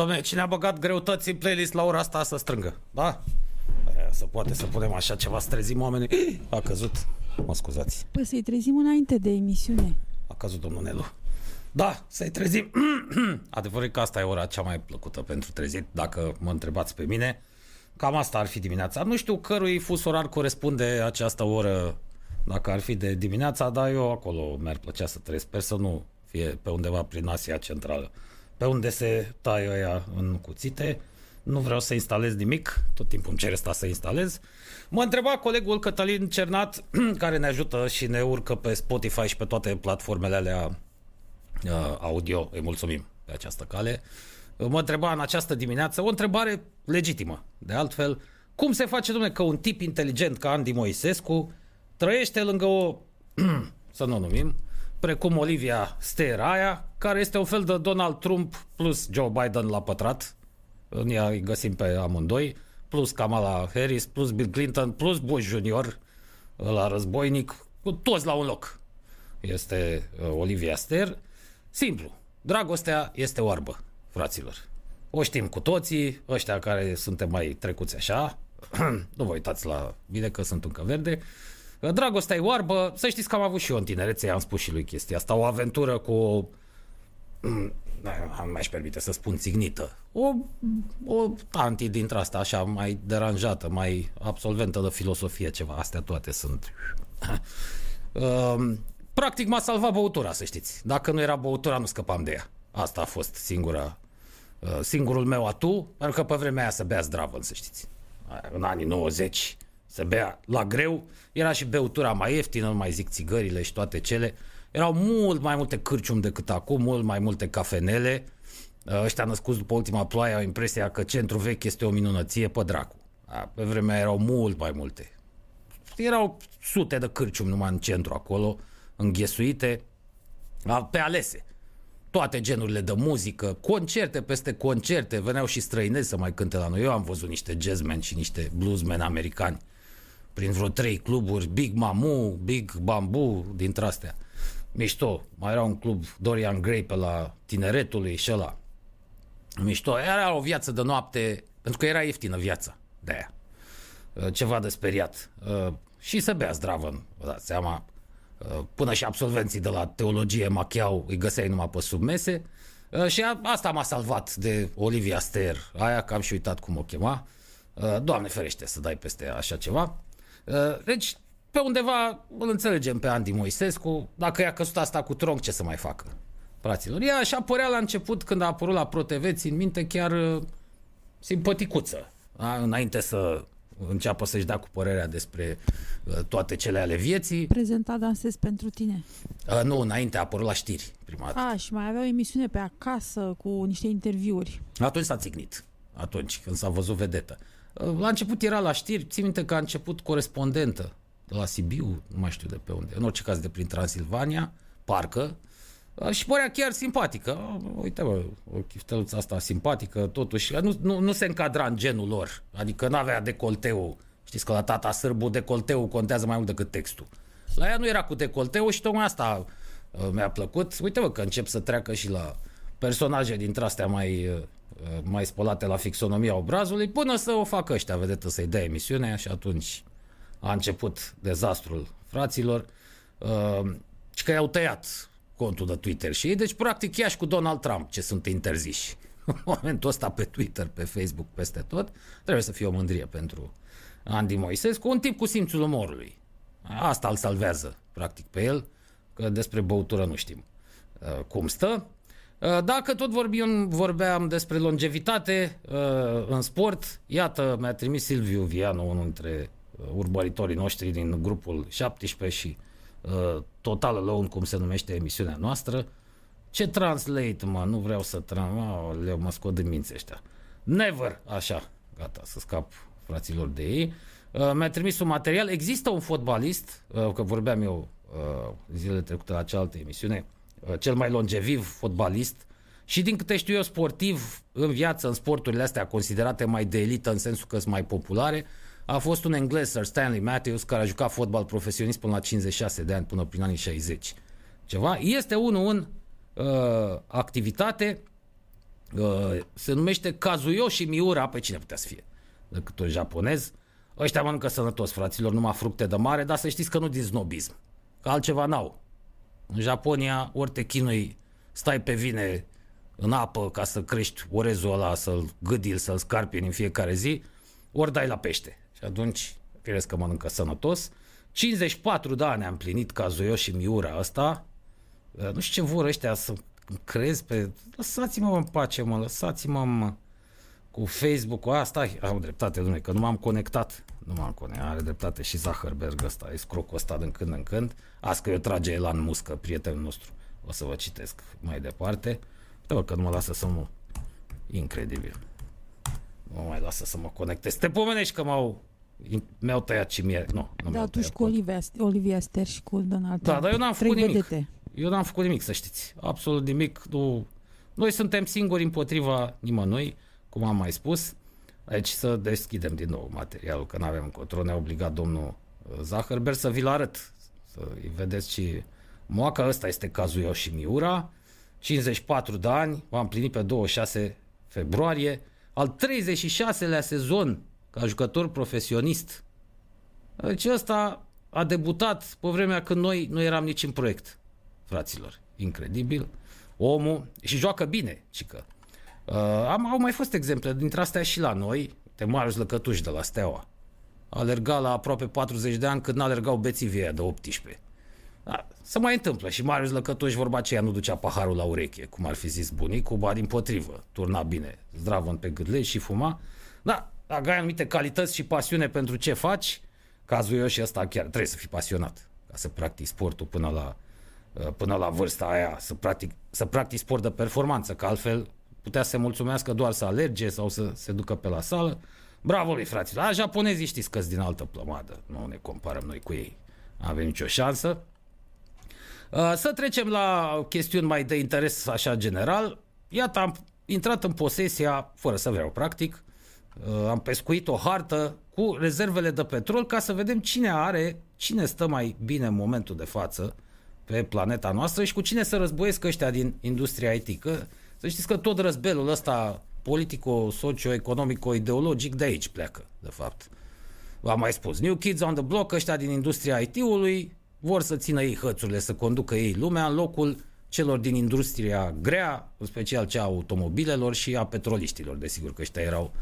Domne, cine a băgat greutăți în playlist la ora asta să strângă, da? Să poate să punem așa ceva, să trezim oamenii. A căzut, mă scuzați. Păi să-i trezim înainte de emisiune. A căzut domnul Nelu. Da, să-i trezim. Adevărul e că asta e ora cea mai plăcută pentru trezit, dacă mă întrebați pe mine. Cam asta ar fi dimineața. Nu știu cărui fus orar corespunde această oră, dacă ar fi de dimineața, dar eu acolo mi-ar plăcea să trăiesc. Sper să nu fie pe undeva prin Asia Centrală, pe unde se taie ăia în cuțite. Nu vreau să instalez nimic, tot timpul îmi cere asta să instalez. Mă întreba colegul Cătălin Cernat, care ne ajută și ne urcă pe Spotify și pe toate platformele alea uh, audio, îi mulțumim pe această cale. Mă întreba în această dimineață o întrebare legitimă, de altfel, cum se face, domnule, că un tip inteligent ca Andy Moisescu trăiește lângă o, să nu o numim, precum Olivia Steraia, care este un fel de Donald Trump plus Joe Biden la pătrat. În ea îi găsim pe amândoi, plus Kamala Harris, plus Bill Clinton, plus Bush Junior, la războinic, cu toți la un loc. Este uh, Olivia Ster. Simplu. Dragostea este oarbă, fraților. O știm cu toții, ăștia care suntem mai trecuți așa, nu vă uitați la mine că sunt încă verde, Dragostea e oarbă, să știți că am avut și eu în tinerețe, am spus și lui chestia asta, o aventură cu o nu mai permite să spun țignită, o, o tanti dintre asta așa mai deranjată, mai absolventă de filosofie, ceva, astea toate sunt. Ehm, practic m-a salvat băutura, să știți. Dacă nu era băutura, nu scăpam de ea. Asta a fost singura, uh, singurul meu atu, pentru că pe vremea aia să bea zdravă, să știți. În anii 90 se bea la greu, era și beutura mai ieftină, nu mai zic țigările și toate cele. Erau mult mai multe cârciumi decât acum, mult mai multe cafenele. Uh, ăștia născuți după ultima ploaie au impresia că centru vechi este o minunăție pe dracu. Pe vremea erau mult mai multe. Erau sute de cârciumi numai în centru acolo, înghesuite, pe alese. Toate genurile de muzică, concerte peste concerte, veneau și străinezi să mai cânte la noi. Eu am văzut niște jazzmen și niște bluesmen americani prin vreo trei cluburi, Big Mamu, Big Bamboo, dintre astea. Mișto. Mai era un club Dorian Gray pe la tineretului și ăla. Mișto. Era o viață de noapte, pentru că era ieftină viața de aia. Uh, ceva de speriat. Uh, și să bea zdravă, vă dați seama. Uh, până și absolvenții de la teologie machiau, îi găseai numai pe sub mese. Și asta m-a salvat de Olivia Ster, aia că am și uitat cum o chema. Doamne ferește să dai peste așa ceva. Uh, deci, pe undeva îl înțelegem pe Andy Moisescu, dacă i-a căzut asta cu tronc, ce să mai facă? Fraților, ea așa părea la început când a apărut la ProTV, țin minte chiar uh, simpaticuță, da? înainte să înceapă să-și dea cu părerea despre uh, toate cele ale vieții. Prezenta Dansez pentru tine. Uh, nu, înainte a apărut la știri prima dată. A, și mai avea o emisiune pe acasă cu niște interviuri. Atunci s-a țignit, atunci când s-a văzut vedetă. La început era la știri, țin minte că a început corespondentă de la Sibiu, nu mai știu de pe unde, în orice caz de prin Transilvania, parcă, și părea chiar simpatică. Uite, bă, o chifteluță asta simpatică, totuși, nu, nu, nu se încadra în genul lor, adică nu avea decolteu. Știți că la tata sârbu decolteu contează mai mult decât textul. La ea nu era cu decolteu și tocmai asta uh, mi-a plăcut. Uite, bă, că încep să treacă și la personaje dintre astea mai uh, Uh, mai spălate la fixonomia obrazului, până să o facă ăștia, vedetă, să-i dea emisiunea și atunci a început dezastrul fraților uh, și că i-au tăiat contul de Twitter și ei, deci practic chiar și cu Donald Trump ce sunt interziși. În momentul ăsta pe Twitter, pe Facebook, peste tot, trebuie să fie o mândrie pentru Andy Moisescu, un tip cu simțul umorului. Asta îl salvează, practic, pe el, că despre băutură nu știm uh, cum stă. Uh, dacă tot vorbim, vorbeam despre longevitate uh, în sport, iată, mi-a trimis Silviu Vianu, unul dintre uh, urmăritorii noștri din grupul 17 și Total Alone, cum se numește emisiunea noastră. Ce translate, mă, nu vreau să tran... le mă scot din minți ăștia. Never, așa, gata, să scap fraților de ei. Mi-a trimis un material. Există un fotbalist, că vorbeam eu zilele trecute la cealaltă emisiune, Uh, cel mai longeviv fotbalist și din câte știu eu sportiv în viață, în sporturile astea considerate mai de elită în sensul că sunt mai populare, a fost un englez, Sir Stanley Matthews, care a jucat fotbal profesionist până la 56 de ani, până prin anii 60. Ceva. Este unul în uh, activitate Uh, se numește Kazuyoshi Miura, pe cine putea să fie? Decât un japonez. Ăștia mănâncă sănătos, fraților, numai fructe de mare, dar să știți că nu din snobism. Că altceva n-au. În Japonia, ori te chinui, stai pe vine în apă ca să crești orezul ăla, să-l gâdil, să-l scarpi în fiecare zi, ori dai la pește. Și atunci, firesc că mănâncă sănătos. 54 de ani am plinit Kazuyoshi Miura ăsta. Uh, nu știu ce vor ăștia să crezi pe... Lăsați-mă în pace, mă, lăsați-mă mă, cu Facebook-ul asta. Am dreptate, domnule, că nu m-am conectat. Nu m-am conectat. Are dreptate și Zuckerberg ăsta, e scrocul ăsta din când în când. Azi că eu trage Elan Muscă, prietenul nostru. O să vă citesc mai departe. Uite, că nu mă lasă să mă... Incredibil. Nu mă mai lasă să mă conectez. Te pomenești că m-au mi-au tăiat și mie. Nu, nu da, tu și cu Olivia, Olivia Ster și cu Donald Da, dar eu n-am făcut nimic. Vedete. Eu n-am făcut nimic, să știți. Absolut nimic. Nu... Noi suntem singuri împotriva nimănui, cum am mai spus. Aici să deschidem din nou materialul, că nu avem încotro. Ne-a obligat domnul uh, Zuckerberg să vi-l arăt. Să-i vedeți și moaca. Ăsta este cazul eu și Miura. 54 de ani, v-am plinit pe 26 februarie. Al 36-lea sezon ca jucător profesionist. Deci ăsta a debutat pe vremea când noi nu eram nici în proiect fraților. Incredibil. Omul și joacă bine, cică. Uh, am, au mai fost exemple dintre astea și la noi. Te Marius Lăcătuș de la Steaua. Alerga la aproape 40 de ani când n-alergau beții de 18. Da, se mai întâmplă și Marius Lăcătuș vorba aceea nu ducea paharul la ureche, cum ar fi zis bunicul, ba din potrivă, turna bine, zdravăn pe gâdle și fuma. Da, dacă ai anumite calități și pasiune pentru ce faci, cazul eu și ăsta chiar trebuie să fii pasionat ca să practici sportul până la Uh, până la vârsta aia să practic, să practic sport de performanță, că altfel putea să se mulțumească doar să alerge sau să se ducă pe la sală. Bravo lui fraților! A, japonezii știți că din altă plămadă, nu ne comparăm noi cu ei. Nu avem nicio șansă. Uh, să trecem la chestiuni mai de interes așa general. Iată, am intrat în posesia, fără să vreau practic, uh, am pescuit o hartă cu rezervele de petrol ca să vedem cine are, cine stă mai bine în momentul de față pe planeta noastră și cu cine să războiesc ăștia din industria IT. Că, să știți că tot răzbelul ăsta politico-socio-economico-ideologic de aici pleacă, de fapt. V-am mai spus, New Kids on the Block, ăștia din industria IT-ului, vor să țină ei hățurile, să conducă ei lumea în locul celor din industria grea, în special cea a automobilelor și a petroliștilor, desigur că ăștia erau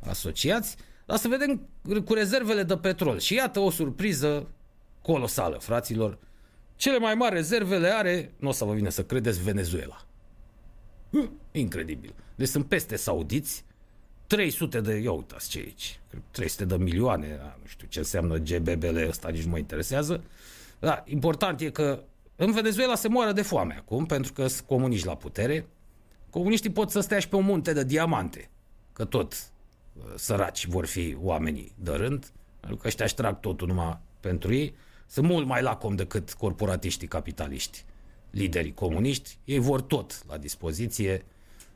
asociați, dar să vedem cu rezervele de petrol. Și iată o surpriză colosală, fraților, cele mai mari rezerve le are, nu o să vă vină să credeți, Venezuela. Incredibil. Deci sunt peste saudiți, 300 de, ia uitați ce aici, 300 de milioane, nu știu ce înseamnă GBBL ăsta, nici nu mă interesează. Da, important e că în Venezuela se moară de foame acum, pentru că sunt comuniști la putere. Comuniștii pot să stea și pe un munte de diamante, că tot uh, săraci vor fi oamenii de rând, pentru că ăștia își trag totul numai pentru ei. Sunt mult mai lacom decât corporatiștii capitaliști, liderii comuniști. Ei vor tot la dispoziție,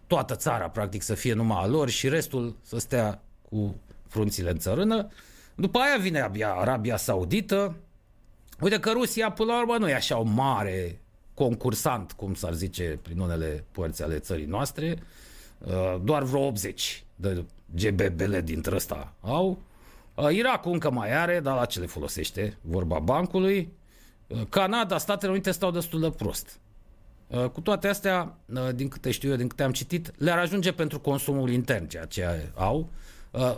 toată țara practic să fie numai a lor și restul să stea cu frunțile în țărână. După aia vine abia Arabia Saudită. Uite că Rusia, până la urmă, nu e așa o mare concursant, cum s-ar zice prin unele părți ale țării noastre. Uh, doar vreo 80 de GBBL dintre ăsta au. Uh, Irakul încă mai are, dar la ce le folosește? Vorba bancului. Uh, Canada, Statele Unite stau destul de prost. Uh, cu toate astea, din câte știu eu, din câte am citit, le-ar ajunge pentru consumul intern, ceea ce au.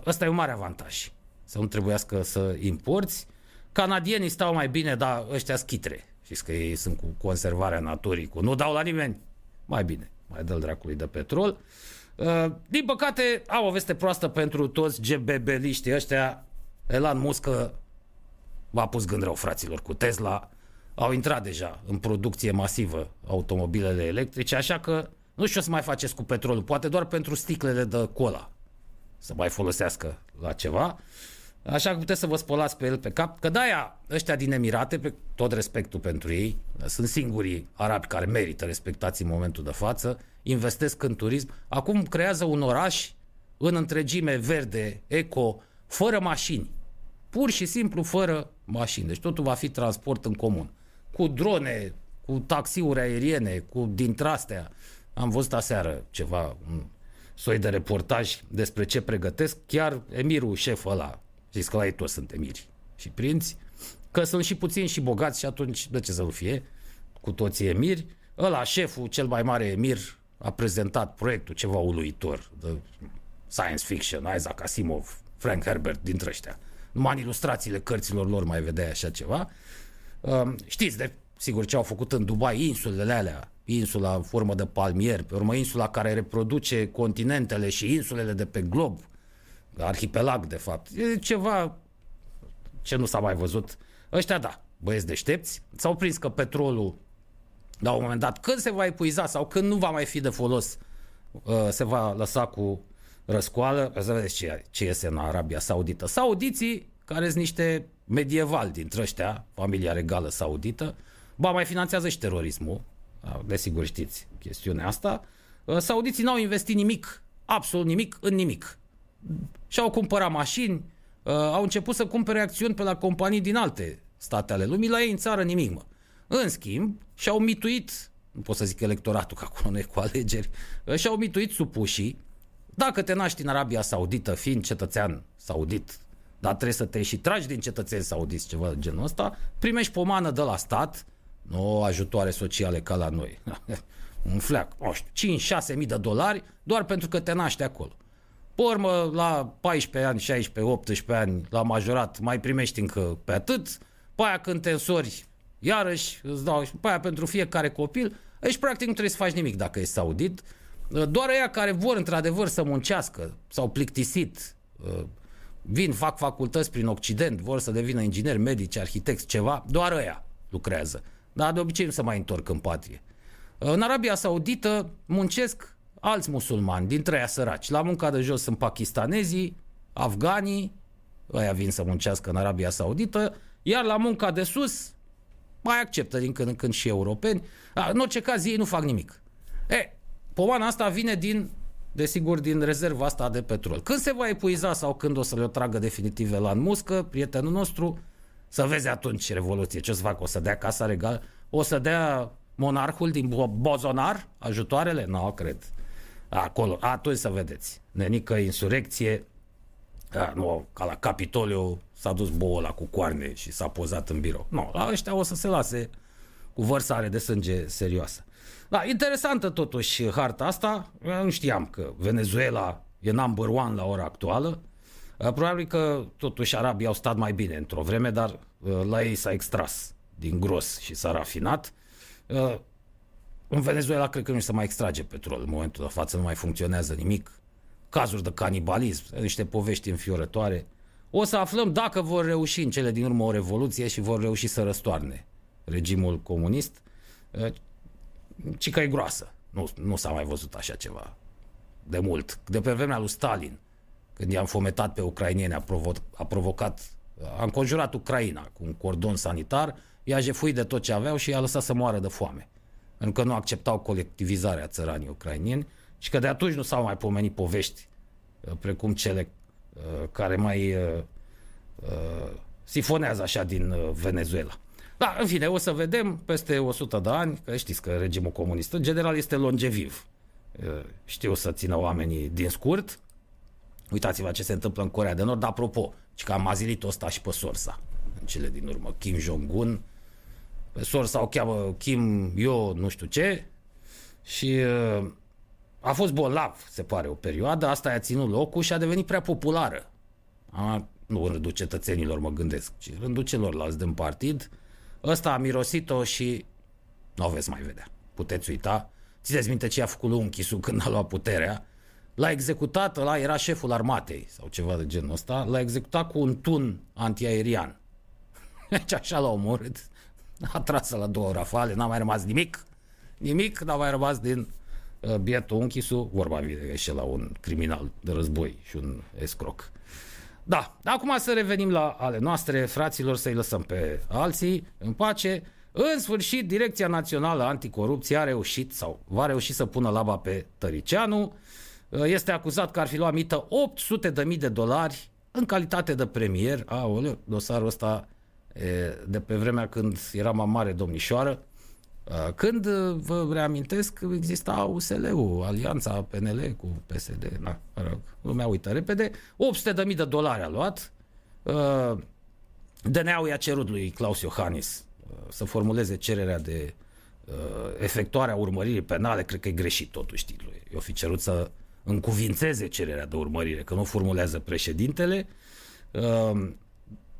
Ăsta e un mare avantaj. Să nu trebuiască să importi. Canadienii stau mai bine, dar ăștia schitre. Știți că ei sunt cu conservarea naturii, cu nu dau la nimeni. Mai bine, mai dă-l dracului de petrol. Din păcate, au o veste proastă pentru toți GBB-liștii ăștia Elon Musk v-a pus gând rău, fraților, cu Tesla. Au intrat deja în producție masivă automobilele electrice, așa că nu știu ce să mai faceți cu petrolul, poate doar pentru sticlele de cola să mai folosească la ceva. Așa că puteți să vă spălați pe el pe cap, că de-aia ăștia din Emirate, pe tot respectul pentru ei, sunt singurii arabi care merită respectați în momentul de față, investesc în turism, acum creează un oraș în întregime verde, eco, fără mașini. Pur și simplu fără mașini. Deci totul va fi transport în comun. Cu drone, cu taxiuri aeriene, cu dintre astea. Am văzut aseară ceva, un soi de reportaj despre ce pregătesc, chiar emirul șef ăla, știți că la ei toți sunt emiri și prinți, că sunt și puțini și bogați și atunci de ce să nu fie, cu toții emiri, ăla șeful, cel mai mare emir, a prezentat proiectul ceva uluitor, de science fiction, Isaac Asimov, Frank Herbert, dintre ăștia. Numai în ilustrațiile cărților lor mai vedeai așa ceva. Um, știți, de, sigur, ce au făcut în Dubai, insulele alea, insula în formă de palmier, pe urmă insula care reproduce continentele și insulele de pe glob, arhipelag de fapt. E ceva ce nu s-a mai văzut. Ăștia da, băieți deștepți, s-au prins că petrolul la un moment dat, când se va epuiza sau când nu va mai fi de folos, uh, se va lăsa cu răscoală. Să vedeți ce, ce iese în Arabia Saudită. Saudiții, care sunt niște medievali dintre ăștia, familia regală saudită, ba mai finanțează și terorismul, desigur știți chestiunea asta, uh, saudiții n-au investit nimic, absolut nimic, în nimic. Și-au cumpărat mașini, uh, au început să cumpere acțiuni pe la companii din alte state ale lumii, la ei în țară nimic, mă. În schimb, și-au mituit, nu pot să zic electoratul, că acolo nu e cu alegeri, uh, și-au mituit supușii, dacă te naști în Arabia Saudită, fiind cetățean saudit, dar trebuie să te și tragi din cetățeni saudiți, ceva de genul ăsta, primești pomană de la stat, nu ajutoare sociale ca la noi. Un fleac, nu știu, 5-6 mii de dolari doar pentru că te naști acolo. Pe urmă, la 14 ani, 16, 18 ani, la majorat, mai primești încă pe atât. Pe aia când te însori, iarăși îți dau, și pe aia pentru fiecare copil, aici practic nu trebuie să faci nimic dacă ești saudit. Doar ăia care vor într-adevăr să muncească, s-au plictisit, vin, fac facultăți prin Occident, vor să devină ingineri, medici, arhitecți, ceva, doar ăia lucrează. Dar de obicei nu se mai întorc în patrie. În Arabia Saudită muncesc alți musulmani, dintre aia săraci. La munca de jos sunt pakistanezii, afganii, ăia vin să muncească în Arabia Saudită, iar la munca de sus mai acceptă din când în când și europeni. În orice caz, ei nu fac nimic. E, pomana asta vine din, desigur, din rezerva asta de petrol. Când se va epuiza sau când o să le tragă definitiv la muscă, prietenul nostru, să vezi atunci Revoluție. Ce o să facă? O să dea Casa Regală? O să dea monarhul din Bozonar ajutoarele? Nu, no, cred. Acolo. Atunci să vedeți. Nenică insurecție. A, nu, ca la Capitoliu s-a dus boala cu coarne și s-a pozat în birou. Nu, la ăștia o să se lase cu vărsare de sânge serioasă. Da, interesantă totuși harta asta. Eu nu știam că Venezuela e number one la ora actuală. Uh, probabil că totuși arabii au stat mai bine într-o vreme, dar uh, la ei s-a extras din gros și s-a rafinat. Uh, în Venezuela cred că nu se mai extrage petrol. În momentul de față nu mai funcționează nimic. Cazuri de canibalism, niște povești înfiorătoare. O să aflăm dacă vor reuși în cele din urmă o revoluție și vor reuși să răstoarne regimul comunist. Ci că e groasă. Nu, nu s-a mai văzut așa ceva de mult. De pe vremea lui Stalin când i-am fometat pe ucrainieni, a, provo- a provocat, a înconjurat Ucraina cu un cordon sanitar, i-a jefuit de tot ce aveau și i-a lăsat să moară de foame. Pentru că nu acceptau colectivizarea țăranii ucrainieni și că de atunci nu s-au mai pomenit povești uh, precum cele uh, care mai uh, sifonează așa din Venezuela. Da, în fine, o să vedem peste 100 de ani, că știți că regimul comunist în general este longeviv. Știu să țină oamenii din scurt, Uitați-vă ce se întâmplă în Corea de Nord. Apropo, și că am azilit ăsta și pe Sorsa. În cele din urmă, Kim Jong-un. Pe Sorsa o cheamă Kim Yo nu știu ce. Și uh, a fost bolnav, se pare, o perioadă. Asta i-a ținut locul și a devenit prea populară. A, nu în rândul cetățenilor, mă gândesc, ci în rândul celorlalți din partid. Ăsta a mirosit-o și nu o veți mai vedea. Puteți uita. Țineți minte ce a făcut lui Închisu când a luat puterea L-a executat, ăla era șeful armatei sau ceva de genul ăsta, l-a executat cu un tun antiaerian. Deci așa l-a omorât. A tras la două rafale, n-a mai rămas nimic. Nimic n-a mai rămas din uh, bietul închisul, vorba vine și la un criminal de război și un escroc. Da, acum să revenim la ale noastre, fraților, să-i lăsăm pe alții în pace. În sfârșit, Direcția Națională Anticorupție a reușit sau va reuși să pună laba pe Tăricianu. Uh, este acuzat că ar fi luat mită 800 de mii de dolari în calitate de premier. Aoleu, dosarul ăsta e, de pe vremea când era mai mare domnișoară. Uh, când, uh, vă reamintesc, exista USL-ul, alianța PNL cu PSD, na, mă rog, lumea uită repede, 800.000 de dolari a luat, uh, DNA-ul i-a cerut lui Claus Iohannis să formuleze cererea de efectuarea urmăririi penale, cred că e greșit totuși titlul. Eu fi cerut să încuvințeze cererea de urmărire, că nu formulează președintele.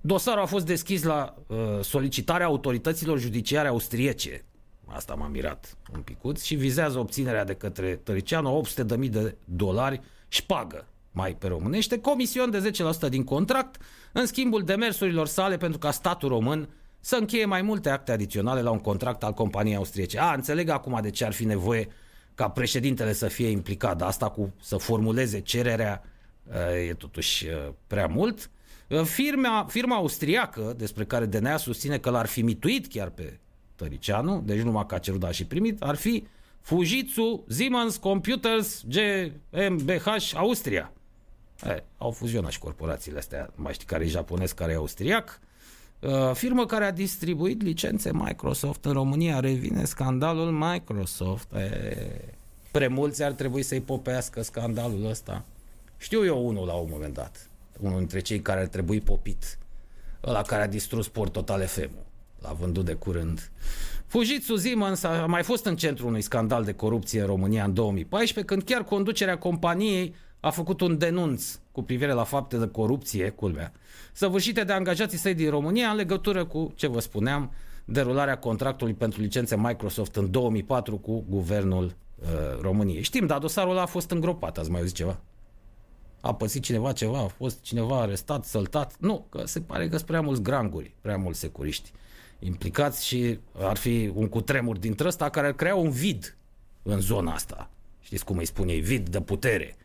Dosarul a fost deschis la solicitarea autorităților judiciare austriece, Asta m-a mirat un picuț și vizează obținerea de către Tăricianu 800.000 de dolari șpagă, mai pe românește, comision de 10% din contract, în schimbul demersurilor sale pentru ca statul român să încheie mai multe acte adiționale la un contract al companiei austriece. A, înțeleg acum de ce ar fi nevoie ca președintele să fie implicat, dar asta cu să formuleze cererea e totuși prea mult. Firma, firma austriacă, despre care DNA susține că l-ar fi mituit chiar pe Tăricianu, deci numai că a cerut, dar și primit, ar fi Fujitsu Siemens Computers GmbH Austria. E, au fuzionat și corporațiile astea, mai știi care e japonez, care e austriac. Uh, firmă care a distribuit licențe Microsoft în România, revine scandalul Microsoft. E, premulți ar trebui să-i popească scandalul ăsta. Știu eu unul la un moment dat, unul dintre cei care ar trebui popit, ăla care a distrus Sport Total FM-ul l-a vândut de curând. Fujitsu Siemens a mai fost în centrul unui scandal de corupție în România în 2014, când chiar conducerea companiei a făcut un denunț cu privire la fapte de corupție, culmea, săvârșite de angajații săi din România în legătură cu, ce vă spuneam, derularea contractului pentru licențe Microsoft în 2004 cu guvernul uh, României. Știm, dar dosarul ăla a fost îngropat, ați mai auzit ceva? A păsit cineva ceva? A fost cineva arestat, săltat? Nu, că se pare că sunt prea mulți granguri, prea mulți securiști implicați și ar fi un cutremur dintre ăsta care ar crea un vid în zona asta. Știți cum îi spune ei? Vid de putere.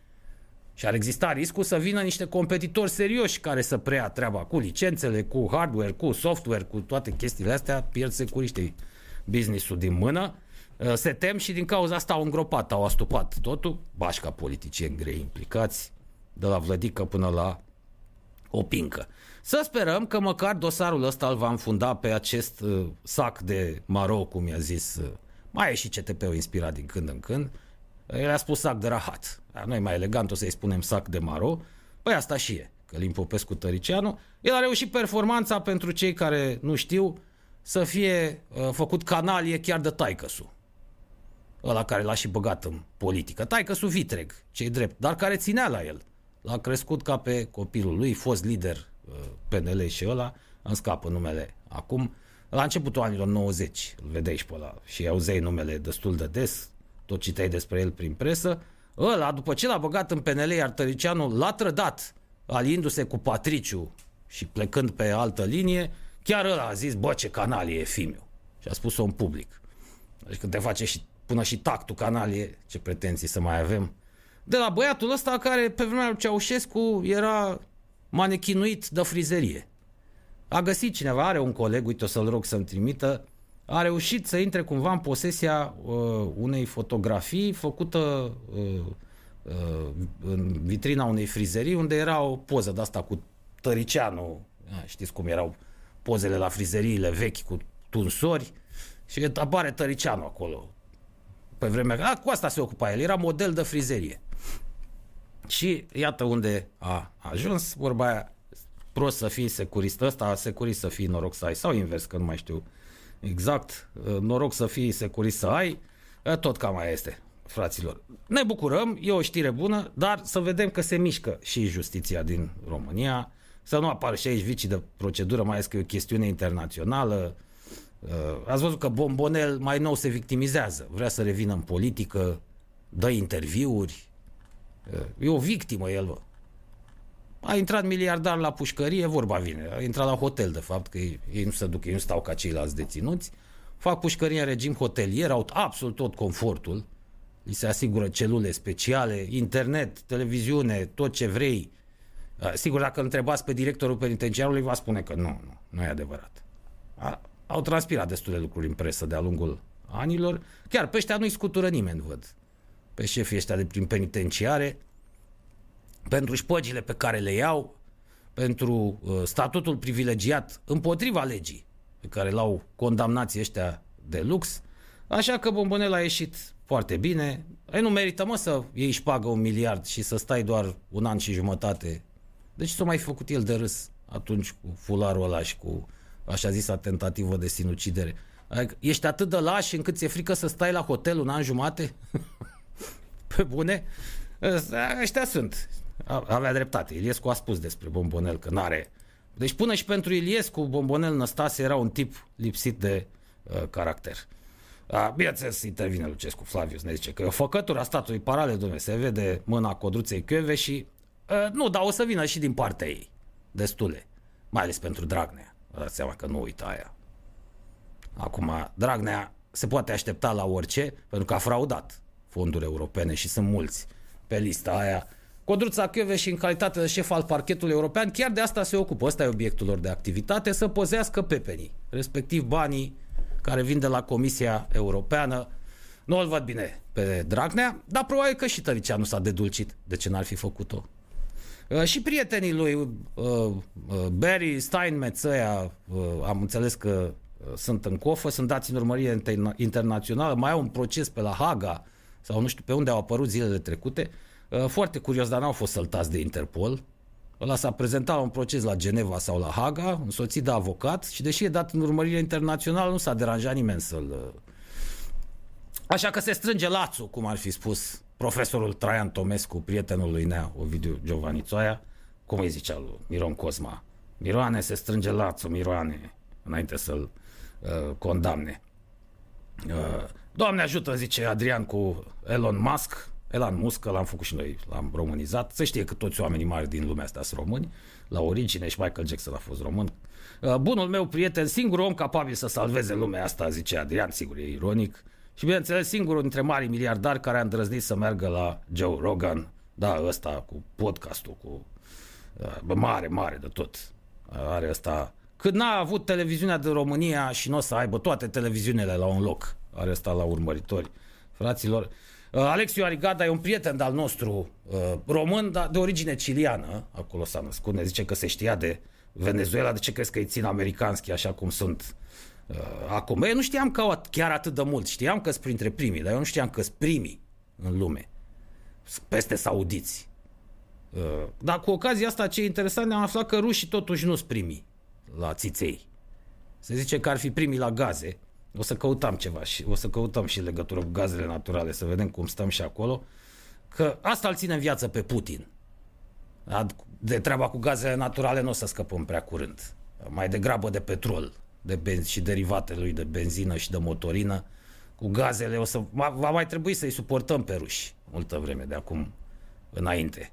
Și ar exista riscul să vină niște competitori serioși care să preia treaba cu licențele, cu hardware, cu software, cu toate chestiile astea, pierd securiștii business-ul din mână. Uh, se tem și din cauza asta au îngropat, au astupat totul. Bașca politicieni grei implicați, de la Vlădică până la Opincă. Să sperăm că măcar dosarul ăsta îl va înfunda pe acest uh, sac de maro, cum i-a zis. Uh, mai e și CTP-ul inspirat din când în când. El a spus sac de rahat. Noi mai elegant o să-i spunem sac de maro. Păi asta și e. Călim Popescu Tăricianu. El a reușit performanța pentru cei care nu știu să fie uh, făcut canalie chiar de taicăsu. Ăla care l-a și băgat în politică. Taicăsu vitreg, cei drept, dar care ținea la el. L-a crescut ca pe copilul lui, fost lider Uh, PNL și ăla, îmi scapă numele acum, la începutul anilor 90, îl vedeai și pe ăla, și auzeai numele destul de des, tot citeai despre el prin presă, ăla, după ce l-a băgat în PNL, iar Tăricianu l-a trădat, aliindu-se cu Patriciu și plecând pe altă linie, chiar ăla a zis, bă, ce canalie e Fimiu. Și a spus-o în public. Deci când te face și, până și tactul canalie, ce pretenții să mai avem. De la băiatul ăsta care pe vremea lui Ceaușescu era manechinuit de frizerie. A găsit cineva, are un coleg, uite o să-l rog să-mi trimită, a reușit să intre cumva în posesia uh, unei fotografii făcută uh, uh, în vitrina unei frizerii unde era o poză de asta cu Tăricianu, știți cum erau pozele la frizeriile vechi cu tunsori și apare Tăricianu acolo. Pe vremea, a, cu asta se ocupa el, era model de frizerie. Și iată unde a ajuns, vorba aia, prost să fii securist ăsta, securist să fii noroc să ai, sau invers, că nu mai știu exact, noroc să fii securist să ai, tot cam mai este, fraților. Ne bucurăm, e o știre bună, dar să vedem că se mișcă și justiția din România, să nu apară și aici vicii de procedură, mai ales că e o chestiune internațională. Ați văzut că Bombonel mai nou se victimizează, vrea să revină în politică, dă interviuri, E o victimă el, bă. A intrat miliardar la pușcărie, vorba vine. A intrat la hotel, de fapt, că ei, ei nu se duc, ei nu stau ca ceilalți deținuți. Fac pușcărie în regim hotelier, au absolut tot confortul. Li se asigură celule speciale, internet, televiziune, tot ce vrei. Sigur, dacă întrebați pe directorul penitenciarului, va spune că nu, nu, nu e adevărat. A, au transpirat destule lucruri în presă de-a lungul anilor. Chiar pe ăștia nu-i scutură nimeni, văd pe șefii ăștia de prin penitenciare, pentru șpăgile pe care le iau, pentru uh, statutul privilegiat împotriva legii pe care l-au condamnații ăștia de lux, Așa că Bombonel a ieșit foarte bine. Ei, nu merită, mă, să iei șpagă un miliard și să stai doar un an și jumătate. Deci s-a mai făcut el de râs atunci cu fularul ăla și cu așa zisa tentativă de sinucidere. Adică ești atât de laș încât ți-e frică să stai la hotel un an jumate? Pe bune? Ăștia sunt. Avea dreptate. Iliescu a spus despre Bombonel că n-are... Deci până și pentru Iliescu, Bombonel Năstase era un tip lipsit de uh, caracter. A, bineînțeles, intervine Lucescu Flavius, ne zice că e o făcătură a statului paralel, domnule, se vede mâna codruței Chiove și uh, nu, dar o să vină și din partea ei. Destule. Mai ales pentru Dragnea. Vă dați seama că nu uită aia. Acum, Dragnea se poate aștepta la orice, pentru că a fraudat fonduri europene și sunt mulți pe lista aia. Codruța și în calitate de șef al parchetului european, chiar de asta se ocupă. Ăsta e obiectul lor de activitate, să pozească pepenii, respectiv banii care vin de la Comisia Europeană. Nu îl văd bine pe Dragnea, dar probabil că și Tăricea nu s-a dedulcit. De ce n-ar fi făcut-o? Uh, și prietenii lui uh, uh, Barry Steinmetz ăia, uh, am înțeles că uh, sunt în cofă, sunt dați în urmărire internațională, mai au un proces pe la Haga sau nu știu pe unde au apărut zilele trecute. Uh, foarte curios, dar n-au fost săltați de Interpol. Ăla s-a prezentat la un proces la Geneva sau la Haga, însoțit de avocat și deși e dat în urmărire internațională, nu s-a deranjat nimeni să-l... Uh, Așa că se strânge lațul, cum ar fi spus profesorul Traian Tomescu, prietenul lui Nea, Ovidiu Giovanițoaia, cum îi zicea lui Miron Cosma, Miroane se strânge lațul, Miroane, înainte să-l uh, condamne. Uh, Doamne ajută, zice Adrian cu Elon Musk, Elon Musk, l-am făcut și noi, l-am românizat. Se știe că toți oamenii mari din lumea asta sunt români, la origine și Michael Jackson a fost român. Uh, bunul meu prieten, singurul om capabil să salveze lumea asta, zice Adrian, sigur, e ironic. Și bineînțeles, singurul dintre mari miliardari care a îndrăznit să meargă la Joe Rogan, da, ăsta cu podcastul, cu uh, mare, mare de tot. Uh, are ăsta cât n-a avut televiziunea de România și nu o să aibă toate televiziunile la un loc. Are ăsta la urmăritori. Fraților, Uh, Alexiu Arigada e un prieten al nostru uh, român, dar de origine ciliană. Acolo s-a născut, ne zice că se știa de Venezuela. De ce crezi că îi țin americanski așa cum sunt uh, acum? Eu nu știam că chiar atât de mult. Știam că sunt printre primii, dar eu nu știam că sunt primii în lume. Peste saudiți. Uh, dar cu ocazia asta ce e interesant, ne-am aflat că rușii totuși nu sunt primii la țiței. Se zice că ar fi primii la gaze, o să căutăm ceva și o să căutăm și legătură cu gazele naturale, să vedem cum stăm și acolo. Că asta îl ține în viață pe Putin. De treaba cu gazele naturale nu o să scăpăm prea curând. Mai degrabă de petrol de benz- și derivatele lui de benzină și de motorină. Cu gazele o să, va mai trebui să-i suportăm pe ruși multă vreme de acum înainte.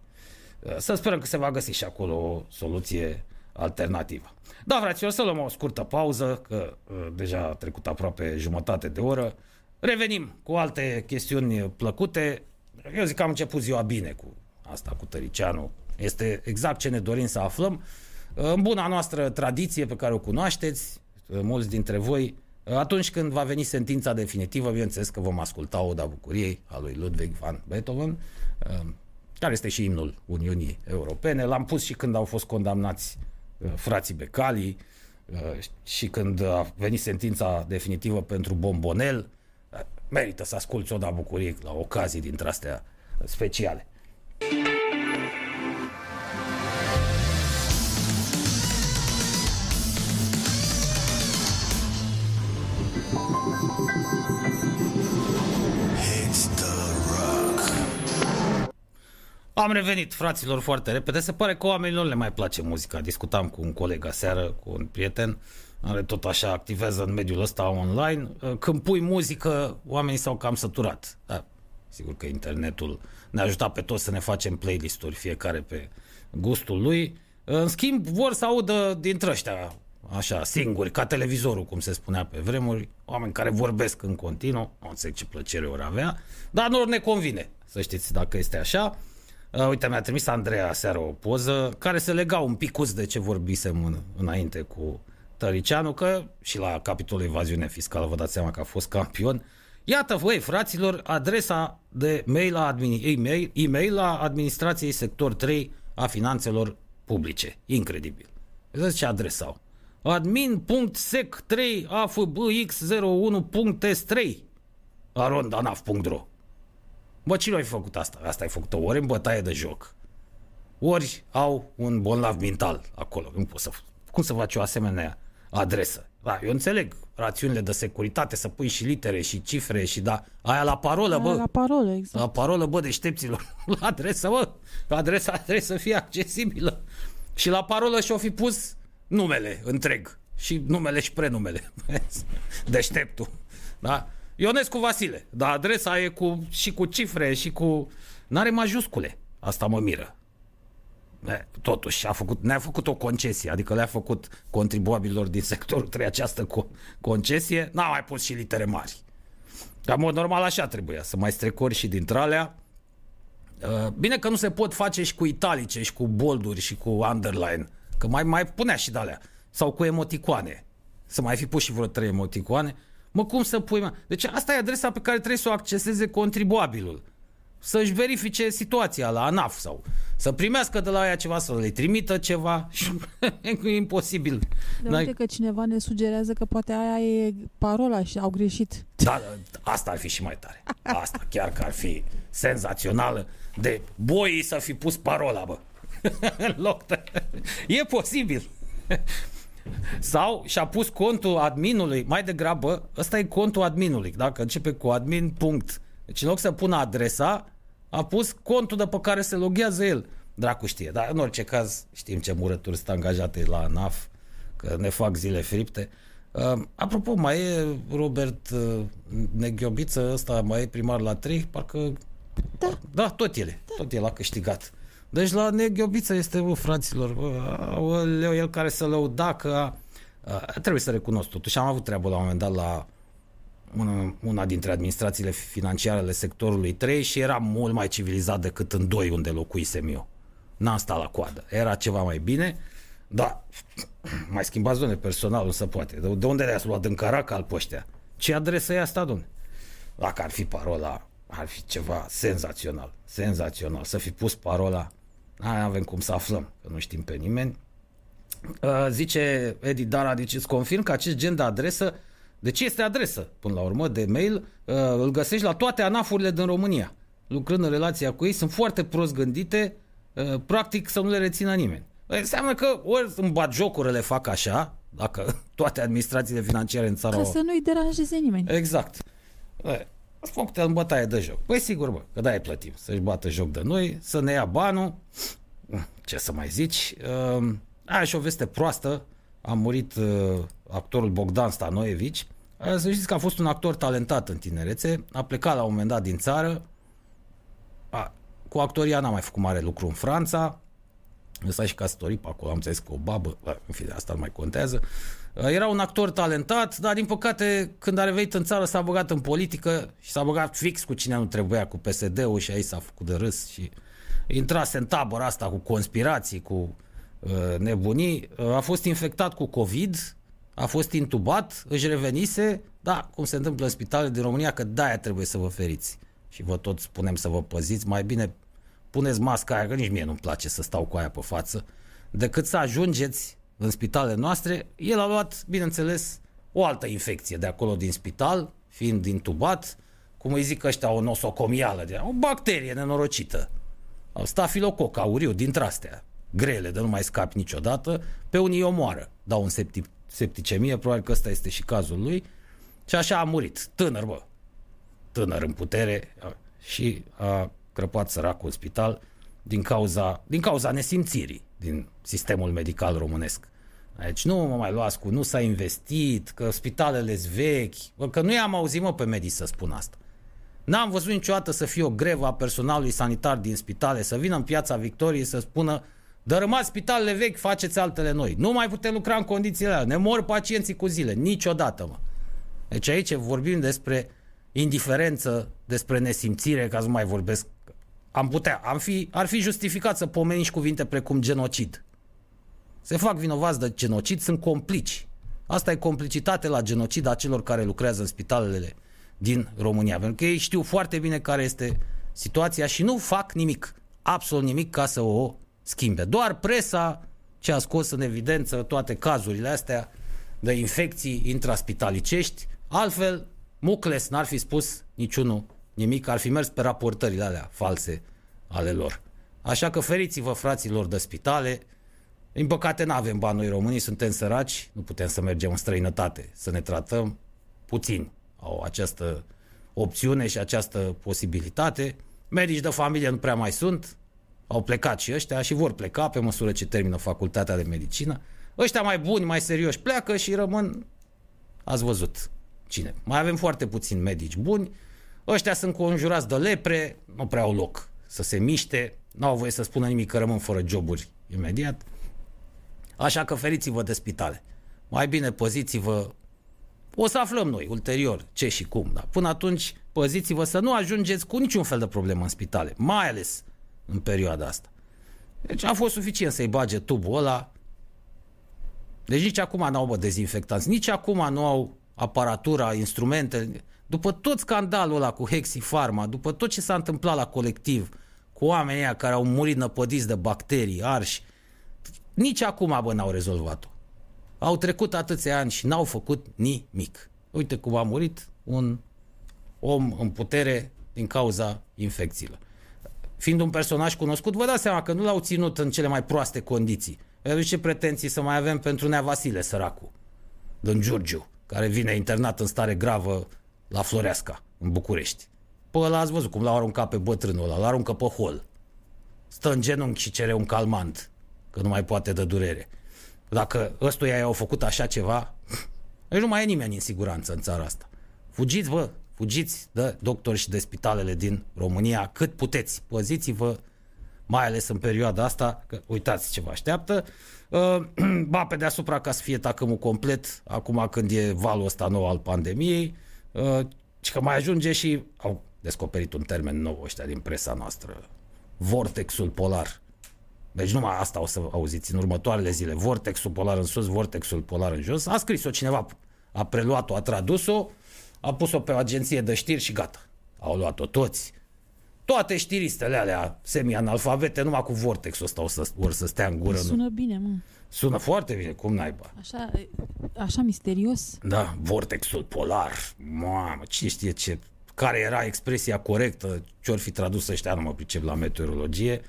Să sperăm că se va găsi și acolo o soluție alternativă. Da, fraților, să luăm o scurtă pauză, că uh, deja a trecut aproape jumătate de oră. Revenim cu alte chestiuni plăcute. Eu zic că am început ziua bine cu asta, cu Tăricianu. Este exact ce ne dorim să aflăm. În buna noastră tradiție pe care o cunoașteți, uh, mulți dintre voi, uh, atunci când va veni sentința definitivă, bineînțeles că vom asculta Oda Bucuriei a lui Ludwig van Beethoven, care este și imnul Uniunii Europene. L-am pus și când au fost condamnați Uh, frații Becali uh, și când a venit sentința definitivă pentru Bombonel, uh, merită să asculți o da bucurie la ocazii dintre astea speciale. Am revenit, fraților, foarte repede. Se pare că oamenilor le mai place muzica. Discutam cu un coleg aseară, cu un prieten, care tot așa activează în mediul ăsta online. Când pui muzică, oamenii s-au cam săturat. Da, sigur că internetul ne ajutat pe toți să ne facem playlist-uri, fiecare pe gustul lui. În schimb, vor să audă dintre ăștia, așa, singuri, ca televizorul, cum se spunea pe vremuri, oameni care vorbesc în continuu, nu înțeleg ce plăcere ori avea, dar nu ne convine, să știți dacă este așa. Uh, uite, mi-a trimis Andreea seară o poză care se lega un picuț de ce vorbisem în, înainte cu Tăricianu, că și la capitolul evaziune fiscală vă dați seama că a fost campion. Iată, voi, fraților, adresa de mail la, admini- e-mail, e-mail la administrației sector 3 a finanțelor publice. Incredibil. Vedeți ce adresau. admin.sec3afbx01.s3 arondanaf.ro Bă, cine a făcut asta? Asta ai făcut-o ori în bătaie de joc, ori au un bolnav mental acolo. Nu pot să... Cum să faci o asemenea adresă? Da, eu înțeleg rațiunile de securitate, să pui și litere și cifre și da, aia la parolă, bă. Aia la parolă, exact. La parolă, bă, deștepților. La adresă, bă. La adresa trebuie să fie accesibilă. Și la parolă și-o fi pus numele întreg. Și numele și prenumele. Deșteptul. Da? Ionescu Vasile. Dar adresa e cu, și cu cifre și cu... N-are majuscule. Asta mă miră. Totuși, a făcut, ne-a făcut o concesie, adică le-a făcut contribuabililor din sectorul 3 această concesie, n-a mai pus și litere mari. Dar, în mod normal, așa trebuia, să mai strecori și dintre alea. Uh, bine că nu se pot face și cu italice și cu bolduri și cu underline, că mai, mai punea și de alea. Sau cu emoticoane. Să mai fi pus și vreo trei emoticoane. Mă, cum să pui, mă? Deci asta e adresa pe care trebuie să o acceseze contribuabilul să-și verifice situația la ANAF sau să primească de la ea ceva, să le trimită ceva și e imposibil. Dar uite că cineva ne sugerează că poate aia e parola și au greșit. Da, asta ar fi și mai tare. Asta chiar că ar fi senzațională de boii să fi pus parola, bă. În loc de... E posibil. Sau și-a pus contul adminului, mai degrabă, ăsta e contul adminului, dacă începe cu admin, punct. Deci în loc să pună adresa, a pus contul de pe care se loghează el. Dracu știe, dar în orice caz știm ce murături sunt angajate la ANAF, că ne fac zile fripte. Uh, apropo, mai e Robert uh, Neghiobiță, ăsta mai e primar la 3, parcă... Da. Da, tot ele, da. tot el a câștigat. Deci la Neghiobiță este, bă, fraților, bă, el care să lăuda că a, a, trebuie să recunosc totuși, am avut treabă la un moment dat la una, una dintre administrațiile financiare ale sectorului 3 și era mult mai civilizat decât în 2 unde locuisem eu. N-am stat la coadă. Era ceva mai bine, dar mai schimbați, domne, personalul să poate. De, de unde le-ați luat în Caracal pe ăștia? Ce adresă e asta, domne? Dacă ar fi parola, ar fi ceva senzațional. Senzațional. Să fi pus parola, nu avem cum să aflăm, că nu știm pe nimeni. Uh, zice Edi Dara, deci îți confirm că acest gen de adresă deci este adresă, până la urmă, de mail, uh, îl găsești la toate anafurile din România. Lucrând în relația cu ei, sunt foarte prost gândite, uh, practic să nu le rețină nimeni. Păi, înseamnă că ori în bat jocurile fac așa, dacă toate administrațiile financiare în țară Ca să nu-i deranjeze nimeni. Exact. Spun că în bătaie de joc. Păi sigur, bă, că da, plătim. Să-și bată joc de noi, să ne ia banul. Ce să mai zici? Uh, aia și o veste proastă. A murit uh, actorul Bogdan Stanoevici, să știți că a fost un actor talentat în tinerețe, a plecat la un moment dat din țară, a, cu actoria n-a mai făcut mare lucru în Franța, s-a și căsătorit pe acolo, am înțeles cu o babă, în fine, asta nu mai contează. Era un actor talentat, dar din păcate când a revenit în țară s-a băgat în politică și s-a băgat fix cu cine nu trebuia, cu PSD-ul și aici s-a făcut de râs și intrase în tabăra asta cu conspirații, cu uh, nebunii. A fost infectat cu COVID, a fost intubat, își revenise, da, cum se întâmplă în spitale din România, că de-aia trebuie să vă feriți. Și vă tot spunem să vă păziți, mai bine puneți masca aia, că nici mie nu-mi place să stau cu aia pe față, decât să ajungeți în spitalele noastre. El a luat, bineînțeles, o altă infecție de acolo din spital, fiind intubat, cum îi zic ăștia, o nosocomială, de, o bacterie nenorocită. Stafilococ auriu, dintre astea, grele, de nu mai scapi niciodată, pe unii o moară, dau un septic septicemie, probabil că ăsta este și cazul lui. Și așa a murit, tânăr, bă, tânăr în putere și a crăpat săracul în spital din cauza, din cauza nesimțirii din sistemul medical românesc. Deci nu mă mai luați cu nu s-a investit, că spitalele sunt vechi, bă, că nu i-am auzit mă pe medici să spun asta. N-am văzut niciodată să fie o grevă a personalului sanitar din spitale, să vină în piața Victoriei să spună Dărâmați spitalele vechi, faceți altele noi. Nu mai putem lucra în condițiile alea. Ne mor pacienții cu zile. Niciodată, mă. Deci aici vorbim despre indiferență, despre nesimțire, ca să nu mai vorbesc. Am putea, am fi, ar fi justificat să pomeniți cuvinte precum genocid. Se fac vinovați de genocid, sunt complici. Asta e complicitate la genocid a celor care lucrează în spitalele din România. Pentru că ei știu foarte bine care este situația și nu fac nimic, absolut nimic ca să o schimbe. Doar presa ce a scos în evidență toate cazurile astea de infecții intraspitalicești, altfel Mucles n-ar fi spus niciunul, nimic, ar fi mers pe raportările alea false ale lor. Așa că feriți-vă, fraților de spitale, din păcate nu avem bani noi românii, suntem săraci, nu putem să mergem în străinătate, să ne tratăm puțin. Au această opțiune și această posibilitate. Medici de familie nu prea mai sunt, au plecat și ăștia și vor pleca pe măsură ce termină facultatea de medicină. Ăștia mai buni, mai serioși pleacă și rămân, ați văzut cine. Mai avem foarte puțini medici buni, ăștia sunt conjurați de lepre, nu prea au loc să se miște, nu au voie să spună nimic că rămân fără joburi imediat. Așa că feriți-vă de spitale. Mai bine păziți-vă. O să aflăm noi ulterior ce și cum. Dar până atunci păziți-vă să nu ajungeți cu niciun fel de problemă în spitale. Mai ales în perioada asta. Deci a fost suficient să-i bage tubul ăla. Deci nici acum nu au bă, dezinfectanți, nici acum nu au aparatura, instrumente. După tot scandalul ăla cu Hexi Pharma, după tot ce s-a întâmplat la colectiv, cu oamenii care au murit năpădiți de bacterii, arși, nici acum, bă, n-au rezolvat-o. Au trecut atâția ani și n-au făcut nimic. Uite cum a murit un om în putere din cauza infecțiilor. Fiind un personaj cunoscut, vă dați seama că nu l-au ținut în cele mai proaste condiții. Vedeți ce pretenții să mai avem pentru Nea Vasile, săracu, din Giurgiu, care vine internat în stare gravă la Floreasca, în București. Păi ăla ați văzut cum l-au aruncat pe bătrânul ăla, l-aruncă pe hol. Stă în genunchi și cere un calmant că nu mai poate de durere. Dacă ăstuia i-au făcut așa ceva, deci nu mai e nimeni în siguranță în țara asta. Fugiți, vă, fugiți de doctori și de spitalele din România cât puteți. Păziți-vă, mai ales în perioada asta, că uitați ce vă așteaptă. Uh, ba pe deasupra ca să fie tacâmul complet, acum când e valul ăsta nou al pandemiei, uh, și că mai ajunge și, au descoperit un termen nou ăștia din presa noastră, vortexul polar. Deci numai asta o să auziți în următoarele zile. Vortexul polar în sus, vortexul polar în jos. A scris-o cineva, a preluat-o, a tradus-o, a pus-o pe o agenție de știri și gata. Au luat-o toți. Toate știristele alea semi-analfabete, numai cu vortexul ăsta o să, or să stea în gură. Sună bine, mă. Sună foarte bine, cum naiba. Așa, așa misterios. Da, vortexul polar. Mamă, cine știe ce... Care era expresia corectă, ce-or fi tradus ăștia, nu mă pricep la meteorologie.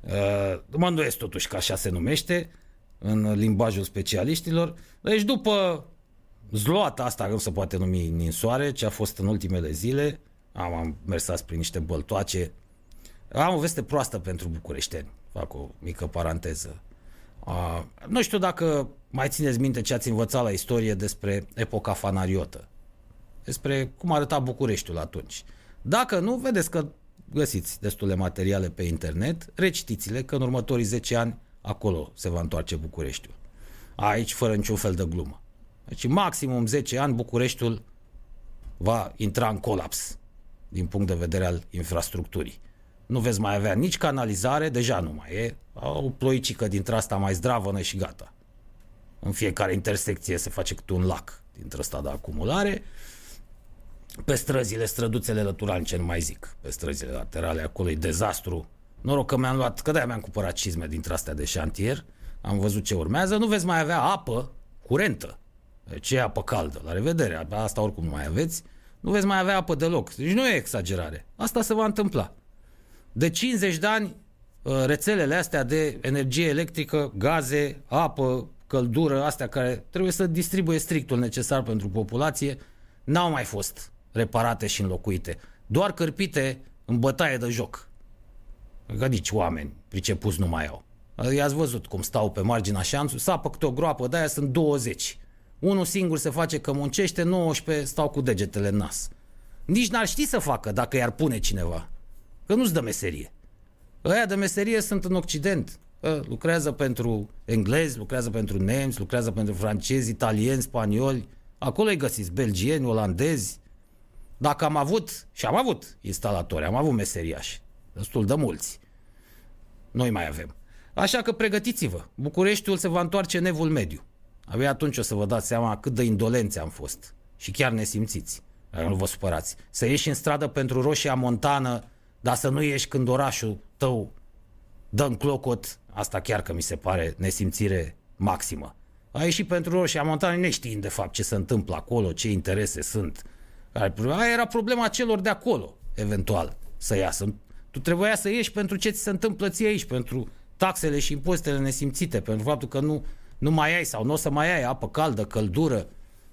Uh, mă îndoiesc totuși că așa se numește în limbajul specialiștilor. Deci după zloata asta, că nu se poate numi ninsoare, ce a fost în ultimele zile, am, am mers prin niște băltoace, am o veste proastă pentru bucureșteni. Fac o mică paranteză. Uh, nu știu dacă mai țineți minte ce ați învățat la istorie despre epoca fanariotă. Despre cum arăta Bucureștiul atunci. Dacă nu, vedeți că găsiți destule materiale pe internet, recitiți-le că în următorii 10 ani acolo se va întoarce Bucureștiul. Aici, fără niciun fel de glumă. Deci, maximum 10 ani, Bucureștiul va intra în colaps din punct de vedere al infrastructurii. Nu veți mai avea nici canalizare, deja nu mai e, o ploicică dintre asta mai zdravănă și gata. În fiecare intersecție se face câte un lac dintre ăsta de acumulare pe străzile, străduțele lăturanice, nu mai zic, pe străzile laterale, acolo e dezastru. Noroc că mi-am luat, că de mi-am cumpărat cizme dintre astea de șantier, am văzut ce urmează, nu veți mai avea apă curentă. Ce e apă caldă? La revedere, asta oricum nu mai aveți. Nu veți mai avea apă deloc. Deci nu e exagerare. Asta se va întâmpla. De 50 de ani, uh, rețelele astea de energie electrică, gaze, apă, căldură, astea care trebuie să distribuie strictul necesar pentru populație, n-au mai fost reparate și înlocuite. Doar cărpite în bătaie de joc. Că nici oameni pricepuți nu mai au. I-ați văzut cum stau pe marginea șanțului, sapă câte o groapă, de-aia sunt 20. Unul singur se face că muncește, 19 stau cu degetele în nas. Nici n-ar ști să facă dacă i-ar pune cineva. Că nu-ți dă meserie. Ăia de meserie sunt în Occident. Lucrează pentru englezi, lucrează pentru nemți, lucrează pentru francezi, italieni, spanioli. Acolo îi găsiți belgieni, olandezi, dacă am avut, și am avut instalatori, am avut meseriași, destul de mulți. Noi mai avem. Așa că pregătiți-vă. Bucureștiul se va întoarce în evul mediu. Abia atunci o să vă dați seama cât de indolenți am fost. Și chiar ne simțiți. Dar nu vă supărați. Să ieși în stradă pentru roșia montană, dar să nu ieși când orașul tău dă în clocot, asta chiar că mi se pare nesimțire maximă. A ieșit pentru roșia montană neștiind de fapt ce se întâmplă acolo, ce interese sunt Aia era problema celor de acolo, eventual, să iasă. Tu trebuia să ieși pentru ce ți se întâmplă ție aici, pentru taxele și impozitele nesimțite, pentru faptul că nu, nu mai ai sau nu o să mai ai apă caldă, căldură.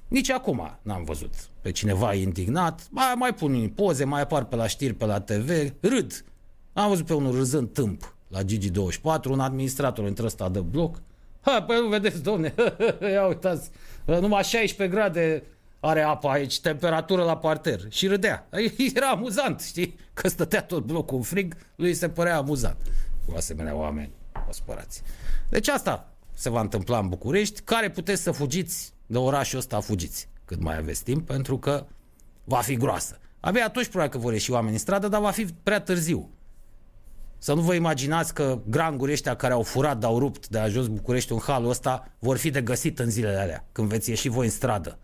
Nici acum n-am văzut pe cineva indignat. Mai, mai pun poze, mai apar pe la știri, pe la TV, râd. Am văzut pe unul râzând tâmp la Gigi24, un administrator între ăsta de bloc. Ha, păi nu vedeți, domne, ia uitați, numai 16 grade are apa aici, temperatură la parter. Și râdea. Era amuzant, știi? Că stătea tot blocul în frig, lui se părea amuzant. Cu asemenea oameni, vă spărați. Deci asta se va întâmpla în București. Care puteți să fugiți de orașul ăsta, fugiți cât mai aveți timp, pentru că va fi groasă. Abia atunci probabil că vor ieși oameni în stradă, dar va fi prea târziu. Să nu vă imaginați că granguri ăștia care au furat, au rupt de ajuns București în halul ăsta vor fi de găsit în zilele alea, când veți ieși voi în stradă.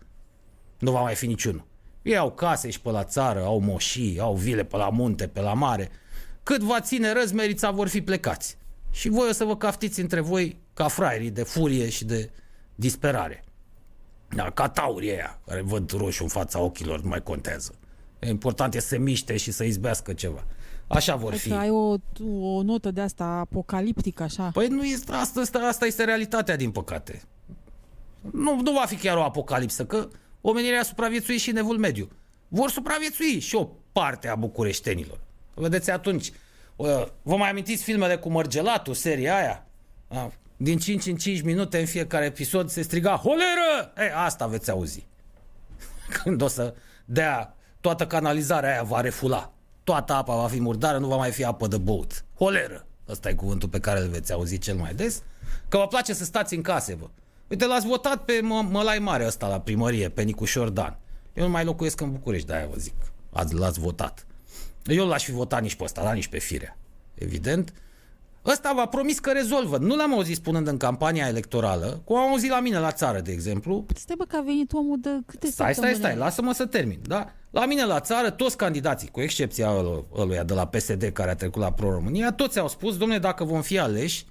Nu va mai fi niciunul. Ei au case și pe la țară, au moșii, au vile pe la munte, pe la mare. Cât va ține răzmerița, vor fi plecați. Și voi o să vă caftiți între voi ca fraierii de furie și de disperare. Da, ca taurii aia, care văd roșu în fața ochilor, nu mai contează. E important e să miște și să izbească ceva. Așa vor Adică fi. ai o, o notă de asta apocaliptică, așa. Păi nu este, asta, asta, asta este realitatea, din păcate. Nu, nu va fi chiar o apocalipsă, că omenirea a supraviețuit și în evul mediu. Vor supraviețui și o parte a bucureștenilor. Vedeți atunci, vă mai amintiți filmele cu Mărgelatul, seria aia? Din 5 în 5 minute în fiecare episod se striga Holeră! E, asta veți auzi. Când o să dea toată canalizarea aia va refula. Toată apa va fi murdară, nu va mai fi apă de băut. Holeră! Ăsta e cuvântul pe care îl veți auzi cel mai des. Că vă place să stați în case, vă. Uite, l-ați votat pe Mălai Mare ăsta la primărie, pe Nicușor Dan. Eu nu mai locuiesc în București, de-aia vă zic. Ați, l-ați votat. Eu l-aș fi votat nici pe ăsta, dar nici pe Firea. Evident. Ăsta v-a promis că rezolvă. Nu l-am auzit spunând în campania electorală, cum am auzit la mine la țară, de exemplu. Stai bă că a venit omul de câte Stai, stai, stai, lasă-mă să termin. Da? La mine la țară, toți candidații, cu excepția ăluia de la PSD care a trecut la Pro-România, toți au spus, domne, dacă vom fi aleși,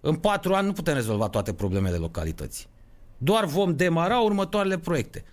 în patru ani nu putem rezolva toate problemele localității. Doar vom demara următoarele proiecte.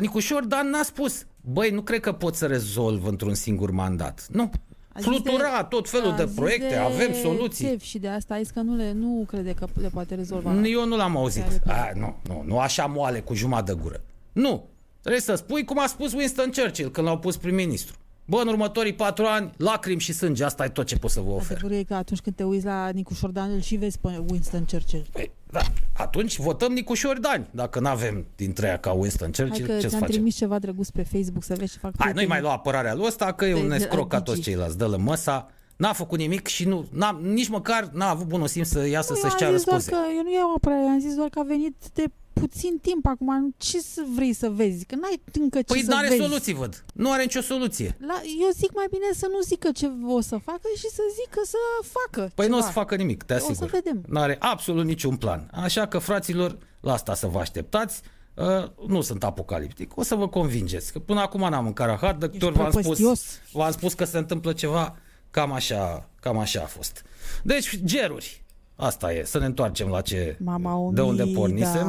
Nicușor Dan n-a spus, băi, nu cred că pot să rezolv într-un singur mandat. Nu. A Flutura de, tot felul de proiecte, de avem soluții. și de asta ai că nu, le, nu crede că le poate rezolva. Eu nu l-am auzit. A, nu, nu, nu așa moale cu jumătate de gură. Nu. Trebuie să spui cum a spus Winston Churchill când l-au pus prim-ministru. Bă, în următorii patru ani, lacrimi și sânge, asta e tot ce pot să vă ofer. Adevărul e că atunci când te uiți la Nicu Șordan, îl și vezi pe Winston Churchill. Păi, da, atunci votăm Nicu Șordan. Dacă nu avem dintre ea ca Winston Churchill, Hai că ce ți-am facem? trimis ceva drăguț pe Facebook să vezi ce fac. Hai, nu-i mai lua apărarea lui ăsta, că e un escroc ca toți ceilalți. Dă-l măsa, n-a făcut nimic și nu, n-a, nici măcar n-a avut bunul simț să iasă nu, să-și ceară scuze. scuze. Că eu nu iau apărare, am zis doar că a venit de puțin timp acum, ce să vrei să vezi? Că n-ai încă ce păi să n-are vezi. soluții, văd. Nu are nicio soluție. La, eu zic mai bine să nu zică ce o să facă și să zică să facă Păi ceva. nu o să facă nimic, te asigur. O să vedem. N-are absolut niciun plan. Așa că, fraților, la asta să vă așteptați. Uh, nu sunt apocaliptic. O să vă convingeți. Că până acum n-am mâncat rahat. De câte ori v-am spus, prăpăstios. v-am spus că se întâmplă ceva, cam așa, cam așa a fost. Deci, geruri. Asta e, să ne întoarcem la ce, Mama Omida, de unde pornisem.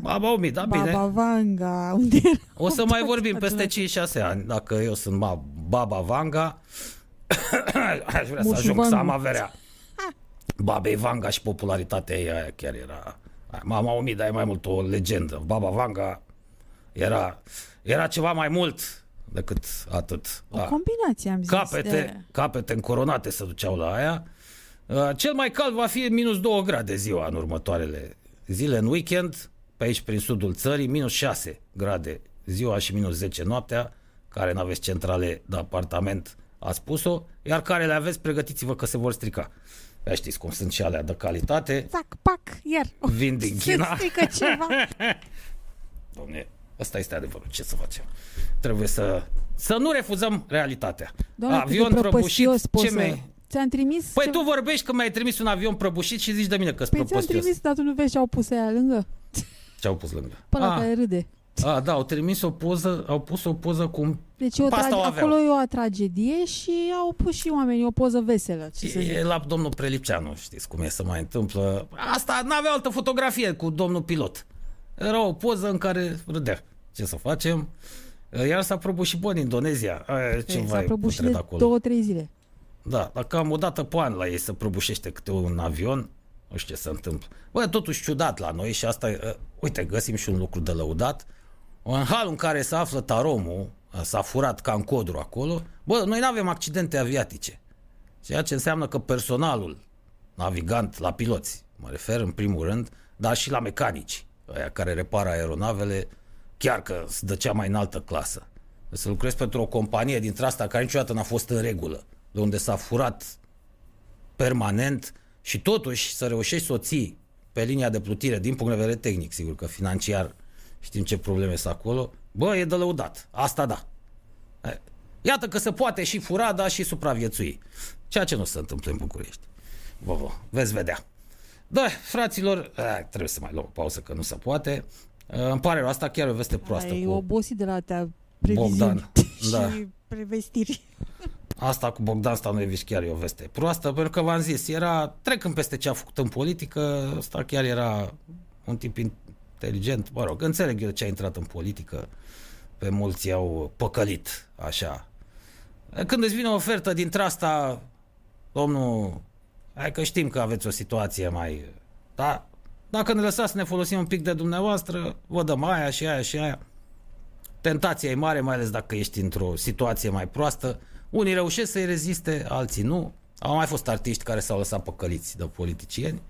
Mama Omid, da, bine. Baba Vanga, unde era? O să mai vorbim peste 5-6 ani, dacă eu sunt ma- Baba Vanga. Aș vrea să Moșu ajung Vanga. să am averea Babei Vanga și popularitatea ei aia chiar era... Mama Omida e mai mult o legendă. Baba Vanga era, era ceva mai mult decât atât. O Da. combinație, am zis. Capete, de... capete încoronate se duceau la aia. Uh, Cel mai cald va fi minus 2 grade ziua în următoarele zile. În weekend, pe aici prin sudul țării, minus 6 grade ziua și minus 10 noaptea. Care nu aveți centrale de apartament, a spus-o. Iar care le aveți, pregătiți-vă că se vor strica. Ia știți cum sunt și alea de calitate. Zac, pac, iar. Vin din Se China. strică ceva. Domne, ăsta este adevărul. Ce să facem? Trebuie să, să nu refuzăm realitatea. Doamne, Avion cât de prăbușit, prăpăstios poți ce să- mai... Ți-am trimis... Păi ce... tu vorbești că mi-ai trimis un avion prăbușit și zici de mine că sunt Păi ți-am prăpăstios. trimis, dar tu nu vezi ce au pus aia lângă? Ce au pus lângă? Pe la a, care râde. a, da, au trimis o poză, au pus o poză cu... Deci e o Pe asta tra- o aveau. acolo e o tragedie și au pus și oamenii o poză veselă. Ce să zic. E la domnul Prelipceanu, știți cum e să mai întâmplă. Asta n-avea altă fotografie cu domnul pilot. Era o poză în care râdea. Ce să facem? Iar s-a prăbușit și bun în Indonezia. Aia, ce S-a prăbușit de acolo. două, trei zile. Da, dacă am o dată pe an la ei să prăbușește câte un avion, nu știu ce se întâmplă. Bă, totuși ciudat la noi și asta, uh, uite, găsim și un lucru de lăudat. În halul în care se află taromul, uh, s-a furat ca în codru acolo, bă, noi nu avem accidente aviatice. Ceea ce înseamnă că personalul navigant la piloți, mă refer în primul rând, dar și la mecanici, aia care repară aeronavele, chiar că sunt de cea mai înaltă clasă. Să lucrezi pentru o companie dintre asta care niciodată n-a fost în regulă, de unde s-a furat permanent și totuși să reușești să o ții pe linia de plutire din punct de vedere tehnic, sigur că financiar știm ce probleme sunt acolo, bă, e de lăudat. Asta da. Iată că se poate și fura, dar și supraviețui. Ceea ce nu se întâmplă în București. Bă, bă, veți vedea. Da, fraților, a, trebuie să mai luăm o pauză că nu se poate. Îmi pare rău, asta chiar e o veste proastă. Ai cu obosit de la te Bogdan. și da. prevestiri. Asta cu Bogdan Stanoevici chiar e o veste proastă, pentru că v-am zis, era, trecând peste ce a făcut în politică, ăsta chiar era un tip inteligent, mă rog, înțeleg eu ce a intrat în politică, pe mulți au păcălit, așa. Când îți vine o ofertă dintre asta, domnul, hai că știm că aveți o situație mai... Da? Dacă ne lăsați să ne folosim un pic de dumneavoastră, vă dăm aia și aia și aia. Tentația e mare, mai ales dacă ești într-o situație mai proastă. Unii reușesc să-i reziste, alții nu. Au mai fost artiști care s-au lăsat păcăliți de politicieni.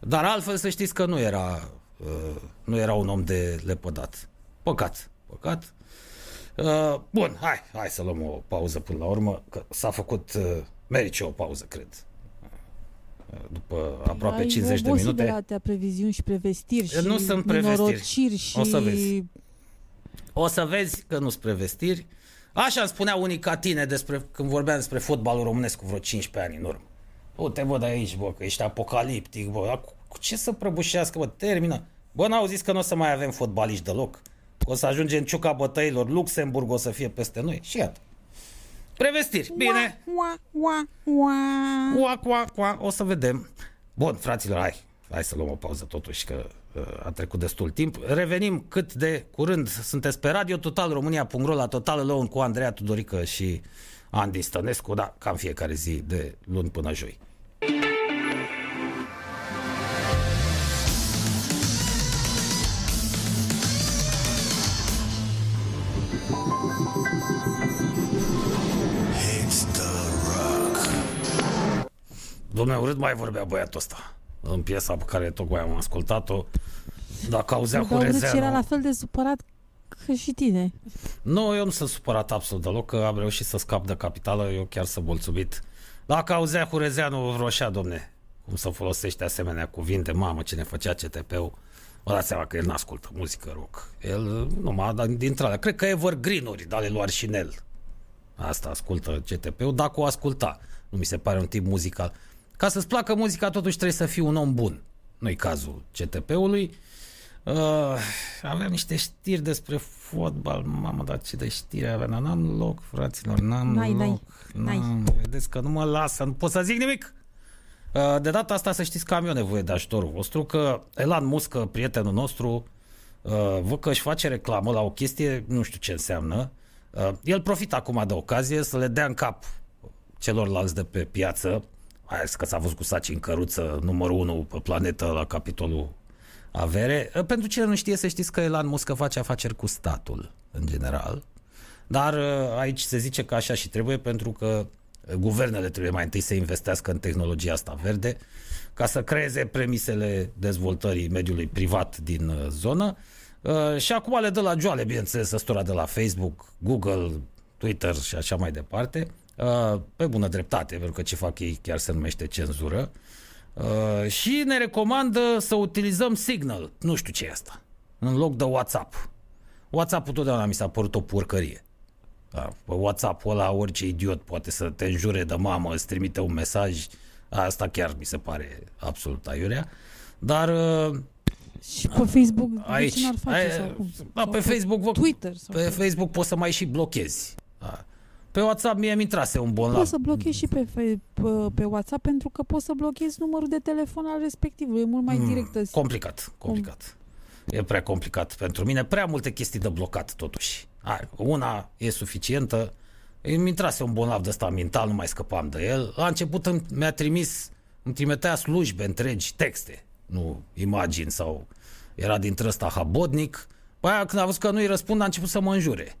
Dar altfel să știți că nu era, uh, nu era un om de lepădat. Păcat, păcat. Uh, bun, hai, hai să luăm o pauză până la urmă, că s-a făcut, uh, merice o pauză, cred. Uh, după aproape Ai 50 de minute. de la previziuni și prevestiri și nu sunt prevestiri. și... O să vezi. O să vezi că nu sunt prevestiri. Așa îmi spunea unii ca tine despre, când vorbeam despre fotbalul românesc cu vreo 15 ani în urmă. Uite, bă, de aici, bă, că ești apocaliptic, bă, dar cu, cu ce să prăbușească, bă, termină. Bă, n-au zis că nu o să mai avem fotbaliști deloc. O să ajungem ciuca bătăilor, Luxemburg o să fie peste noi și iată. Prevestiri, bine. Ua, ua, ua. Ua, ua, ua, o să vedem. Bun, fraților, hai, hai să luăm o pauză totuși, că uh, a trecut destul timp. Revenim cât de curând. Sunteți pe Radio Total România.ro la Total Alone cu Andreea Tudorică și Andy Stănescu, da, cam fiecare zi de luni până joi. Domnule, urât mai vorbea băiatul ăsta în piesa pe care tocmai am ascultat-o. Dacă auzea cu Hurezeanu... era la fel de supărat ca și tine. Nu, eu nu sunt supărat absolut deloc, că am reușit să scap de capitală, eu chiar sunt mulțumit. Dacă auzea Hurezeanu roșea, domne, cum să folosește asemenea cuvinte, mamă, ce ne făcea CTP-ul, vă dați seama că el nu ascultă muzică rock. El numai dintre alea, cred că evergreen-uri de ale lui Arșinel. Asta ascultă CTP-ul, dacă o asculta. Nu mi se pare un tip muzical. Ca să-ți placă muzica, totuși trebuie să fii un om bun. Nu-i cazul CTP-ului. Uh, aveam niște știri despre fotbal. Mamă, dar ce de știri aveam. N-am loc, fraților, n-am n-ai, loc. N-ai. N-am. Vedeți că nu mă lasă, nu pot să zic nimic. Uh, de data asta să știți că am eu nevoie de ajutorul vostru, că Elan Muscă, prietenul nostru, uh, văd că își face reclamă la o chestie, nu știu ce înseamnă. Uh, el profită acum de ocazie să le dea în cap celorlalți de pe piață, mai ales că s-a văzut cu saci în căruță numărul 1 pe planetă la capitolul avere. Pentru cine nu știe să știți că Elon Musk face afaceri cu statul în general, dar aici se zice că așa și trebuie pentru că guvernele trebuie mai întâi să investească în tehnologia asta verde ca să creeze premisele dezvoltării mediului privat din zonă. Și acum le dă la joale, bineînțeles, săstura de la Facebook, Google, Twitter și așa mai departe. Uh, pe bună dreptate, pentru că ce fac ei chiar se numește cenzură, uh, și ne recomandă să utilizăm Signal, nu știu ce e asta, în loc de WhatsApp. WhatsApp-ul totdeauna mi s-a părut o porcărie. Da, pe WhatsApp-ul ăla orice idiot poate să te înjure de mamă, îți trimite un mesaj, asta chiar mi se pare absolut aiurea, dar uh, și pe Facebook aici, de ce n-ar face? Ai, sau cum? Da, sau pe, pe Facebook vă, Twitter sau pe Facebook poți să mai și blochezi. Da. Pe WhatsApp mie mi intrase un bon Poți să blochezi și pe, pe, pe WhatsApp pentru că poți să blochezi numărul de telefon al respectivului. E mult mai mm, directă. Complicat, complicat. Com- e prea complicat pentru mine. Prea multe chestii de blocat, totuși. Hai, una e suficientă. Îmi intrase un bolnav de ăsta mental, nu mai scăpam de el. La început îmi, mi-a trimis, îmi trimitea slujbe întregi, texte, nu imagini sau era dintre ăsta habodnic. Păi aia, când a văzut că nu-i răspund, a început să mă înjure.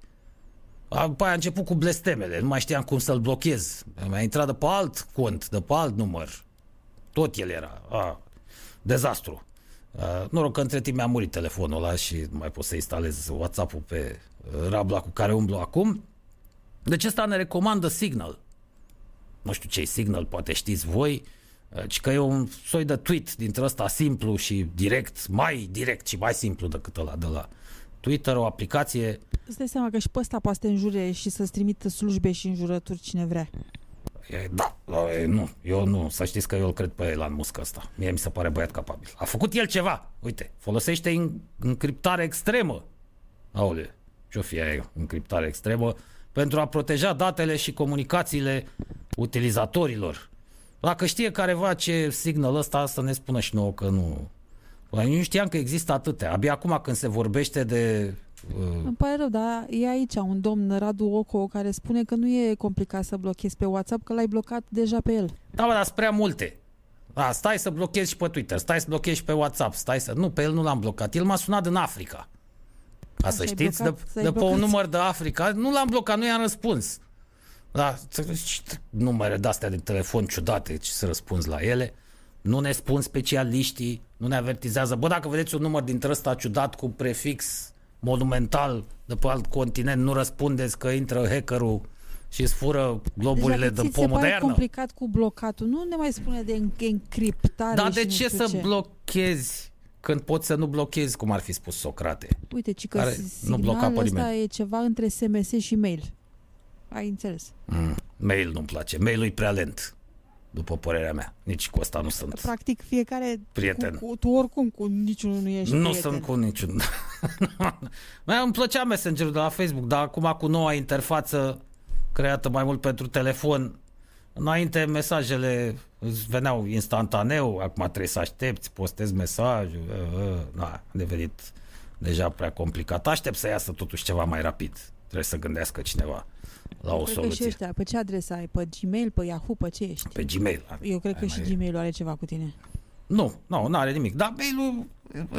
Apoi a început cu blestemele, nu mai știam cum să-l blochez. Mi-a intrat de pe alt cont, de pe alt număr. Tot el era. A, dezastru. A, noroc că între timp mi-a murit telefonul ăla și nu mai pot să instalez WhatsApp-ul pe uh, rabla cu care umblu acum. Deci ăsta ne recomandă Signal. Nu știu ce Signal, poate știți voi, uh, ci că e un soi de tweet dintre ăsta simplu și direct, mai direct și mai simplu decât ăla de la Twitter, o aplicație Îți dai seama că și pe ăsta poate să te înjure și să-ți trimită slujbe și înjurături cine vrea. E, da, e, nu, eu nu, să știți că eu îl cred pe Elon Musk ăsta. Mie mi se pare băiat capabil. A făcut el ceva, uite, folosește în, încriptare extremă. Aole, ce-o fi aia, încriptare extremă, pentru a proteja datele și comunicațiile utilizatorilor. Dacă știe careva ce signal ăsta, să ne spună și nouă că nu. Păi, nu știam că există atâtea. Abia acum când se vorbește de Uh, Îmi pare rău, dar e aici un domn, Radu Oco, care spune că nu e complicat să blochezi pe WhatsApp, că l-ai blocat deja pe el. Da, bă, dar sunt prea multe. Da, stai să blochezi și pe Twitter, stai să blochezi și pe WhatsApp, stai să... Nu, pe el nu l-am blocat. El m-a sunat din Africa. Ca să știți, blocat, de, de pe un număr de Africa, nu l-am blocat, nu i-am răspuns. Da, numere de-astea de telefon ciudate și să răspunzi la ele. Nu ne spun specialiștii, nu ne avertizează. Bă, dacă vedeți un număr dintre ăsta ciudat cu prefix monumental de pe alt continent, nu răspundeți că intră hackerul și îți fură globurile deci, de pomul de iarnă. complicat cu blocatul. Nu ne mai spune de încriptare Dar de ce să ce. blochezi când poți să nu blochezi, cum ar fi spus Socrate? Uite, ci că nu bloca pe ăsta e ceva între SMS și mail. Ai înțeles. Mm, mail nu-mi place. Mail-ul e prea lent după părerea mea. Nici cu asta nu sunt Practic fiecare... Prieten. Cu, cu, tu oricum cu niciunul nu ești Nu prieten. sunt cu niciun. Mai îmi plăcea Messenger de la Facebook, dar acum cu noua interfață creată mai mult pentru telefon, înainte mesajele îți veneau instantaneu, acum trebuie să aștepți, postezi mesajul, na, a devenit deja prea complicat. Aștept să iasă totuși ceva mai rapid. Trebuie să gândească cineva la o cred soluție. Că și ăștia, pe ce adresă ai? Pe Gmail, pe Yahoo, pe ce ești? Pe Gmail. Eu cred că și Gmail-ul are ceva cu tine. Nu, nu, nu are nimic. Dar mail-ul,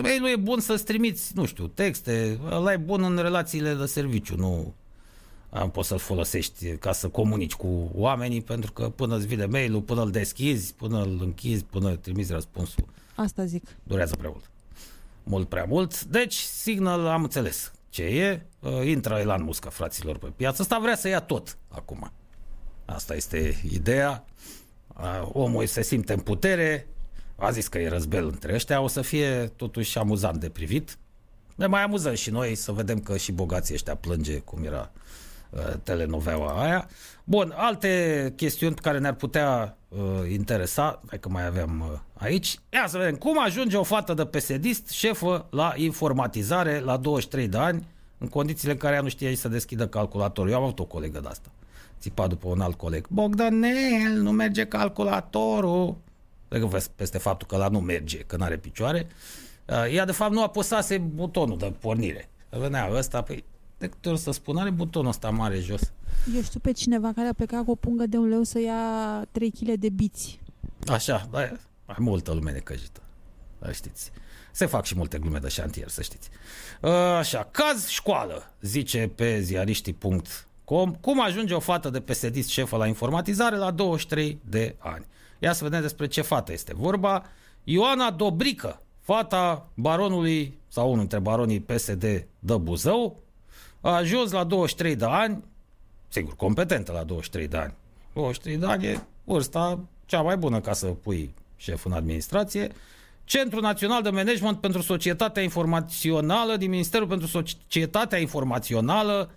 mail-ul e bun să-ți trimiți, nu știu, texte, ăla e bun în relațiile de serviciu, nu am poți să-l folosești ca să comunici cu oamenii, pentru că până îți vine mail-ul, până îl deschizi, până îl închizi, până trimiți răspunsul. Asta zic. Durează prea mult. Mult prea mult. Deci, Signal am înțeles ce e, uh, intră Elon Musk, fraților, pe piață. Asta vrea să ia tot acum. Asta este ideea. Uh, omul se simte în putere, a zis că e răzbel între ăștia, o să fie totuși amuzant de privit. Ne mai amuzăm și noi să vedem că și bogații ăștia plânge cum era uh, telenovela aia. Bun, alte chestiuni care ne-ar putea uh, interesa, hai că mai aveam uh, aici. Ia să vedem cum ajunge o fată de pesedist șefă la informatizare la 23 de ani, în condițiile în care ea nu știe să deschidă calculatorul. Eu am avut o colegă de asta. Țipa după un alt coleg. Bogdanel, nu merge calculatorul. Cred că peste faptul că la nu merge, că nu are picioare. Uh, ea, de fapt, nu apăsase butonul de pornire. Venea ăsta, păi, de câte ori să spun, are butonul ăsta mare jos. Eu știu pe cineva care a plecat cu o pungă de un leu să ia 3 kg de biți. Așa, da, mai multă lume necăjită. Da, știți. Se fac și multe glume de șantier, să știți. Așa, caz școală, zice pe ziariștii.com, cum ajunge o fată de pesedist șefă la informatizare la 23 de ani. Ia să vedem despre ce fată este vorba. Ioana Dobrică, fata baronului, sau unul dintre baronii PSD de Buzău, a ajuns la 23 de ani, sigur, competentă la 23 de ani. 23 de ani e vârsta cea mai bună ca să pui șef în administrație. Centrul Național de Management pentru Societatea Informațională din Ministerul pentru Societatea Informațională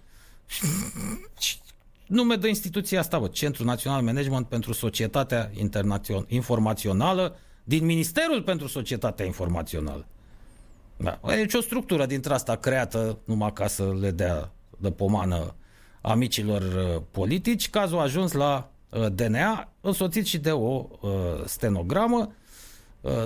nume de instituția asta, bă, Centrul Național Management pentru Societatea Informațională din Ministerul pentru Societatea Informațională. Da. Deci o structură dintre asta creată numai ca să le dea de pomană amicilor uh, politici. Cazul a ajuns la uh, DNA, însoțit și de o uh, stenogramă.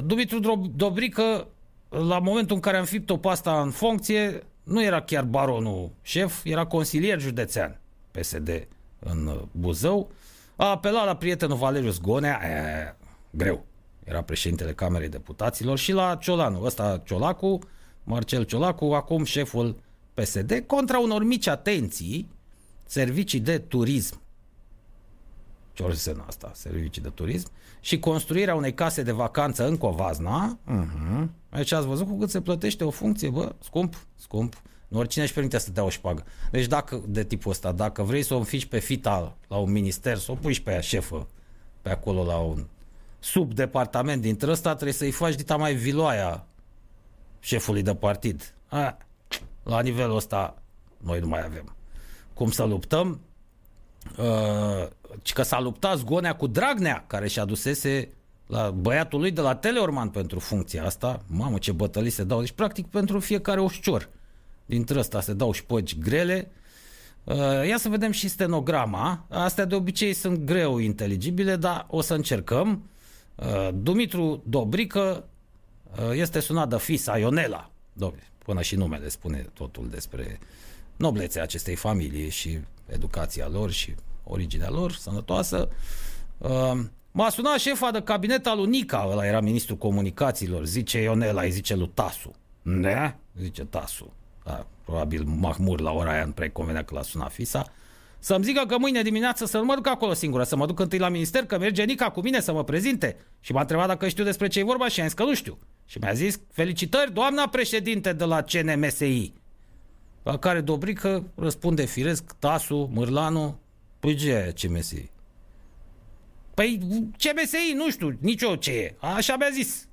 Dumitru Dobrică, la momentul în care am fipt-o pasta în funcție, nu era chiar baronul șef, era consilier județean PSD în uh, Buzău. A apelat la prietenul Valeriu Zgonea, e, greu, era președintele Camerei Deputaților, și la Ciolanu, ăsta Ciolacu, Marcel Ciolacu, acum șeful PSD, contra unor mici atenții, servicii de turism. Ce ori înseamnă asta, servicii de turism, și construirea unei case de vacanță în Covazna. Uh-huh. Aici ați văzut cu cât se plătește o funcție, bă, scump, scump. Nu oricine își permite să dea o șpagă. Deci dacă, de tipul ăsta, dacă vrei să o înfici pe fita la un minister, să o pui și pe ea șefă, pe acolo la un subdepartament dintre ăsta, trebuie să-i faci dita mai viloaia șefului de partid. A, la nivelul ăsta noi nu mai avem. Cum să luptăm? Uh, că s-a luptat Zgonea cu Dragnea, care și-a dusese la băiatul lui de la Teleorman pentru funcția asta. Mamă, ce bătălii se dau. Deci, practic, pentru fiecare ușor. Dintre ăsta se dau șpăgi grele. Uh, ia să vedem și stenograma. Astea de obicei sunt greu inteligibile, dar o să încercăm. Uh, Dumitru Dobrică uh, este sunat de fisa Ionela. Dom'le, până și numele spune totul despre noblețea acestei familii și educația lor și originea lor sănătoasă. M-a sunat șefa de cabinet al Unica, ăla era ministrul comunicațiilor, zice Ionela, îi zice lui Tasu. Ne? Zice Tasu. Da, probabil Mahmur la ora aia nu prea convenea că l-a sunat Fisa. Să-mi zică că mâine dimineață să nu mă duc acolo singură, să mă duc întâi la minister, că merge Nica cu mine să mă prezinte. Și m-a întrebat dacă știu despre ce e vorba și am zis că nu știu. Și mi-a zis, felicitări, doamna președinte de la CNMSI. La care Dobrică răspunde firesc, Tasu, Mârlanu, păi ce e CMSI? Păi CMSI, nu știu, nici eu ce e. Așa mi-a zis.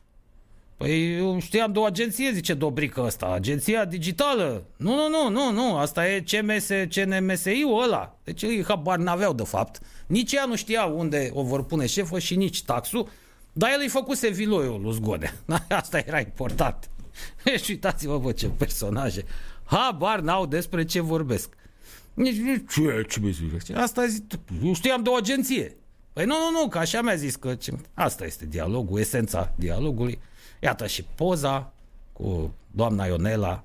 Păi eu știam de o agenție, zice Dobrică ăsta, agenția digitală. Nu, nu, nu, nu, nu, asta e CMS, CNMSI-ul ăla. Deci ei habar n-aveau de fapt. Nici ea nu știa unde o vor pune șefă și nici taxul, dar el îi făcuse viloiul lui Zgode. Asta era important. Și uitați-vă, vă, ce personaje. Habar n-au despre ce vorbesc. Nici, ce, ce Asta zic, eu știam de o agenție. Păi nu, nu, nu, că așa mi-a zis că ce... asta este dialogul, esența dialogului. Iată și poza cu doamna Ionela.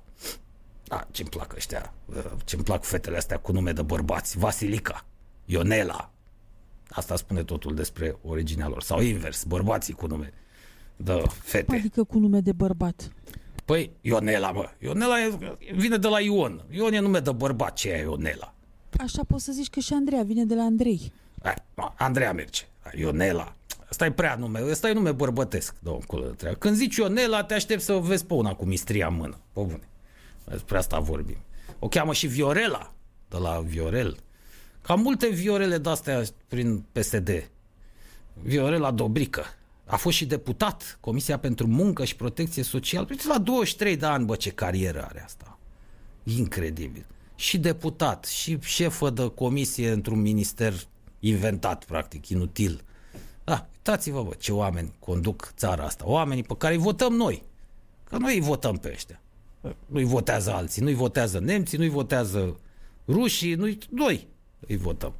Da, ce-mi plac ăștia, ce-mi plac fetele astea cu nume de bărbați. Vasilica, Ionela. Asta spune totul despre originea lor. Sau invers, bărbații cu nume de fete. Adică cu nume de bărbat. Păi, Ionela, mă. Ionela e, vine de la Ion. Ion e nume de bărbat, ce e Ionela? Așa poți să zici că și Andreea vine de la Andrei. Andreea merge. Ionela. Asta e prea nume, ăsta e nume bărbătesc, domnul Când zici Ionela, te aștept să o vezi pe una cu mistria în mână. Pe bune. Despre asta vorbim. O cheamă și Viorela, de la Viorel. Cam multe Viorele de-astea prin PSD. Viorela Dobrică. A fost și deputat, Comisia pentru Muncă și Protecție Socială. Uite, la 23 de ani, bă, ce carieră are asta. Incredibil. Și deputat, și șefă de comisie într-un minister inventat, practic, inutil. Da, uitați-vă, bă, ce oameni conduc țara asta. Oamenii pe care îi votăm noi. Că noi îi votăm pe ăștia. Nu-i votează alții, nu-i votează nemții, nu-i votează rușii, nu noi îi votăm.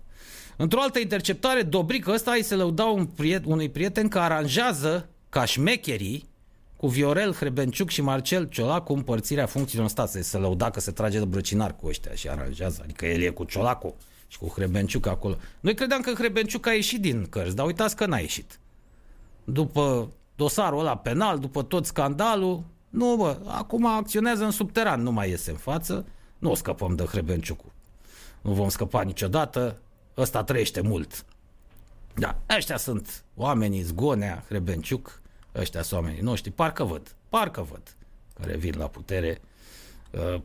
Într-o altă interceptare, Dobrică ăsta îi se lăuda un priet, unui prieten că aranjează ca șmecherii cu Viorel Hrebenciuc și Marcel Ciolacu împărțirea funcțiilor în stat. Se lăuda că se trage de brăcinar cu ăștia și aranjează. Adică el e cu Ciolacu și cu Hrebenciuc acolo. Noi credeam că Hrebenciuc a ieșit din cărți, dar uitați că n-a ieșit. După dosarul ăla penal, după tot scandalul, nu, bă, acum acționează în subteran, nu mai iese în față, nu o scăpăm de Hrebenciucul. Nu vom scăpa niciodată, ăsta trăiește mult. Da, ăștia sunt oamenii Zgonea, Hrebenciuc, ăștia sunt oamenii noștri, parcă văd, parcă văd, care vin la putere uh,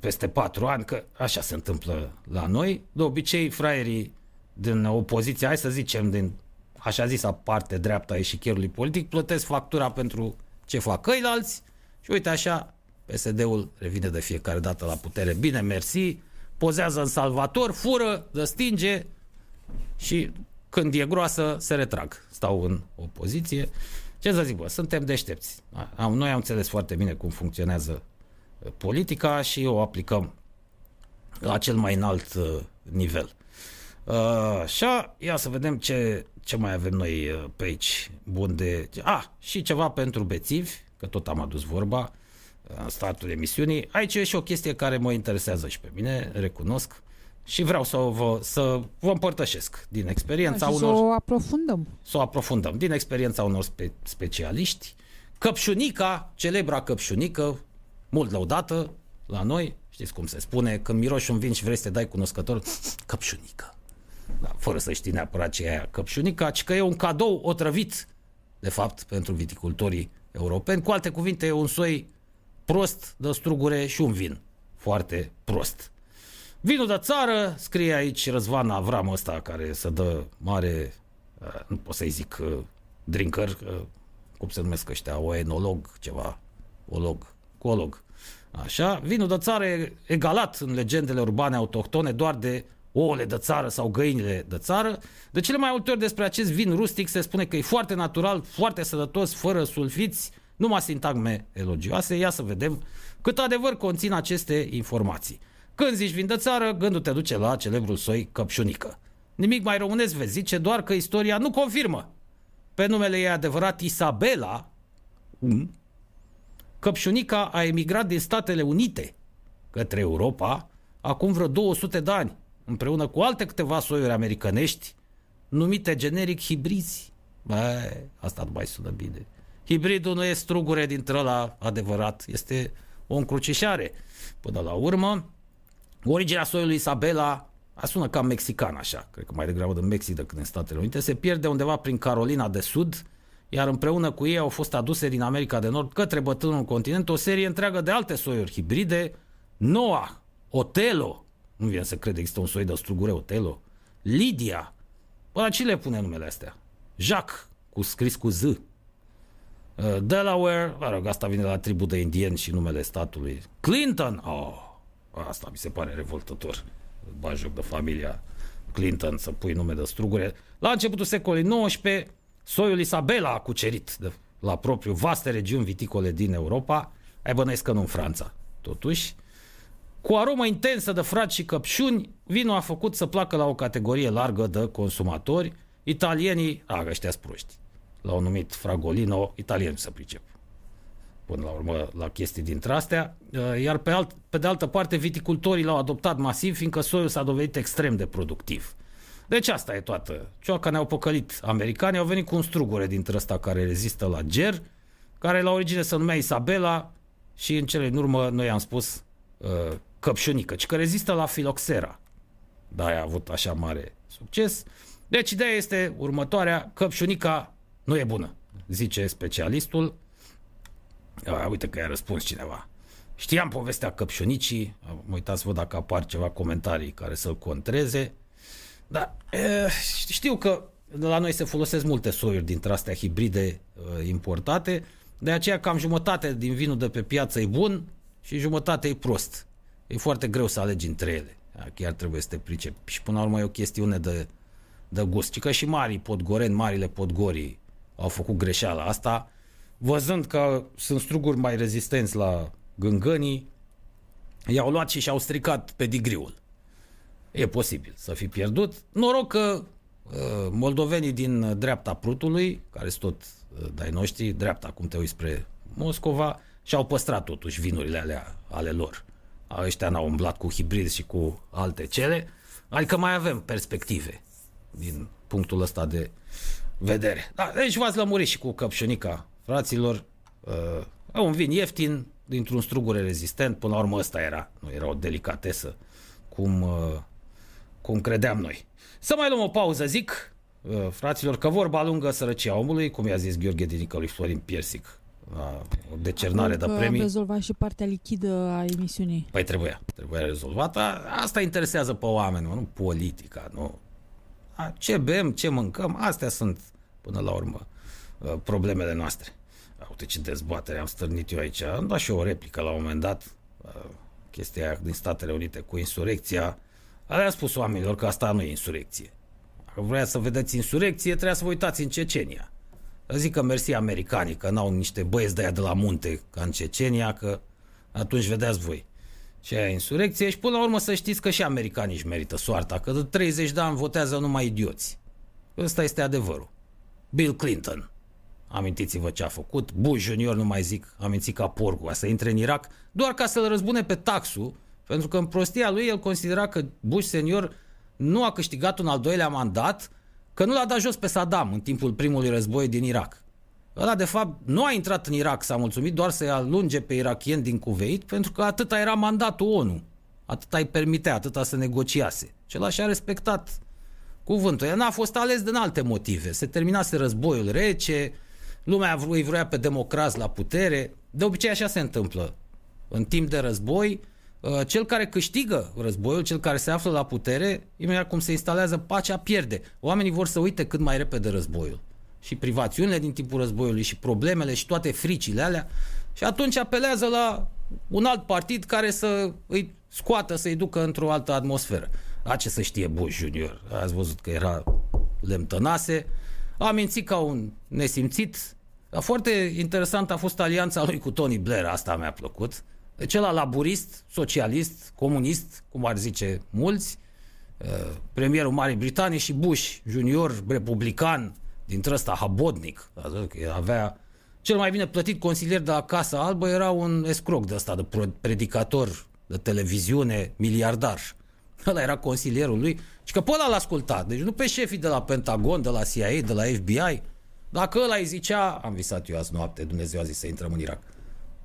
peste patru ani, că așa se întâmplă la noi. De obicei, fraierii din opoziție, hai să zicem, din așa zisa parte dreapta a eșichierului politic, plătesc factura pentru ce fac căilalți și uite așa, PSD-ul revine de fiecare dată la putere. Bine, mersi, pozează în salvator, fură, dă stinge și când e groasă se retrag. Stau în opoziție. Ce să zic, bă, suntem deștepți. Noi am înțeles foarte bine cum funcționează uh, politica și o aplicăm la cel mai înalt uh, nivel. Uh, așa, ia să vedem ce, ce mai avem noi uh, pe aici. Bun de... A, ah, și ceva pentru bețivi, că tot am adus vorba. în startul emisiunii. Aici e și o chestie care mă interesează și pe mine, recunosc, și vreau să vă, să vă împărtășesc din experiența și unor... să o aprofundăm. Să o aprofundăm. Din experiența unor spe, specialiști. Căpșunica, celebra căpșunică, mult lăudată la noi, știți cum se spune, când miroși un vin și vrei să te dai cunoscător, căpșunică. Da, fără să știi neapărat ce e aia căpșunica, ci că e un cadou otrăvit, de fapt, pentru viticultorii europeni. Cu alte cuvinte, e un soi prost de strugure și un vin foarte prost. Vinul de țară, scrie aici Răzvan Avram ăsta, care să dă mare, uh, nu pot să-i zic uh, drinker, uh, cum se numesc ăștia, o enolog, ceva, olog, colog. Așa, vinul de țară e egalat în legendele urbane autohtone doar de ouăle de țară sau găinile de țară. De cele mai multe ori despre acest vin rustic se spune că e foarte natural, foarte sănătos, fără sulfiți, numai sintagme elogioase. Ia să vedem cât adevăr conțin aceste informații. Când zici vin de țară, gândul te duce la celebrul soi căpșunică. Nimic mai românesc vezi, zice doar că istoria nu confirmă. Pe numele ei adevărat Isabela, um, Căpșunica a emigrat din Statele Unite către Europa acum vreo 200 de ani, împreună cu alte câteva soiuri americanești, numite generic hibrizi. Bă, asta nu mai sună bine. Hibridul nu e strugure dintre la adevărat, este o încrucișare. Până la urmă, originea soiului Isabela a sună cam mexican așa, cred că mai degrabă din Mexic decât în Statele Unite, se pierde undeva prin Carolina de Sud, iar împreună cu ei au fost aduse din America de Nord către bătrânul continent o serie întreagă de alte soiuri hibride, Noah, Otelo, nu vine să cred, există un soi de strugure Otelo, Lydia, Bă, ce le pune numele astea? Jacques, cu scris cu Z. Uh, Delaware, mă rog, asta vine de la tribu de indieni și numele statului. Clinton, oh, asta mi se pare revoltător. Ba joc de familia Clinton să pui nume de strugure. La începutul secolului XIX, soiul Isabela a cucerit de, la propriu vaste regiuni viticole din Europa, ai bănuiesc că nu în Franța. Totuși, cu aromă intensă de frați și căpșuni, vinul a făcut să placă la o categorie largă de consumatori. Italienii, a, ăștia proști, l-au numit Fragolino, italieni să pricep. Până la urmă, la chestii dintre astea. Iar pe, alt, pe de altă parte, viticultorii l-au adoptat masiv, fiindcă soiul s-a dovedit extrem de productiv. Deci asta e toată. Cioaca ne-au păcălit. Americanii au venit cu un strugure dintre ăsta care rezistă la ger, care la origine se numea Isabela și în cele din urmă noi am spus uh, căpșunică, ci că rezistă la filoxera. Da, a avut așa mare succes. Deci ideea este următoarea, căpșunica nu e bună, zice specialistul. A, uite că i-a răspuns cineva. Știam povestea căpșunicii, mă uitați văd dacă apar ceva comentarii care să-l contreze. Da, e, știu că la noi se folosesc multe soiuri dintre astea hibride e, importate, de aceea cam jumătate din vinul de pe piață e bun și jumătate e prost. E foarte greu să alegi între ele. Chiar trebuie să te pricep. Și până la urmă e o chestiune de, de gust. Și că și mari podgoreni, marile podgorii au făcut greșeala asta, văzând că sunt struguri mai rezistenți la gângănii, i-au luat și și-au stricat pedigriul. E posibil să fi pierdut. Noroc că uh, moldovenii din dreapta Prutului, care sunt tot uh, de-ai noștri, dreapta, cum te uiți spre Moscova, și-au păstrat totuși vinurile alea ale lor. Ăștia n-au umblat cu hibrid și cu alte cele. Adică mai avem perspective din punctul ăsta de vedere. Da, deci v-ați lămurit și cu căpșunica, fraților. Uh, un vin ieftin, dintr-un strugure rezistent, până la urmă ăsta era. Nu era o delicatesă, cum, uh, cum credeam noi. Să mai luăm o pauză, zic, uh, fraților, că vorba lungă sărăcia omului, cum i-a zis Gheorghe Dinică lui Florin Piersic la o decernare Acum de că premii. Am rezolvat și partea lichidă a emisiunii. Păi trebuia, trebuia rezolvată. Asta interesează pe oameni, mă, nu politica, nu. A, ce bem, ce mâncăm, astea sunt, până la urmă, uh, problemele noastre. A, uite ce dezbatere am stârnit eu aici. Am dat și o replică la un moment dat, uh, chestia aia din Statele Unite cu insurecția. Le-am spus oamenilor că asta nu e insurecție. Dacă vrea să vedeți insurecție, trebuie să vă uitați în Cecenia. Zic că mersi americanii, că n-au niște băieți de aia de la munte, ca în Cecenia, că atunci vedeați voi ce aia insurecție și până la urmă să știți că și americanii își merită soarta, că de 30 de ani votează numai idioți. Ăsta este adevărul. Bill Clinton amintiți-vă ce a făcut. Bush junior, nu mai zic, a mințit ca porcul, să intre în Irak, doar ca să-l răzbune pe taxul, pentru că în prostia lui el considera că Bush senior nu a câștigat un al doilea mandat, că nu l-a dat jos pe Saddam în timpul primului război din Irak. Ăla, de fapt, nu a intrat în Irak, s-a mulțumit doar să-i alunge pe irakieni din Cuveit, pentru că atâta era mandatul ONU. Atâta îi permitea, atâta să negociase. Cel și-a respectat cuvântul. El n-a fost ales din alte motive. Se terminase războiul rece, lumea îi vrea pe democrați la putere. De obicei așa se întâmplă. În timp de război, uh, cel care câștigă războiul, cel care se află la putere, imediat cum se instalează pacea, pierde. Oamenii vor să uite cât mai repede războiul. Și privațiunile din timpul războiului, și problemele, și toate fricile alea. Și atunci apelează la un alt partid care să îi scoată, să-i ducă într-o altă atmosferă. A ce să știe Bush Junior? Ați văzut că era lemtănase. A mințit ca un nesimțit. A foarte interesant a fost alianța lui cu Tony Blair, asta mi-a plăcut. Deci ăla laburist, socialist, comunist, cum ar zice mulți, uh, premierul Marii Britanii și Bush junior, republican, dintre ăsta, habodnic, avea cel mai bine plătit consilier de la Casa Albă era un escroc de ăsta, de predicator de televiziune, miliardar. Ăla era consilierul lui și că pe ăla l-asculta. Deci nu pe șefii de la Pentagon, de la CIA, de la FBI. Dacă ăla îi zicea, am visat eu azi noapte, Dumnezeu a zis să intrăm în Irak.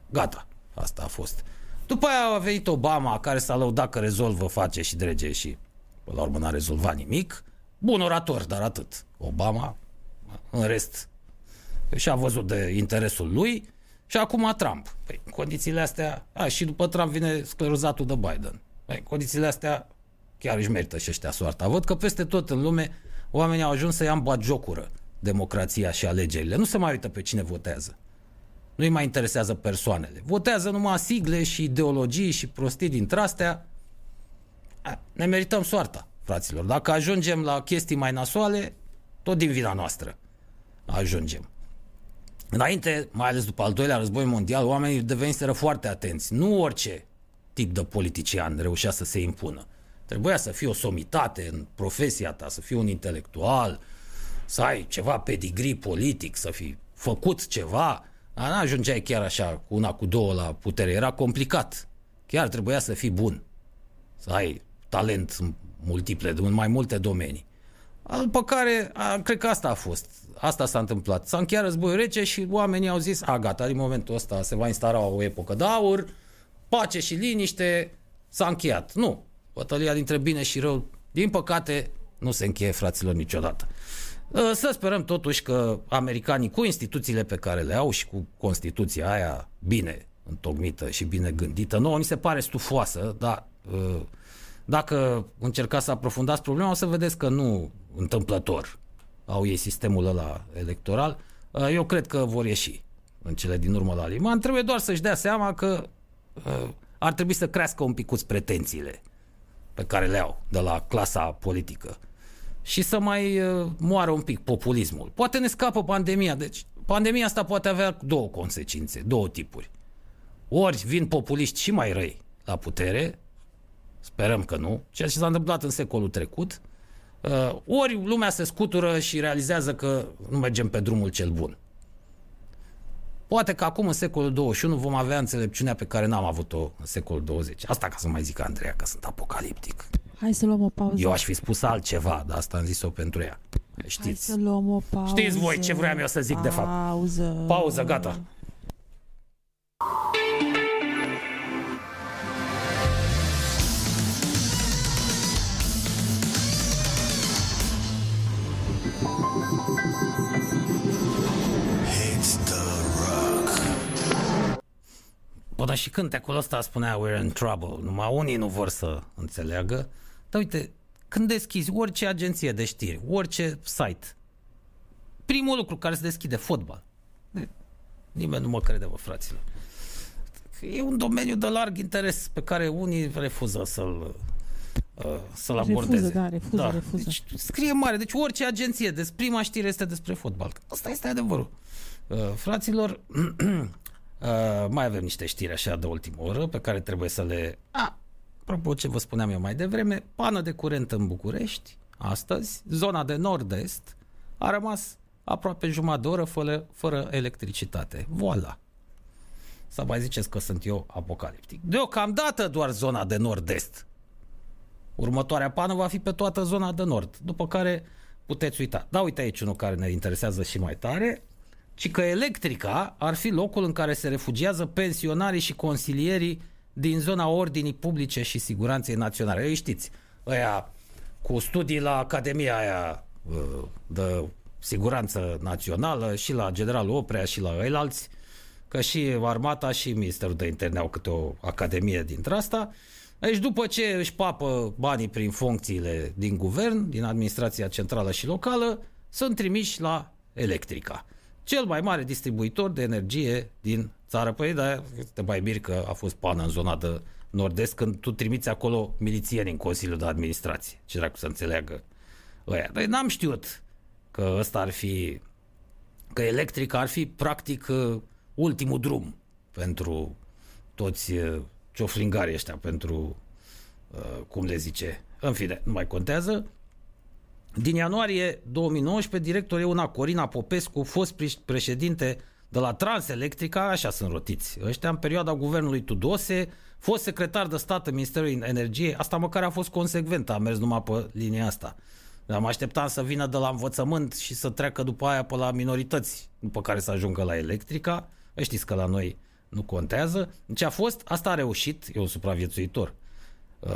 Gata, asta a fost. După aia a venit Obama, care s-a lăudat că rezolvă, face și drege și până la urmă n-a rezolvat nimic. Bun orator, dar atât. Obama, în rest, și-a văzut de interesul lui și acum Trump. Păi, condițiile astea, a, și după Trump vine sclerozatul de Biden. Păi, condițiile astea chiar își merită și ăștia soarta. Văd că peste tot în lume oamenii au ajuns să ia în jocură democrația și alegerile. Nu se mai uită pe cine votează. Nu-i mai interesează persoanele. Votează numai sigle și ideologii și prostii dintre astea. Ne merităm soarta, fraților. Dacă ajungem la chestii mai nasoale, tot din vina noastră ajungem. Înainte, mai ales după al doilea război mondial, oamenii deveniseră foarte atenți. Nu orice tip de politician reușea să se impună. Trebuia să fii o somitate în profesia ta, să fii un intelectual, să ai ceva pedigree politic, să fi făcut ceva. Dar nu ajungeai chiar așa cu una, cu două la putere. Era complicat. Chiar trebuia să fii bun. Să ai talent multiple, în mai multe domenii. După care, a, cred că asta a fost. Asta s-a întâmplat. S-a încheiat războiul rece și oamenii au zis, a, gata, din momentul ăsta se va instala o epocă de aur, pace și liniște, s-a încheiat. Nu. Bătălia dintre bine și rău, din păcate, nu se încheie, fraților, niciodată. Ă, să sperăm totuși că americanii, cu instituțiile pe care le au și cu Constituția aia bine întocmită și bine gândită, nouă ni se pare stufoasă, dar ă, dacă încercați să aprofundați problema, o să vedeți că nu întâmplător au ei sistemul ăla electoral. Ă, eu cred că vor ieși în cele din urmă la liman. Trebuie doar să-și dea seama că ar trebui să crească un picuț pretențiile pe care le au de la clasa politică și să mai uh, moară un pic populismul. Poate ne scapă pandemia, deci pandemia asta poate avea două consecințe, două tipuri. Ori vin populiști și mai răi la putere, sperăm că nu, ceea ce s-a întâmplat în secolul trecut, uh, ori lumea se scutură și realizează că nu mergem pe drumul cel bun. Poate că acum, în secolul 21, vom avea înțelepciunea pe care n-am avut-o în secolul 20. Asta ca să mai zic Andreea, că sunt apocaliptic. Hai să luăm o pauză. Eu aș fi spus altceva, dar asta am zis-o pentru ea. Știți. Hai să luăm o pauză. Știți voi ce vreau eu să zic pauză. de fapt. Pauză. Pauză, gata. Bă, dar și cântecul ăsta spunea We're in trouble. Numai unii nu vor să înțeleagă. Dar uite, când deschizi orice agenție de știri, orice site, primul lucru care se deschide, fotbal. Nimeni nu mă crede, vă fraților. E un domeniu de larg interes pe care unii refuză să-l uh, să-l abordeze. Refuză, da, refuză, da. refuză. Deci, scrie mare. Deci orice agenție, des, prima știre este despre fotbal. Asta este adevărul. Uh, fraților, Uh, mai avem niște știri așa de ultimă oră pe care trebuie să le... A, apropo ce vă spuneam eu mai devreme, pană de curent în București, astăzi, zona de nord-est, a rămas aproape jumătate de oră fără, fără electricitate. Voila! Să mai ziceți că sunt eu apocaliptic. Deocamdată doar zona de nord-est. Următoarea pană va fi pe toată zona de nord, după care puteți uita. Da, uite aici unul care ne interesează și mai tare, ci că Electrica ar fi locul în care se refugiază pensionarii și consilierii din zona ordinii publice și siguranței naționale. Ei știți, ăia cu studii la Academia aia uh, de siguranță națională și la Generalul Oprea și la alți, că și armata și Ministerul de Interne au câte o academie dintre asta. Deci după ce își papă banii prin funcțiile din guvern, din administrația centrală și locală, sunt trimiși la Electrica. Cel mai mare distribuitor de energie din țară. Păi, da, te mai mir că a fost pană în zona de nord-est când tu trimiți acolo milițieni în Consiliul de Administrație. Ce dracu să înțeleagă ăia. Dar n-am știut că ăsta ar fi, că electrica ar fi practic uh, ultimul drum pentru toți uh, cioflingarii ăștia, pentru, uh, cum le zice, în fine, nu mai contează. Din ianuarie 2019, director e una Corina Popescu, fost președinte de la Transelectrica, așa sunt rotiți. Ăștia în perioada guvernului Tudose, fost secretar de stat în Ministerul Energiei, asta măcar a fost consecvent, a mers numai pe linia asta. Am așteptat să vină de la învățământ și să treacă după aia pe la minorități, după care să ajungă la electrica. Știți că la noi nu contează. Deci a fost, asta a reușit, e un supraviețuitor, uh,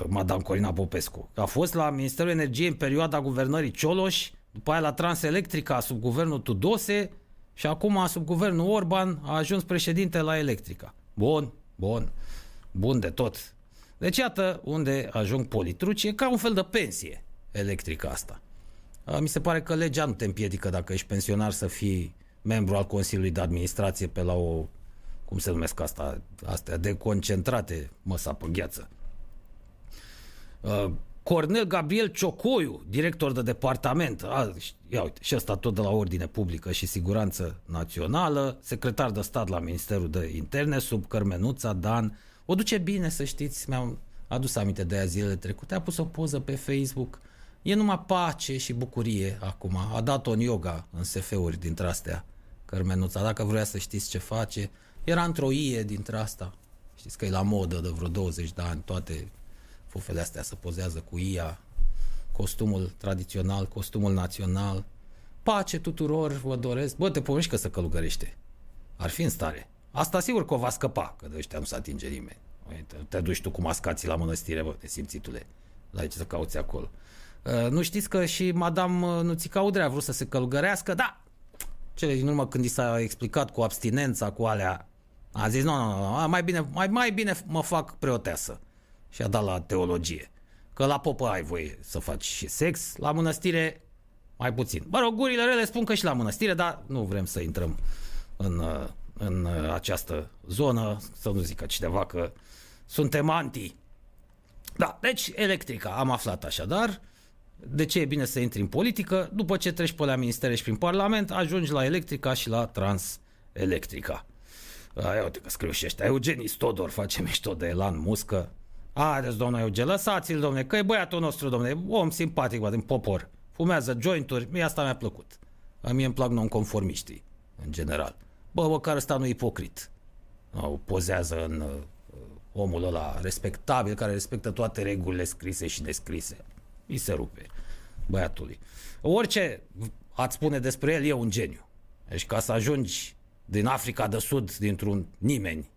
Madame Corina Popescu. A fost la Ministerul Energiei în perioada guvernării Cioloș, după aia la Transelectrica sub guvernul Tudose și acum sub guvernul Orban a ajuns președinte la Electrica. Bun, bun, bun de tot. Deci iată unde ajung politruci, e ca un fel de pensie electrică asta. Mi se pare că legea nu te împiedică dacă ești pensionar să fii membru al Consiliului de Administrație pe la o, cum se numesc asta, astea, de concentrate, măsa pe gheață. Cornel Gabriel Ciocoiu, director de departament, a, ia uite, și ăsta tot de la Ordine Publică și Siguranță Națională, secretar de stat la Ministerul de Interne, sub Cărmenuța Dan. O duce bine, să știți, mi-am adus aminte de aia zilele trecute, a pus o poză pe Facebook E numai pace și bucurie acum. A dat-o în yoga în SF-uri dintre astea, Cărmenuța. Dacă vrea să știți ce face, era într-o ie dintre asta. Știți că e la modă de vreo 20 de ani, toate fufele astea se pozează cu IA, costumul tradițional, costumul național. Pace tuturor, vă doresc. Bă, te pomești că să călugărește. Ar fi în stare. Asta sigur că o va scăpa, că de ăștia nu se atinge nimeni. Te duci tu cu mascații la mănăstire, bă, simțitule. La ce să cauți acolo. Uh, nu știți că și Madame uh, Nuțica Udrea a vrut să se călugărească? Da! Cele din urmă când i s-a explicat cu abstinența, cu alea, a zis, nu, nu, nu, mai bine, mai, mai bine mă fac preoteasă. Și a dat la teologie. Că la popă ai voie să faci și sex, la mănăstire mai puțin. Mă rog, gurile rele spun că și la mănăstire, dar nu vrem să intrăm în, uh, în această zonă, să nu zică cineva că suntem anti. Da, deci electrica, am aflat așadar, de ce e bine să intri în politică? După ce treci pe la ministere și prin Parlament, ajungi la Electrica și la Transelectrica. Ia uite că scriu și ăștia. Eugenii Stodor face mișto de Elan Muscă. Haideți, domnule Eugen, lăsați-l, domnule, că e băiatul nostru, domnule, om simpatic, bă, din popor. Fumează jointuri, mie asta mi-a plăcut. A mie îmi plac nonconformiștii, în general. Bă, măcar ăsta nu e ipocrit. Nu, pozează în uh, omul ăla respectabil, care respectă toate regulile scrise și nescrise îi se rupe băiatului. Orice ați spune despre el, e un geniu. Deci ca să ajungi din Africa de Sud, dintr-un nimeni,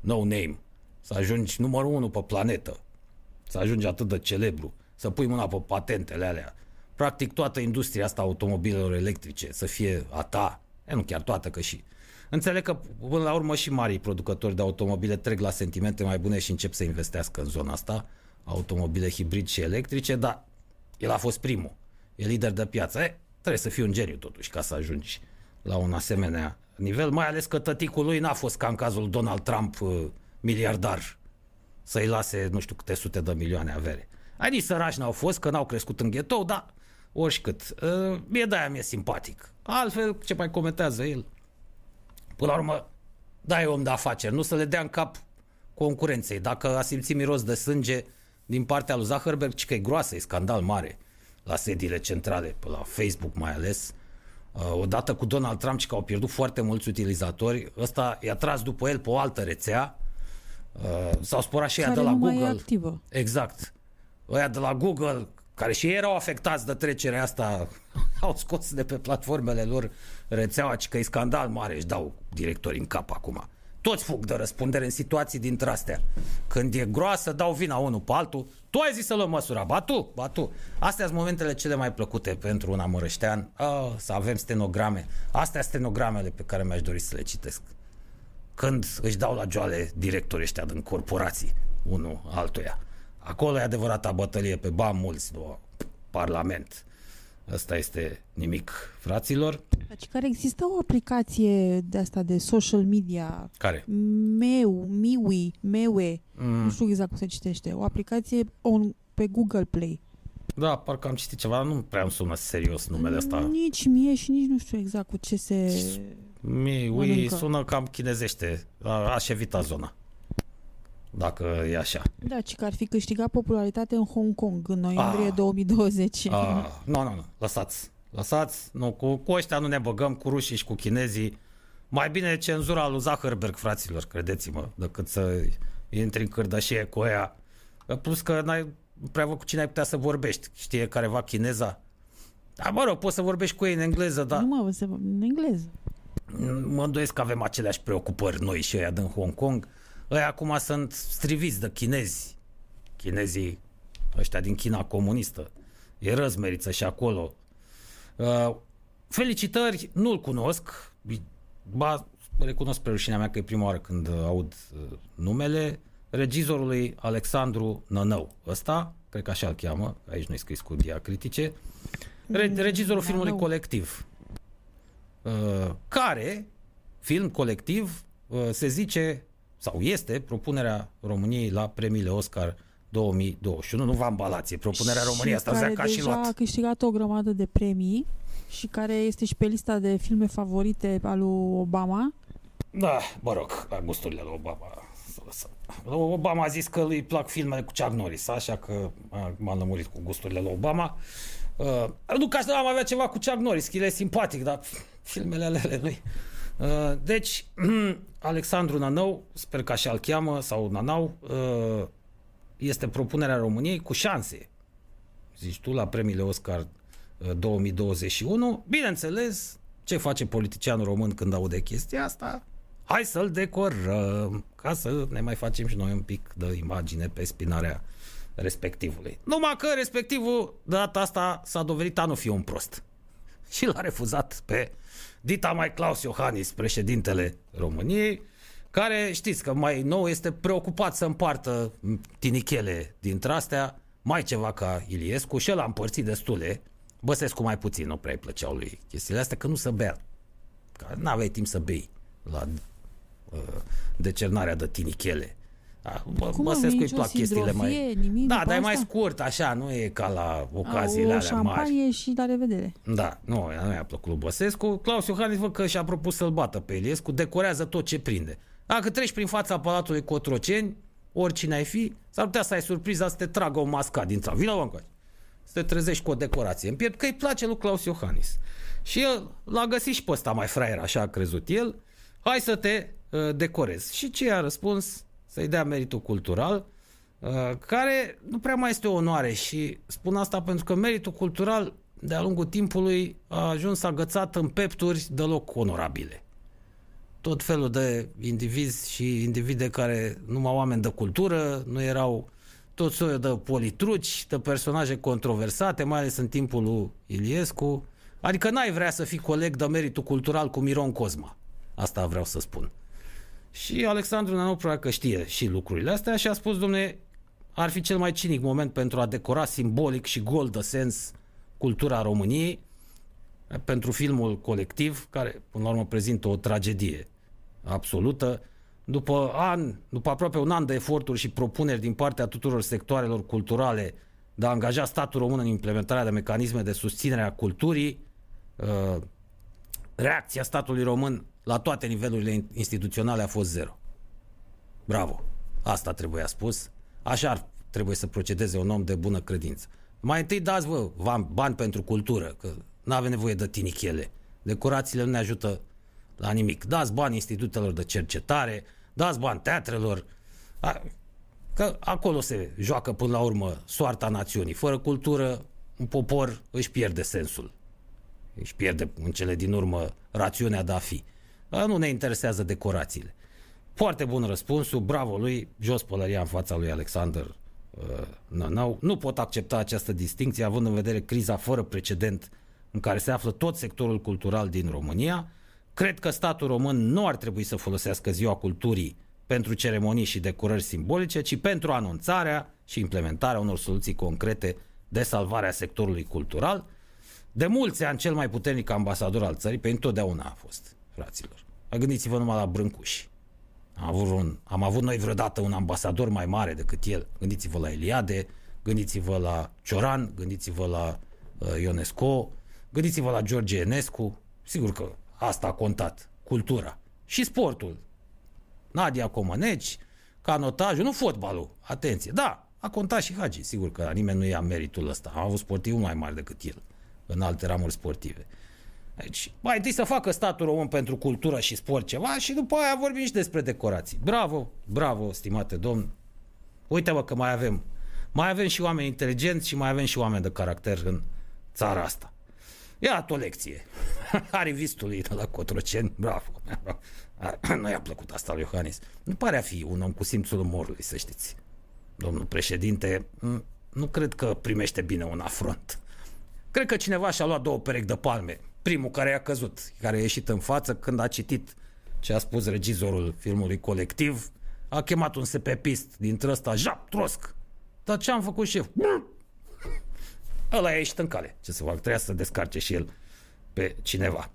no name, să ajungi numărul unu pe planetă, să ajungi atât de celebru, să pui mâna pe patentele alea, practic toată industria asta automobilelor electrice să fie a ta, e nu chiar toată, că și Înțeleg că până la urmă și marii producători de automobile trec la sentimente mai bune și încep să investească în zona asta, automobile hibrid și electrice, dar el a fost primul. E lider de piață. E, trebuie să fii un geniu totuși ca să ajungi la un asemenea nivel, mai ales că tăticul lui n-a fost ca în cazul Donald Trump uh, miliardar să-i lase nu știu câte sute de milioane avere. Ai nici sărași n-au fost, că n-au crescut în ghetou, dar oricât. Uh, mie de-aia mi-e simpatic. Altfel, ce mai comentează el? Până la urmă, da, e om de afaceri, nu să le dea în cap concurenței. Dacă a simțit miros de sânge, din partea lui Zuckerberg, ci că e groasă, e scandal mare la sediile centrale, pe la Facebook mai ales. uh, odată cu Donald Trump și că au pierdut foarte mulți utilizatori, ăsta i-a tras după el pe o altă rețea, uh, s-au sporat și ea Care de la nu mai e Google. activă. Exact. Ăia de la Google, care și ei erau afectați de trecerea asta, au scos de pe platformele lor rețeaua, ci că e scandal mare, își dau directorii în cap acum. Toți fug de răspundere în situații dintre astea. Când e groasă, dau vina unul pe altul. Tu ai zis să luăm măsura, ba tu, ba tu. Astea sunt momentele cele mai plăcute pentru un amărăștean. Oh, să avem stenograme. Astea sunt stenogramele pe care mi-aș dori să le citesc. Când își dau la joale directorii ăștia din corporații, unul altuia. Acolo e adevărata bătălie pe bani mulți, nu Parlament. Asta este nimic, fraților. Deci care există o aplicație de asta de social media, Care? Meu, Miwi, Mewe, Mm. nu știu exact cum se citește, o aplicație on, pe Google Play. Da, parcă am citit ceva, nu prea îmi sună serios numele ăsta. Nici mie și nici nu știu exact cu ce se... Mi, ui, Mănâncă. sună cam chinezește. A- Aș evita zona. Dacă e așa. Da, ci că ar fi câștigat popularitate în Hong Kong în noiembrie Ah. 2020. Ah, nu, nu, nu, lăsați. Lăsați, nu, cu, cu ăștia nu ne băgăm, cu rușii și cu chinezii. Mai bine cenzura lui Zuckerberg, fraților, credeți-mă, decât să intri în cârdășie cu ea. Plus că n-ai nu prea văd cu cine ai putea să vorbești. Știe careva chineza? Da, mă rog, poți să vorbești cu ei în engleză, dar Nu mă, se, în engleză. Mă îndoiesc că avem aceleași preocupări noi și ăia din Hong Kong. Ăia acum sunt striviți de chinezi. Chinezii ăștia din China comunistă. E răzmeriță și acolo. Uh, felicitări, nu-l cunosc. Ba, recunosc pe rușinea mea că e prima oară când uh, aud uh, numele regizorului Alexandru Nănău. Ăsta, cred că așa îl cheamă, aici nu-i scris cu diacritice, Re- regizorul filmului Nănău. Colectiv. Uh, care, film colectiv, uh, se zice, sau este, propunerea României la premiile Oscar 2021. Nu vă ambalați, e propunerea României, asta care înseamnă că a și deja luat. a câștigat o grămadă de premii și care este și pe lista de filme favorite al lui Obama. Da, mă rog, la gusturile lui Obama. să lăsăm. Obama a zis că îi plac filmele cu Chuck Norris, așa că a- m-a lămurit cu gusturile lui Obama. Uh, nu ca să am avea ceva cu Chuck Norris, că el e simpatic, dar pf, filmele alele lui. Uh, deci, Alexandru Nanău, sper că așa îl cheamă, sau Nanau, uh, este propunerea României cu șanse, zici tu, la premiile Oscar uh, 2021. Bineînțeles, ce face politicianul român când aude chestia asta? Hai să-l decorăm, ca să ne mai facem și noi un pic de imagine pe spinarea respectivului. Numai că respectivul, de data asta, s-a dovedit a nu fi un prost. Și l-a refuzat pe Dita mai Claus Iohannis, președintele României, care știți că mai nou este preocupat să împartă tinichele dintre astea, mai ceva ca Iliescu și el a împărțit destule, Băsescu mai puțin, nu prea îi plăceau lui chestiile astea, că nu se bea. Că n-aveai timp să bei la uh, decernarea de tinichele. Da, bă, Cum, Băsescu îi nicio plac chestiile mai... sindrofie, nimic Da, după dar e mai asta? scurt, așa, nu e ca la o ocaziile alea mari. șampanie și la revedere. Da, nu, nu i-a plăcut lui Băsescu. Claus Iohannis văd că și-a propus să-l bată pe Iliescu, decorează tot ce prinde. Dacă treci prin fața Palatului Cotroceni, oricine ai fi, s-ar putea să ai surpriza să te tragă o masca din țară. Vină încoace. Să te trezești cu o decorație în piept, că îi place lui Claus Iohannis. Și el l-a găsit și pe ăsta mai fraier, așa a crezut el. Hai să te uh, decorezi. Și ce i-a răspuns? Să-i dea meritul cultural, uh, care nu prea mai este o onoare și spun asta pentru că meritul cultural de-a lungul timpului a ajuns agățat în pepturi deloc onorabile. Tot felul de indivizi și individe care numai oameni de cultură, nu erau tot soiul de politruci, de personaje controversate, mai ales în timpul lui Iliescu. Adică n-ai vrea să fii coleg de meritul cultural cu Miron Cosma. Asta vreau să spun. Și Alexandru Nanau probabil că știe și lucrurile astea și a spus, domne, ar fi cel mai cinic moment pentru a decora simbolic și gol de sens cultura României pentru filmul colectiv, care până la urmă prezintă o tragedie absolută. După an, după aproape un an de eforturi și propuneri din partea tuturor sectoarelor culturale de a angaja statul român în implementarea de mecanisme de susținere a culturii, uh, reacția statului român la toate nivelurile instituționale a fost zero. Bravo! Asta trebuia spus. Așa ar trebuie să procedeze un om de bună credință. Mai întâi dați, vă, bani pentru cultură, că nu avem nevoie de tinichele Decorațiile nu ne ajută la nimic. Dați bani institutelor de cercetare, dați bani teatrelor, că acolo se joacă până la urmă soarta națiunii. Fără cultură, un popor își pierde sensul. Își pierde în cele din urmă rațiunea de a fi. Dar nu ne interesează decorațiile. Foarte bun răspunsul, bravo lui, jos pălăria în fața lui Alexander uh, Nănău. Nu pot accepta această distinție, având în vedere criza fără precedent în care se află tot sectorul cultural din România. Cred că statul român nu ar trebui să folosească ziua culturii pentru ceremonii și decorări simbolice, ci pentru anunțarea și implementarea unor soluții concrete de salvare a sectorului cultural. De mulți ani cel mai puternic ambasador al țării, pe întotdeauna a fost, fraților. Gândiți-vă numai la Brâncuși. Am avut, un, am avut noi vreodată un ambasador mai mare decât el. Gândiți-vă la Eliade, gândiți-vă la Cioran, gândiți-vă la uh, Ionesco, gândiți-vă la George Enescu. Sigur că asta a contat. Cultura. Și sportul. Nadia Comăneci, canotajul, nu fotbalul. Atenție. Da, a contat și Hagi. Sigur că nimeni nu ia meritul ăsta. Am avut sportiv mai mare decât el în alte ramuri sportive. Deci, mai întâi să facă statul român pentru cultură și sport ceva și după aia vorbim și despre decorații. Bravo, bravo, stimate domn. Uite-vă că mai avem. Mai avem și oameni inteligenți și mai avem și oameni de caracter în țara asta. Iată o lecție. Arivistului de la Cotroceni, bravo. Nu i-a plăcut asta lui Iohannis. Nu pare a fi un om cu simțul umorului, să știți. Domnul președinte, nu cred că primește bine un afront. Cred că cineva și-a luat două perechi de palme primul care a căzut, care a ieșit în față când a citit ce a spus regizorul filmului colectiv, a chemat un sepepist dintre ăsta, Jap, Trosc. Dar ce am făcut șef? Ăla a ieșit în cale. Ce să fac? Trebuia să descarce și el pe cineva.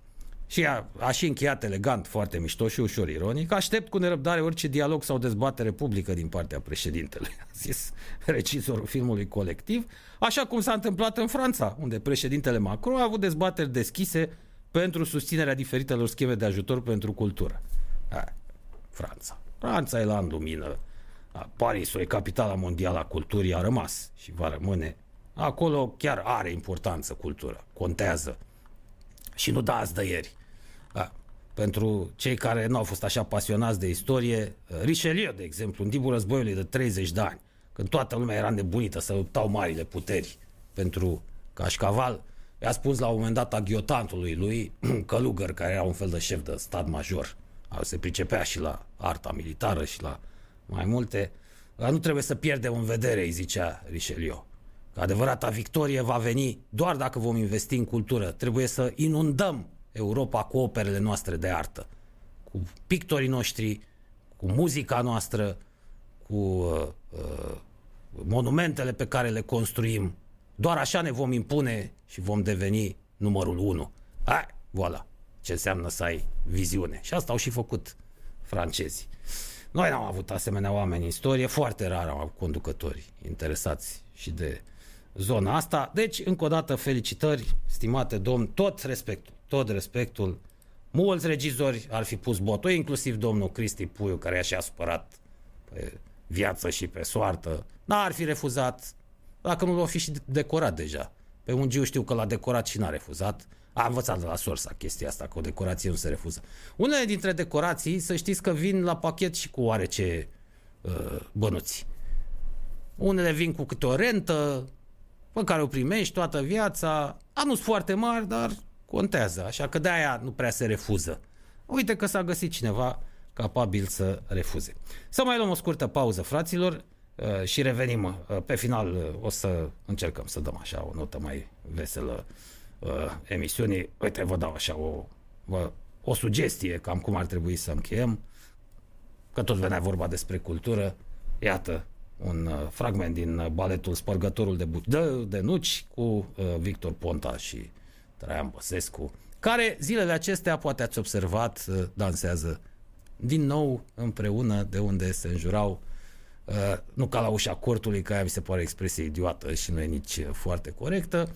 Și a, a și încheiat elegant, foarte mișto și ușor ironic. Aștept cu nerăbdare orice dialog sau dezbatere publică din partea președintelui, a zis regizorul filmului colectiv, așa cum s-a întâmplat în Franța, unde președintele Macron a avut dezbateri deschise pentru susținerea diferitelor scheme de ajutor pentru cultură. A, Franța. Franța e la în lumină. Parisul e capitala mondială a culturii, a rămas și va rămâne. Acolo chiar are importanță cultura, contează. Și nu dați de ieri. Da. Pentru cei care nu au fost așa pasionați de istorie, Richelieu, de exemplu, în timpul războiului de 30 de ani, când toată lumea era nebunită să luptau marile puteri pentru cașcaval, i-a spus la un moment dat aghiotantului lui, călugăr, care era un fel de șef de stat major, se pricepea și la arta militară și la mai multe, nu trebuie să pierdem în vedere, îi zicea Richelieu. Că adevărata victorie va veni doar dacă vom investi în cultură. Trebuie să inundăm Europa cu operele noastre de artă, cu pictorii noștri, cu muzica noastră, cu uh, uh, monumentele pe care le construim. Doar așa ne vom impune și vom deveni numărul unu. Hai, voilà, ce înseamnă să ai viziune. Și asta au și făcut francezii. Noi n-am avut asemenea oameni în istorie, foarte rar am avut conducători interesați și de zona asta. Deci, încă o dată, felicitări, stimate domn, tot respectul tot respectul, mulți regizori ar fi pus botul, inclusiv domnul Cristi Puiu, care a și-a supărat pe viață și pe soartă, n-ar fi refuzat, dacă nu l-o fi și decorat deja. Pe un giu știu că l-a decorat și n-a refuzat. A învățat de la Sorsa chestia asta, că o decorație nu se refuză. Unele dintre decorații, să știți că vin la pachet și cu oarece uh, bănuți. Unele vin cu câte o rentă, pe care o primești toată viața. A nu foarte mari, dar contează, așa că de-aia nu prea se refuză. Uite că s-a găsit cineva capabil să refuze. Să mai luăm o scurtă pauză, fraților, uh, și revenim. Uh, pe final uh, o să încercăm să dăm așa o notă mai veselă emisiunii. Uite, vă dau așa o, o sugestie cam cum ar trebui să încheiem, că tot venea vorba despre cultură. Iată, un fragment din baletul Spărgătorul de, de, de nuci cu Victor Ponta și Traian Băsescu, care zilele acestea, poate ați observat, uh, dansează din nou împreună de unde se înjurau Uh, nu ca la ușa cortului, că aia mi se pare expresie idiotă și nu e nici uh, foarte corectă,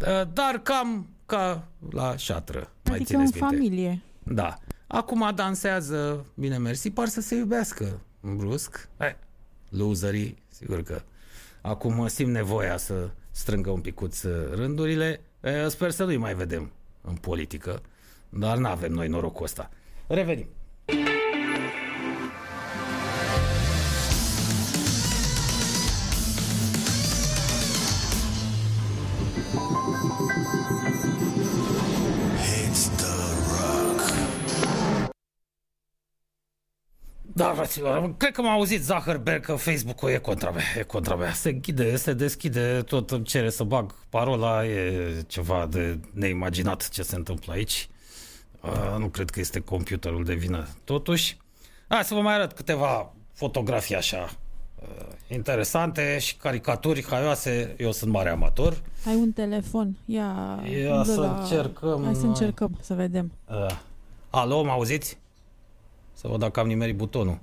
uh, dar cam ca la șatră. Adică mai în minte. familie. Da. Acum dansează, bine mersi, par să se iubească brusc. Hai, loserii, sigur că acum simt nevoia să strângă un picuț rândurile. Sper să nu-i mai vedem în politică. Dar nu avem noi norocul ăsta. Revenim. Da, fraților, cred că m-a auzit Zuckerberg că Facebook-ul e contra mea, e contra mea. Se închide, se deschide, tot îmi cere să bag parola, e ceva de neimaginat ce se întâmplă aici. Uh, nu cred că este computerul de vină. Totuși, hai să vă mai arăt câteva fotografii așa uh, interesante și caricaturi haioase. Eu sunt mare amator. Ai un telefon, ia... Ia să la... încercăm Hai să noi. încercăm, să vedem. Uh, alo, mă auziți? Să văd dacă am nimerit butonul.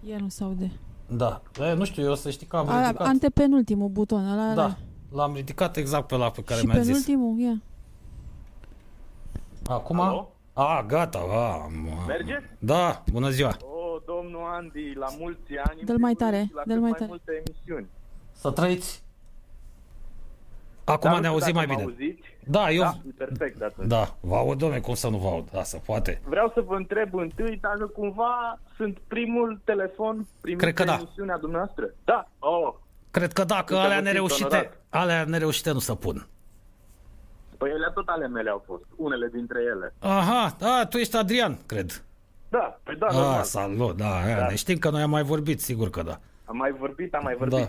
Ia nu se aude. Da, e, nu știu, eu să știi că am A, ridicat. antepenultimul buton, ăla, Da, ăla. l-am ridicat exact pe la pe care Și mi-a zis. penultimul, ia. Acum? Alo? A, gata, a, mă. Merge? Da, bună ziua. O, domnul Andy, la mulți ani. în Dă-l mai primul tare, rând, și la dă-l cât mai mai tare. multe emisiuni. Să trăiți. Acum Dar ne nu știu auzim mai dacă bine. mă Auziți. Da, eu... Da, e perfect atunci. Da, vă aud, domne, cum să nu vă aud? Da, se poate. Vreau să vă întreb întâi dacă cumva sunt primul telefon primit Cred că pe da. emisiunea dumneavoastră. Da. Oh, Cred că da, că Uite, alea vă simt nereușite, onorat. alea nereușite nu se pun. păi ele tot ale mele au fost. Unele dintre ele. Aha, da, tu ești Adrian, cred. Da, păi da, Ah, normal. salut, da, aia, Da. ne știm că noi am mai vorbit, sigur că da. Am mai vorbit, am mai vorbit. Da.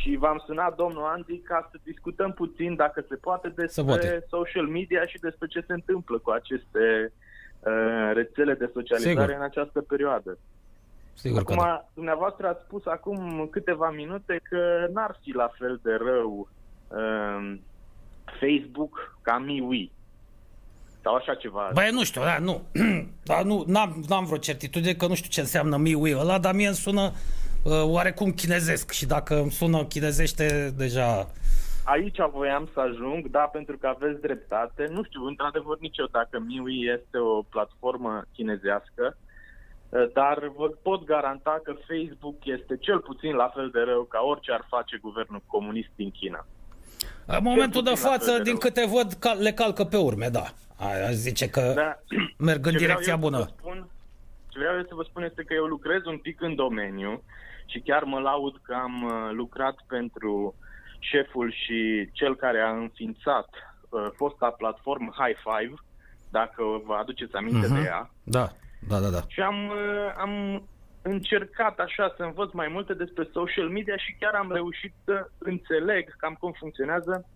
Și v-am sunat, domnul Andy, ca să discutăm puțin, dacă se poate, despre poate. social media și despre ce se întâmplă cu aceste uh, rețele de socializare Sigur. în această perioadă. Sigur că Acum, da. dumneavoastră ați spus acum câteva minute că n-ar fi la fel de rău uh, Facebook ca MeWe. Sau așa ceva. Băi, nu știu, da, nu. Dar nu, n-am, n-am vreo certitudine că nu știu ce înseamnă MeWe ăla, dar mie îmi sună uh, oarecum chinezesc și dacă îmi sună chinezește, deja... Aici voiam să ajung, da, pentru că aveți dreptate. Nu știu, într-adevăr, nici eu dacă MeWe este o platformă chinezească, eh, dar vă pot garanta că Facebook este cel puțin la fel de rău ca orice ar face guvernul comunist din China. În momentul de puțin la față, fel de din rău. câte văd, cal- le calcă pe urme, da. Aia zice că Da. merg în Ce vreau direcția eu să bună. vă spun, ce vreau eu să vă spun este că eu lucrez un pic în domeniu și chiar mă laud că am uh, lucrat pentru șeful și cel care a înființat uh, fosta platformă High Five, dacă vă aduceți aminte Mhm. de ea. Da, da, da, da. Și am, uh, am încercat așa să învăț mai multe despre social media și chiar am reușit să înțeleg cam cum funcționează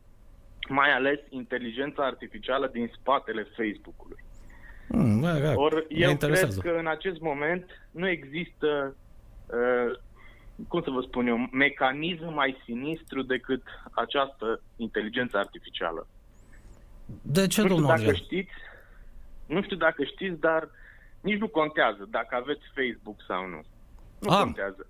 mai ales inteligența artificială din spatele Facebook-ului. Mm, bă, bă, Ori mă eu cred interesează. că în acest moment nu există, uh, cum să vă spun eu, mecanism mai sinistru decât această inteligență artificială. De ce, nu știu domnul dacă Adrian? știți, nu știu dacă știți, dar nici nu contează dacă aveți Facebook sau nu. Nu Am. contează.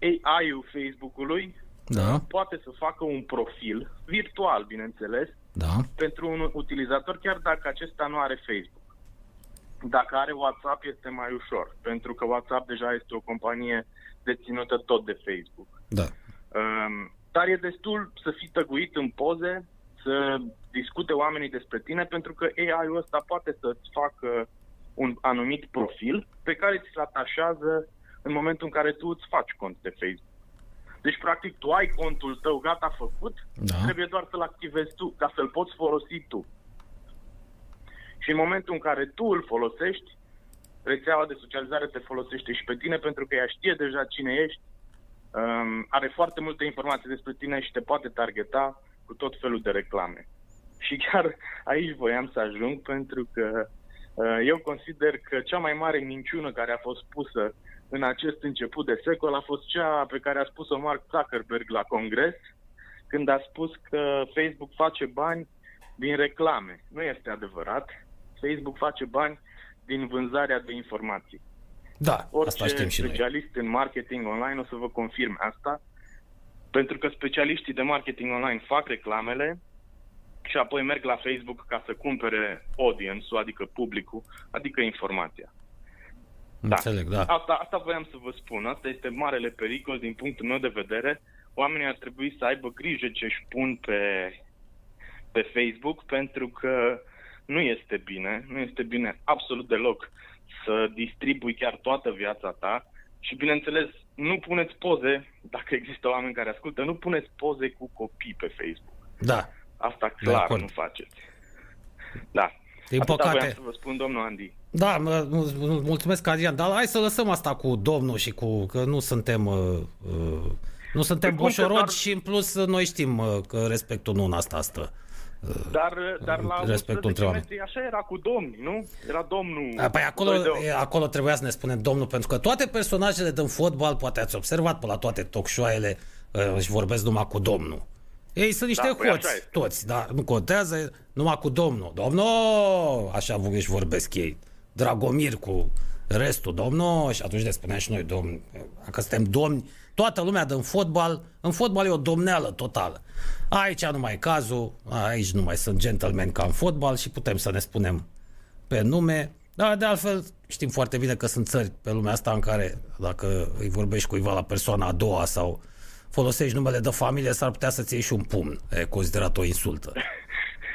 AI-ul Facebook-ului Da, poate să facă un profil, virtual, bineînțeles, da. pentru un utilizator, chiar dacă acesta nu are Facebook. Dacă are WhatsApp, este mai ușor, pentru că WhatsApp deja este o companie deținută tot de Facebook. Da. Um, dar e destul să fii tăguit în poze, să discute oamenii despre tine, pentru că AI-ul ăsta poate să-ți facă un anumit profil pe care ți-l atașează în momentul în care tu îți faci cont de Facebook. Deci, practic, tu ai contul tău gata făcut, Da. trebuie doar să-l activezi tu, ca să-l poți folosi tu. Și în momentul în care tu îl folosești, rețeaua de socializare te folosește și pe tine pentru că ea știe deja cine ești, um, are foarte multe informații despre tine și te poate targeta cu tot felul de reclame. Și chiar aici voiam să ajung pentru că uh, eu consider că cea mai mare minciună care a fost pusă în acest început de secol a fost cea pe care a spus-o Mark Zuckerberg la congres, când a spus că Facebook face bani din reclame. Nu este adevărat. Facebook face bani din vânzarea de informații. Da, asta Orice știm și noi. specialist în marketing online o să vă confirme asta, pentru că specialiștii de marketing online fac reclamele și apoi merg la Facebook ca să cumpere audience-ul, adică publicul, adică informația. Înțeleg, da. Asta, asta voiam să vă spun. Asta este marele pericol din punctul meu de vedere. Oamenii ar trebui să aibă grijă ce își pun pe, pe Facebook pentru că nu este bine, nu este bine absolut deloc să distribui chiar toată viața ta și, bineînțeles, nu puneți poze, dacă există oameni care ascultă, nu puneți poze cu copii pe Facebook. Da. Asta clar nu faceți. Da. Din Atâta păcate. să vă spun, domnul Andy. Da, mulțumesc, Adrian, dar hai să lăsăm asta cu domnul și cu, că nu suntem, uh, uh, nu suntem păi boșorogi dar... și în plus noi știm uh, că respectul nu în asta stă. Dar, dar la respectul între oameni. așa era cu domnii, nu? Era domnul... A, păi acolo, acolo trebuia să ne spunem domnul, pentru că toate personajele din fotbal, poate ați observat pe la toate talk show-ele, își vorbesc numai cu domnul. Ei sunt niște da, păi hoți, toți, dar nu contează, numai cu domnul. Domnul, așa își vorbesc ei. Dragomir cu restul, domnul, și atunci le spuneam și noi, domn, că suntem domni, toată lumea din fotbal, în fotbal e o domneală totală. Aici nu mai e cazul, aici nu mai sunt gentlemen ca în fotbal și putem să ne spunem pe nume. Dar de altfel știm foarte bine că sunt țări pe lumea asta în care dacă îi vorbești cuiva la persoana a doua sau folosești numele de familie, s-ar putea să-ți iei și un pumn. E considerat o insultă.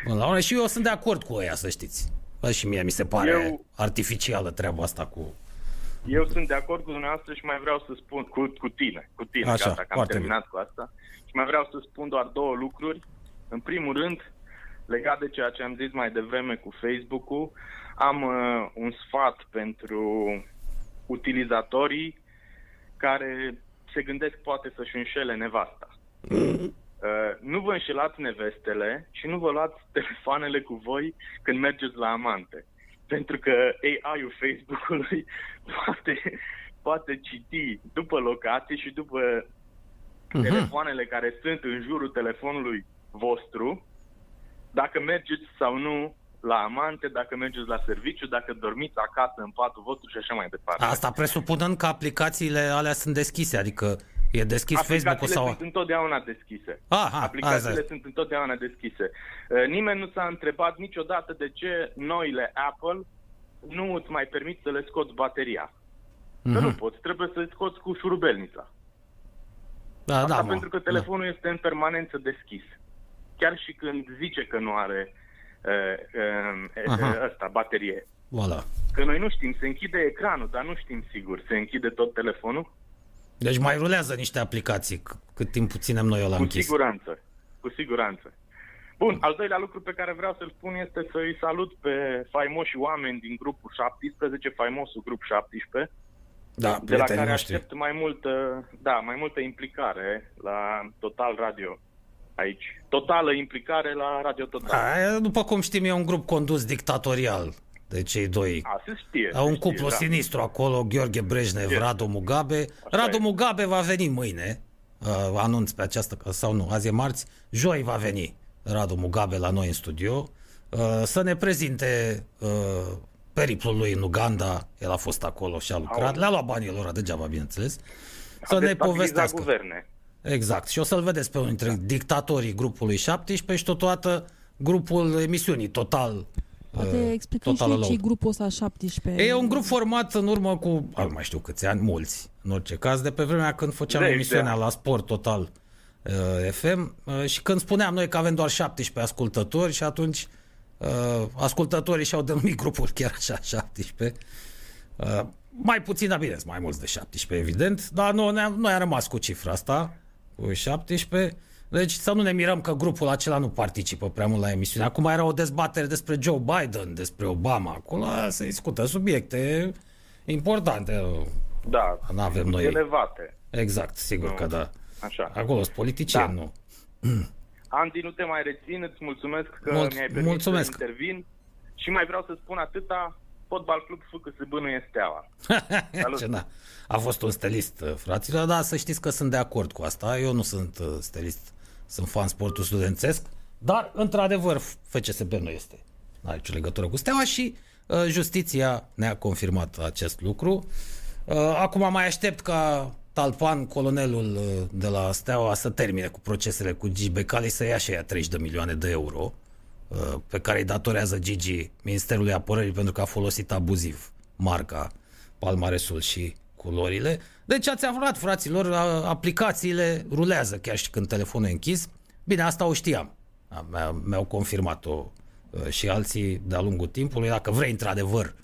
Până la urmă, și eu sunt de acord cu ea, să știți. Bă, și mie mi se pare eu, artificială treaba asta cu... Eu sunt de acord cu dumneavoastră și mai vreau să spun cu, cu tine, cu tine, Așa, gata, că am terminat bine. cu asta. Și mai vreau să spun doar două lucruri. În primul rând, legat de ceea ce am zis mai devreme cu Facebook-ul, am uh, un sfat pentru utilizatorii care se gândesc poate să-și înșele nevasta. Uh, nu vă înșelați nevestele și nu vă luați telefoanele cu voi când mergeți la amante. Pentru că AI-ul Facebook-ului poate, poate citi după locație și după uh-huh. telefoanele care sunt în jurul telefonului vostru, dacă mergeți sau nu la amante, dacă mergeți la serviciu, dacă dormiți acasă în patul vostru și așa mai departe. Asta presupunând că aplicațiile alea sunt deschise, adică e deschis Facebook-ul sau... sunt întotdeauna deschise. Aha, aplicațiile asta. sunt întotdeauna deschise. Uh, nimeni nu s-a întrebat niciodată de ce noile Apple nu îți mai permit să le scoți bateria. Mm-hmm. Că nu poți, trebuie să scoți cu șurubelnița. Da, Asta da, pentru că telefonul da. este în permanență deschis. Chiar și când zice că nu are ăsta, baterie. Voilà. Că noi nu știm, se închide ecranul, dar nu știm sigur. Se închide tot telefonul? Deci mai rulează niște aplicații cât timp ținem noi la Cu închis. siguranță, cu siguranță. Bun, al doilea lucru pe care vreau să-l spun este să-i salut pe faimoși oameni din grupul 17, faimosul grup 17, da, de la care noștri. aștept mai multă, da, mai multă implicare la Total Radio aici. Totală implicare la Radio Total. A, după cum știm, e un grup condus dictatorial de cei doi. A, se știe. Au un cuplu știe, da. sinistru acolo, Gheorghe Brejnev, știe. Radu Mugabe. Așa Radu e. Mugabe va veni mâine, uh, anunț pe această, sau nu, azi e marți, joi va veni Radu Mugabe la noi în studio uh, să ne prezinte uh, periplul lui în Uganda, el a fost acolo și a lucrat, le-a luat banii lor degeaba, bineînțeles, să ne povestească. Guverne. Exact. Și o să-l vedeți pe unul dintre dictatorii grupului 17 și totodată grupul emisiunii Total Poate explicăm și ce grupul ăsta 17. E un grup format în urmă cu, nu mai știu câți ani, mulți, în orice caz, de pe vremea când făceam de emisiunea la Sport Total uh, FM uh, și când spuneam noi că avem doar 17 ascultători și atunci uh, ascultătorii și-au denumit grupul chiar așa, 17. Uh, mai puțin, dar bine, mai mulți de 17, evident, dar noi, noi am rămas cu cifra asta cu 17. Deci să nu ne mirăm că grupul acela nu participă prea mult la emisiune. Acum era o dezbatere despre Joe Biden, despre Obama. Acolo se discută subiecte importante. Da, nu avem noi. elevate. Exact, sigur nu. că da. Așa. Acolo sunt politicieni, da. nu. Andy, nu te mai rețin, îți mulțumesc că Mulț- mi-ai permis mulțumesc. să intervin și mai vreau să spun atâta, fotbal club FCSB nu e steaua. Ce na. A fost un stelist, uh, fraților, dar să știți că sunt de acord cu asta. Eu nu sunt uh, stelist, sunt fan sportul studențesc, dar, într-adevăr, FCSB nu este. Nu are nicio legătură cu steaua și uh, justiția ne-a confirmat acest lucru. Uh, acum mai aștept ca Talpan, colonelul uh, de la Steaua, să termine cu procesele cu Gigi Becali, să ia și ea 30 de milioane de euro Uh, pe care îi datorează Gigi Ministerului Apărării pentru că a folosit abuziv marca, palmaresul și culorile. Deci ați aflat, fraților, aplicațiile rulează chiar și când telefonul e închis. Bine, asta o știam. Mi-au confirmat-o uh, și alții de-a lungul timpului, dacă vrei într-adevăr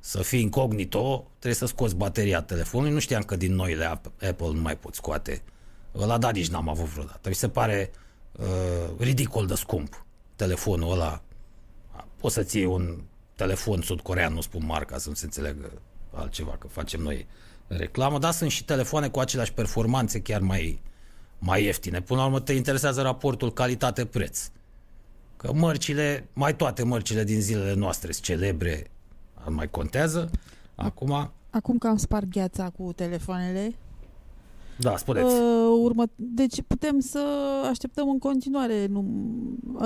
să fii incognito, trebuie să scoți bateria telefonului. Nu știam că din noile Apple nu mai poți scoate. Ăla da, nici n-am avut vreodată. Mi se pare uh, ridicol de scump telefonul ăla. Poți să-ți iei un telefon sud-corean, nu spun marca, să nu se înțeleagă altceva, că facem noi reclamă, dar sunt și telefoane cu aceleași performanțe chiar mai, mai ieftine. Până la urmă te interesează raportul calitate-preț. Că mărcile, mai toate mărcile din zilele noastre sunt celebre, mai contează. Acum... Acum că am spart gheața cu telefoanele, da, spuneți. Uh, urmă, deci putem să așteptăm în continuare nu,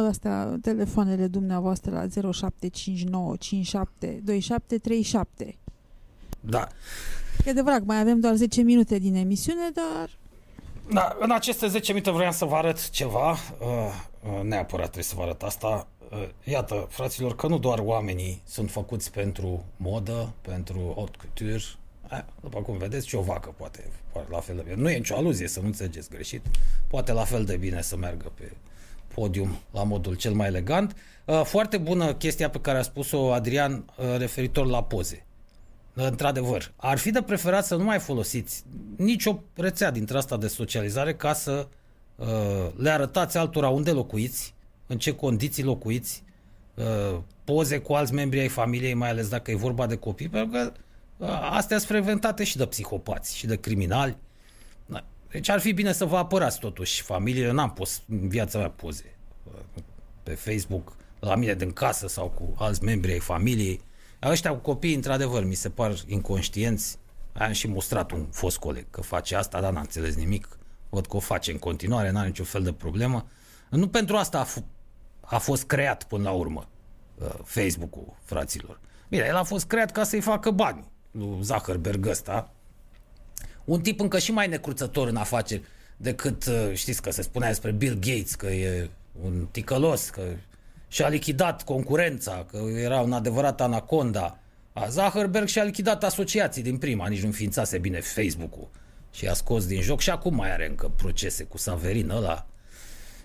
astea, telefoanele dumneavoastră la 0759 57 2737. Da. E adevărat, mai avem doar 10 minute din emisiune, dar... Da, în aceste 10 minute vreau să vă arăt ceva. Uh, uh, neapărat trebuie să vă arăt asta. Uh, iată, fraților, că nu doar oamenii sunt făcuți pentru modă, pentru haute couture, după cum vedeți, și o vacă poate, poate la fel de bine. Nu e nicio aluzie, să nu înțelegeți greșit. Poate la fel de bine să meargă pe podium la modul cel mai elegant. Foarte bună chestia pe care a spus-o Adrian referitor la poze. Într-adevăr, ar fi de preferat să nu mai folosiți nicio rețea dintre asta de socializare ca să uh, le arătați altora unde locuiți, în ce condiții locuiți, uh, poze cu alți membri ai familiei, mai ales dacă e vorba de copii, pentru că uh, astea sunt frecventate și de psihopați și de criminali. Da. Deci ar fi bine să vă apărați totuși familiile. N-am pus în viața mea poze uh, pe Facebook la mine din casă sau cu alți membri ai familiei. Ăștia cu copii, într-adevăr, mi se par inconștienți. Am și mostrat un fost coleg că face asta, dar n-a înțeles nimic. Văd că o face în continuare, n-are niciun fel de problemă. Nu pentru asta a, f- a fost creat până la urmă uh, Facebook-ul fraților. Bine, el a fost creat ca să-i facă bani lui Zuckerberg ăsta. Un tip încă și mai necruțător în afaceri decât, uh, știți că se spunea despre Bill Gates, că e un ticălos, că și-a lichidat concurența, că era un adevărat anaconda. A Zuckerberg și-a lichidat asociații din prima, nici nu înființase bine Facebook-ul. Și a scos din joc și acum mai are încă procese cu Saverin ăla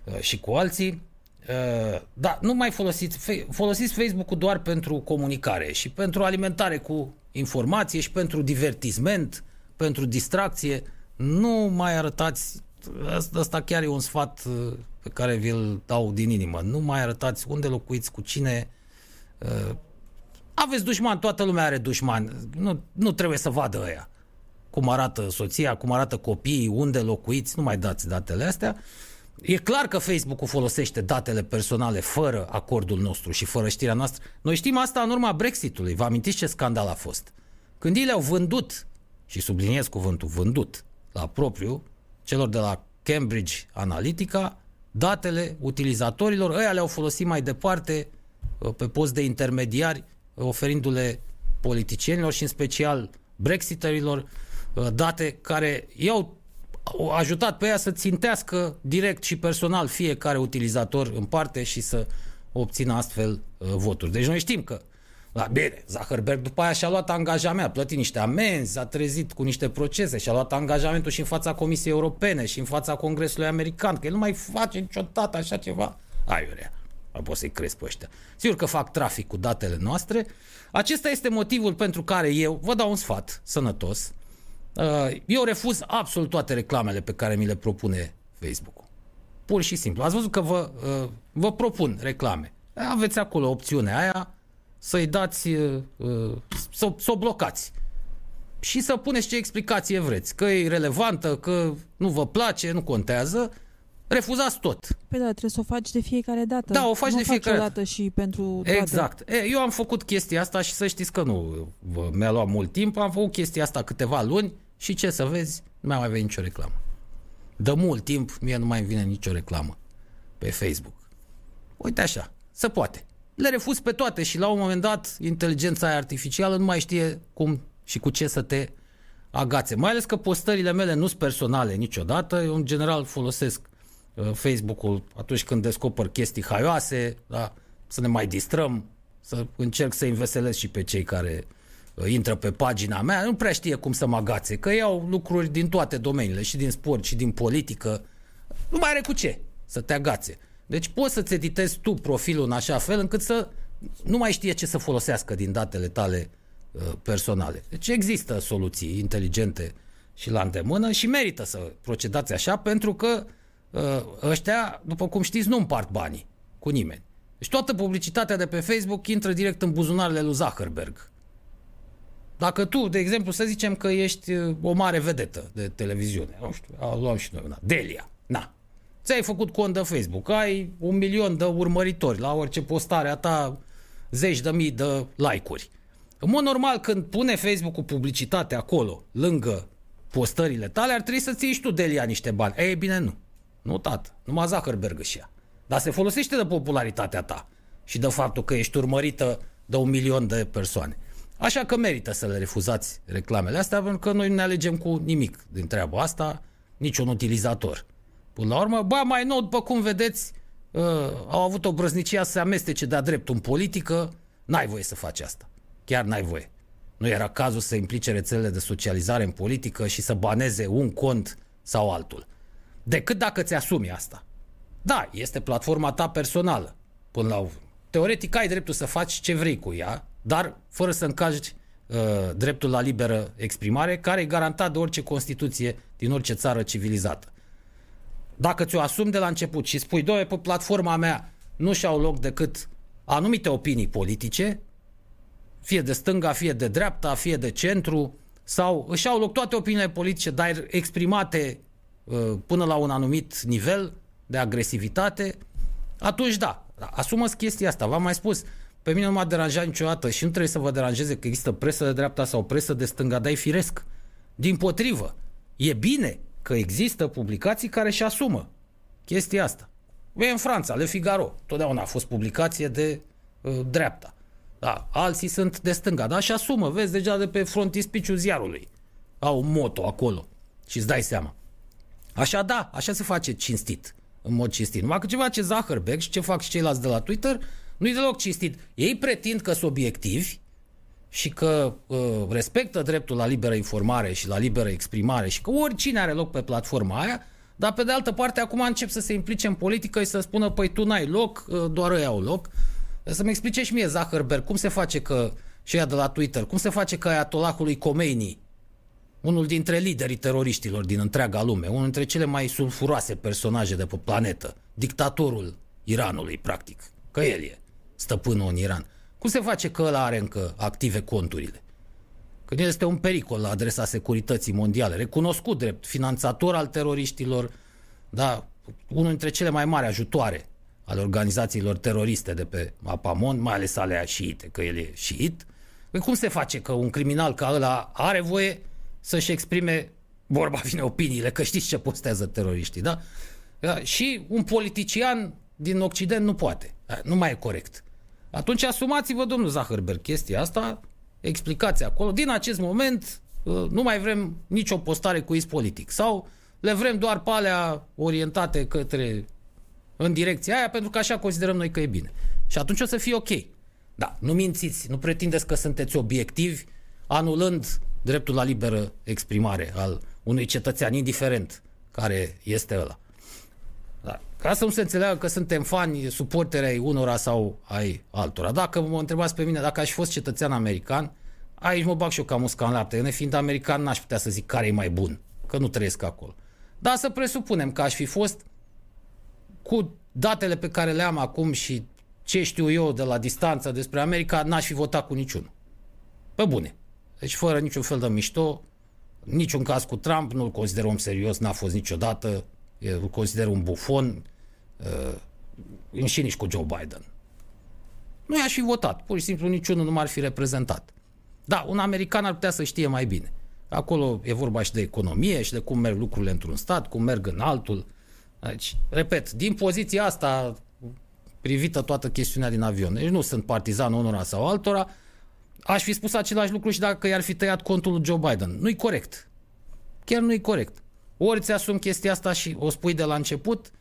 uh, și cu alții. Uh, da, nu mai folosiți, folosiți Facebook-ul doar pentru comunicare și pentru alimentare cu informație și pentru divertisment, pentru distracție. Nu mai arătați, asta chiar e un sfat uh, pe care vi-l dau din inimă. Nu mai arătați unde locuiți, cu cine. Uh, aveți dușman, toată lumea are dușman. Nu, nu trebuie să vadă ăia. Cum arată soția, cum arată copiii, unde locuiți, nu mai dați datele astea. E clar că Facebook-ul folosește datele personale fără acordul nostru și fără știrea noastră. Noi știm asta în urma Brexitului. Vă amintiți ce scandal a fost? Când ei le-au vândut, și subliniez cuvântul vândut, la propriu, celor de la Cambridge Analytica, datele utilizatorilor, ăia le-au folosit mai departe uh, pe post de intermediari, uh, oferindu-le politicienilor și în special brexiterilor uh, date care i-au ajutat pe ea să țintească direct și personal fiecare utilizator în parte și să obțină astfel voturi. Deci noi știm că la bine, Zuckerberg după aia și-a luat angajament, a plătit niște amenzi, a trezit cu niște procese, și-a luat angajamentul și în fața Comisiei Europene și în fața Congresului American, că el nu mai face niciodată așa ceva. Aiurea, nu poți să-i crezi pe ăștia. Sigur că fac trafic cu datele noastre. Acesta este motivul pentru care eu vă dau un sfat sănătos. Uh, eu refuz absolut toate reclamele pe care mi le propune Facebook-ul. Pur și simplu. Ați văzut că vă, uh, vă propun reclame. Aveți acolo opțiunea aia, să-i dați, uh, uh, să, să o blocați. Și să puneți ce explicație vreți. Că e relevantă, că nu vă place, nu contează. Refuzați tot. Păi da, trebuie să o faci de fiecare dată. Da, o faci nu de fiecare dată. dată și pentru toate. Exact. E, eu am făcut chestia asta și să știți că nu mi-a luat mult timp. Am făcut chestia asta câteva luni și ce să vezi, nu mai avea nicio reclamă. De mult timp, mie nu mai vine nicio reclamă pe Facebook. Uite așa, se poate le refuz pe toate și la un moment dat inteligența aia artificială nu mai știe cum și cu ce să te agațe. Mai ales că postările mele nu sunt personale niciodată, eu în general folosesc uh, Facebook-ul atunci când descoper chestii haioase, da? să ne mai distrăm, să încerc să înveselesc și pe cei care uh, intră pe pagina mea, nu prea știe cum să mă agațe, că iau lucruri din toate domeniile, și din sport, și din politică, nu mai are cu ce să te agațe. Deci poți să-ți editezi tu profilul în așa fel încât să nu mai știe ce să folosească din datele tale uh, personale. Deci există soluții inteligente și la îndemână și merită să procedați așa pentru că uh, ăștia, după cum știți, nu împart banii cu nimeni. Deci toată publicitatea de pe Facebook intră direct în buzunarele lui Zuckerberg. Dacă tu, de exemplu, să zicem că ești uh, o mare vedetă de televiziune, nu știu, luăm și noi una, Delia, na, ți-ai făcut cont de Facebook, ai un milion de urmăritori la orice postare a ta, zeci de mii de like-uri. În mod normal, când pune Facebook cu publicitate acolo, lângă postările tale, ar trebui să-ți iei și tu Delia niște bani. Ei bine, nu. Nu, tată. Numai Zuckerberg și ea. Dar se folosește de popularitatea ta și de faptul că ești urmărită de un milion de persoane. Așa că merită să le refuzați reclamele astea, pentru că noi nu ne alegem cu nimic din treaba asta, niciun utilizator. Până la urmă, ba mai nou, după cum vedeți, uh, au avut o brăznicie să se amestece de-a drept în politică, n-ai voie să faci asta. Chiar n-ai voie. Nu era cazul să implice rețelele de socializare în politică și să baneze un cont sau altul. Decât dacă ți asumi asta. Da, este platforma ta personală. Până la urmă. Teoretic ai dreptul să faci ce vrei cu ea, dar fără să încalci uh, dreptul la liberă exprimare, care e garantat de orice Constituție din orice țară civilizată. Dacă ți-o asumi de la început și spui, doamne, pe platforma mea nu și-au loc decât anumite opinii politice, fie de stânga, fie de dreapta, fie de centru, sau își au loc toate opiniile politice, dar exprimate uh, până la un anumit nivel de agresivitate, atunci da, asumă-ți chestia asta. V-am mai spus, pe mine nu m-a deranjat niciodată și nu trebuie să vă deranjeze că există presă de dreapta sau presă de stânga, dar e firesc. Din potrivă, e bine că există publicații care își asumă chestia asta. E în Franța, Le Figaro, totdeauna a fost publicație de uh, dreapta. Da, alții sunt de stânga, dar și asumă, vezi deja de pe frontispiciul ziarului. Au un moto acolo și îți dai seama. Așa da, așa se face cinstit, în mod cinstit. Numai că ceva ce Zuckerberg și ce fac și ceilalți de la Twitter, nu-i deloc cinstit. Ei pretind că sunt obiectivi și că uh, respectă dreptul la liberă informare și la liberă exprimare și că oricine are loc pe platforma aia, dar pe de altă parte acum încep să se implice în politică și să spună, păi tu n-ai loc, uh, doar ei au loc. Să-mi explice și mie Zuckerberg cum se face că, și ea de la Twitter, cum se face că Ayatollahului Khomeini, unul dintre liderii teroriștilor din întreaga lume, unul dintre cele mai sulfuroase personaje de pe planetă, dictatorul Iranului, practic, că el e stăpânul în Iran. Cum se face că ăla are încă active conturile? Că el este un pericol la adresa securității mondiale, recunoscut drept finanțator al teroriștilor, da, unul dintre cele mai mari ajutoare ale organizațiilor teroriste de pe Apamon, mai ales alea șiite, că el e șiit. Păi cum se face că un criminal ca ăla are voie să-și exprime, vorba vine, opiniile, că știți ce postează teroriștii, da? da? Și un politician din Occident nu poate. Nu mai e corect. Atunci asumați-vă, domnul Zahărberg, chestia asta, explicați acolo. Din acest moment uh, nu mai vrem nicio postare cu is politic. Sau le vrem doar pe alea orientate către în direcția aia, pentru că așa considerăm noi că e bine. Și atunci o să fie ok. Da, nu mințiți, nu pretindeți că sunteți obiectivi, anulând dreptul la liberă exprimare al unui cetățean, indiferent care este ăla. Da. Ca să nu se înțeleagă că suntem fani, suporteri ai unora sau ai altora. Dacă mă întrebați pe mine, dacă aș fi fost cetățean american, aici mă bag și eu ca musca în lapte. Eu, fiind american, n-aș putea să zic care e mai bun, că nu trăiesc acolo. Dar să presupunem că aș fi fost cu datele pe care le am acum și ce știu eu de la distanță despre America, n-aș fi votat cu niciunul. Pe bune. Deci fără niciun fel de mișto, niciun caz cu Trump, nu-l consider om serios, n-a fost niciodată, îl consider un bufon, uh, și nici cu Joe Biden. Nu i-aș fi votat, pur și simplu niciunul nu m-ar fi reprezentat. Da, un american ar putea să știe mai bine. Acolo e vorba și de economie și de cum merg lucrurile într-un stat, cum merg în altul. Deci, repet, din poziția asta privită toată chestiunea din avion. Deci nu sunt partizan unora sau altora. Aș fi spus același lucru și dacă i-ar fi tăiat contul lui Joe Biden. Nu-i corect. Chiar nu-i corect. Ori ți-asumi chestia asta și o spui de la început,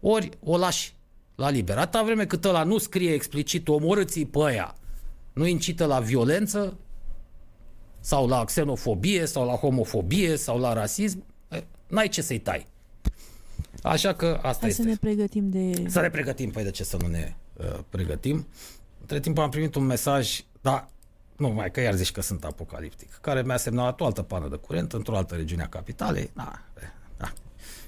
ori o lași la liber. Atâta vreme cât ăla nu scrie explicit omorâți pe aia, nu incită la violență sau la xenofobie sau la homofobie sau la rasism, n-ai ce să-i tai. Așa că asta Hai este. să ne pregătim de... Să ne pregătim, păi de ce să nu ne uh, pregătim? Între timp am primit un mesaj, da, nu mai că iar zici că sunt apocaliptic, care mi-a semnalat o altă pană de curent într-o altă regiune a capitalei. Da, da.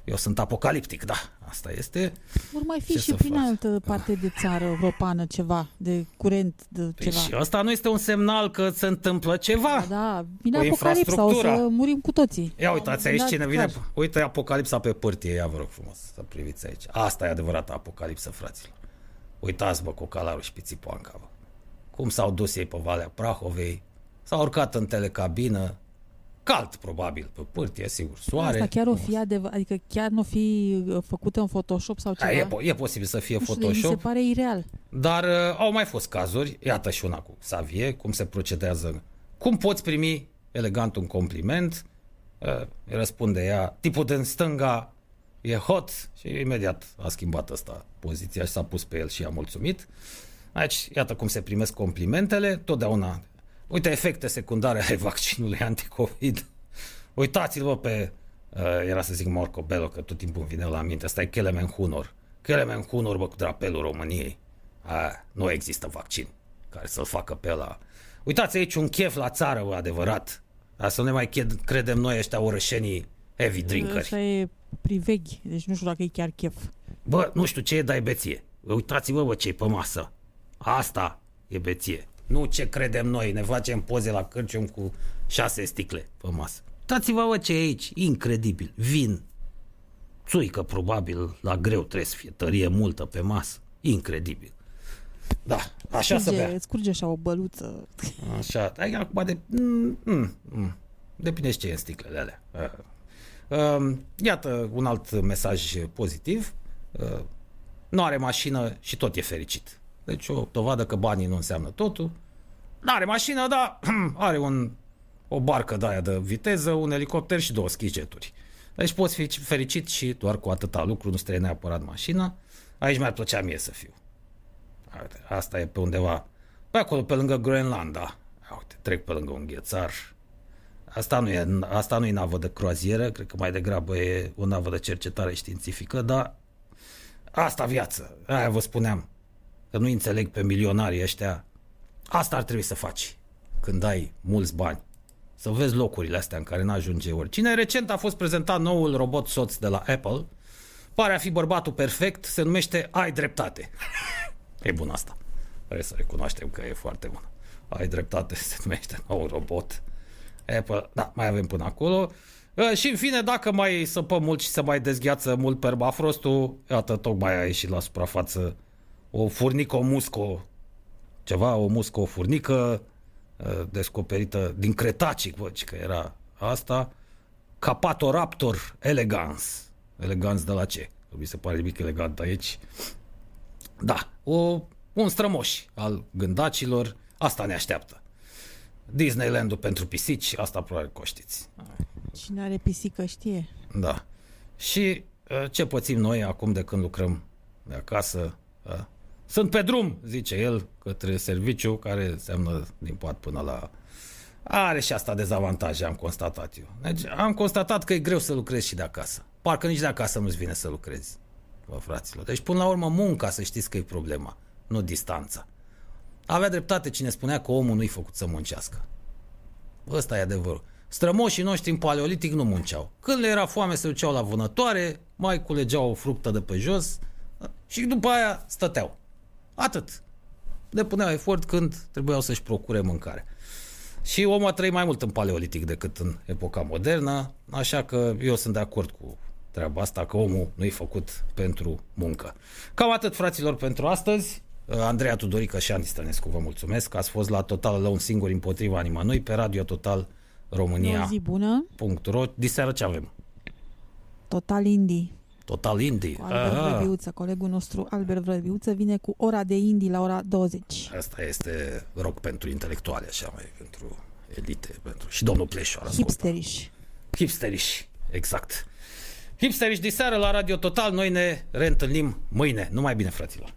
Eu sunt apocaliptic, da, asta este. Vor mai fi Ce și să prin faci? altă parte de țară europeană ceva, de curent, de Păi ceva. și ăsta nu este un semnal că se întâmplă ceva. Da, da, vine Cu apocalipsa, o să infrastructura. murim cu toții. Ia uitați aici Da, cine clar. vine. Uite apocalipsa pe pârtie, ia vă rog frumos să priviți aici. Asta e adevărata apocalipsă, fraților. Uitați, bă, cocalarul și pițipoanca, bă. Cum s-au dus ei pe Valea Prahovei, s-au urcat în telecabină, cald probabil pe pârtie, sigur, soare. Asta chiar o fi adevăr, adică chiar nu o fi uh, făcută în Photoshop sau Da, ceva? e, po- e posibil să fie Nu știu, de- Mi Photoshop, se pare ireal. dar uh, au mai fost cazuri, iată și una cu Savie, cum se procedează. Cum poți primi elegant un compliment? Uh, îi răspunde ea, tipul din stânga e hot și imediat a schimbat ăsta poziția și s-a pus pe el și a mulțumit. Aici, iată cum se primesc complimentele, totdeauna. Uite efecte secundare ale vaccinului anticovid. Uitați-vă pe, uh, era să zic Morco Bello, că tot timpul îmi vine la minte, ăsta e Kelemen Hunor. Kelemen Hunor, bă, cu drapelul României. A, nu există vaccin care să-l facă pe la. Uitați aici un chef la țară, bă, adevărat. A, să nu ne mai ched- credem noi ăștia orășenii heavy drinkeri. Asta e priveghi, deci nu știu dacă e chiar chef. Bă, nu știu ce e, dar e beție. Uitați-vă, bă, ce e pe masă. Asta e beție. Nu ce credem noi, ne facem poze la cârcium cu șase sticle pe masă. Uitați-vă, bă, ce e aici. Incredibil. Vin. Țuică, probabil, la greu trebuie să fie tărie multă pe masă. Incredibil. Da, așa să bea. Scurge, îți curge așa o băluță. Așa, ai acum de... Mm, mm, mm. Depinde și ce e în sticlele alea. Uh, uh, iată un alt mesaj pozitiv. Uh, nu are mașină și tot e fericit. Deci o dovadă că banii nu înseamnă totul. Nu are mașină, dar are un, o barcă de aia de viteză, un elicopter și două schijeturi. Deci poți fi fericit și doar cu atâta lucru, nu-ți trebuie neapărat mașina. Aici mi-ar plăcea mie să fiu. Uite, asta e pe undeva, pe acolo, pe lângă Groenlanda. Uite, trec pe lângă un ghețar. Asta nu, e, asta nu e navă de croazieră, cred că mai degrabă e o navă de cercetare științifică, dar asta viață. Aia vă spuneam, că nu înțeleg pe milionarii ăștia. Asta ar trebui să faci când ai mulți bani. Să vezi locurile astea în care n-ajunge oricine. Recent a fost prezentat noul robot soț de la Apple. Pare a fi bărbatul perfect, se numește Ai dreptate. E bun asta. Trebuie să recunoaștem că e foarte bun. Ai dreptate, se numește nou robot. Apple, da, mai avem până acolo. Uh, Și în fine, dacă mai săpăm mult și se mai dezgheață mult permafrostul, iată, tocmai a ieșit la suprafață o furnică, o musco, ceva, o muscă, o furnică uh, descoperită din Cretacic, văd că era asta, Capatoraptor elegans. Elegans de la ce? Mi se pare nimic elegant aici. Da, o, un strămoș al gândacilor, asta ne așteaptă. Disneyland-ul pentru pisici, asta probabil că o știți. Cine are pisică știe. Da. Și uh, ce pățim noi acum de când lucrăm de acasă? Uh, sunt pe drum, zice el, către serviciu, care înseamnă din pat până la... Are și asta dezavantaje, am constatat eu. Deci am constatat că e greu să lucrezi și de acasă. Parcă nici de acasă nu-ți vine să lucrezi, bă, fraților. Deci până la urmă munca, să știți că e problema, nu distanța. Avea dreptate cine spunea că omul nu-i făcut să muncească. Ăsta e adevărul. Strămoșii noștri în paleolitic nu munceau. Când le era foame se duceau la vânătoare, mai culegeau o fructă de pe jos și după aia stăteau. Atât. Depuneau efort când trebuiau să-și procure mâncare. Și omul a trăit mai mult în paleolitic decât în epoca modernă, așa că eu sunt de acord cu treaba asta, că omul nu e făcut pentru muncă. Cam atât, fraților, pentru astăzi. Andreea Tudorică și Andy Stănescu, vă mulțumesc. Ați fost la Total la un singur împotriva nimănui pe Radio Total O România. zi bună, .ro. Diseară ce avem? total indie. Total Indie. Cu Albert Aha. Vrăbiuță, colegul nostru Albert Vrăbiuță vine cu ora de indie la ora 20. Asta este rock pentru intelectuale, așa mai, pentru elite, pentru... Și domnul Pleșu ar asculta. Hipsteriș. Hipsteriși, exact. Hipsteriși de seară la Radio Total, noi ne reîntâlnim mâine. Numai bine, fraților!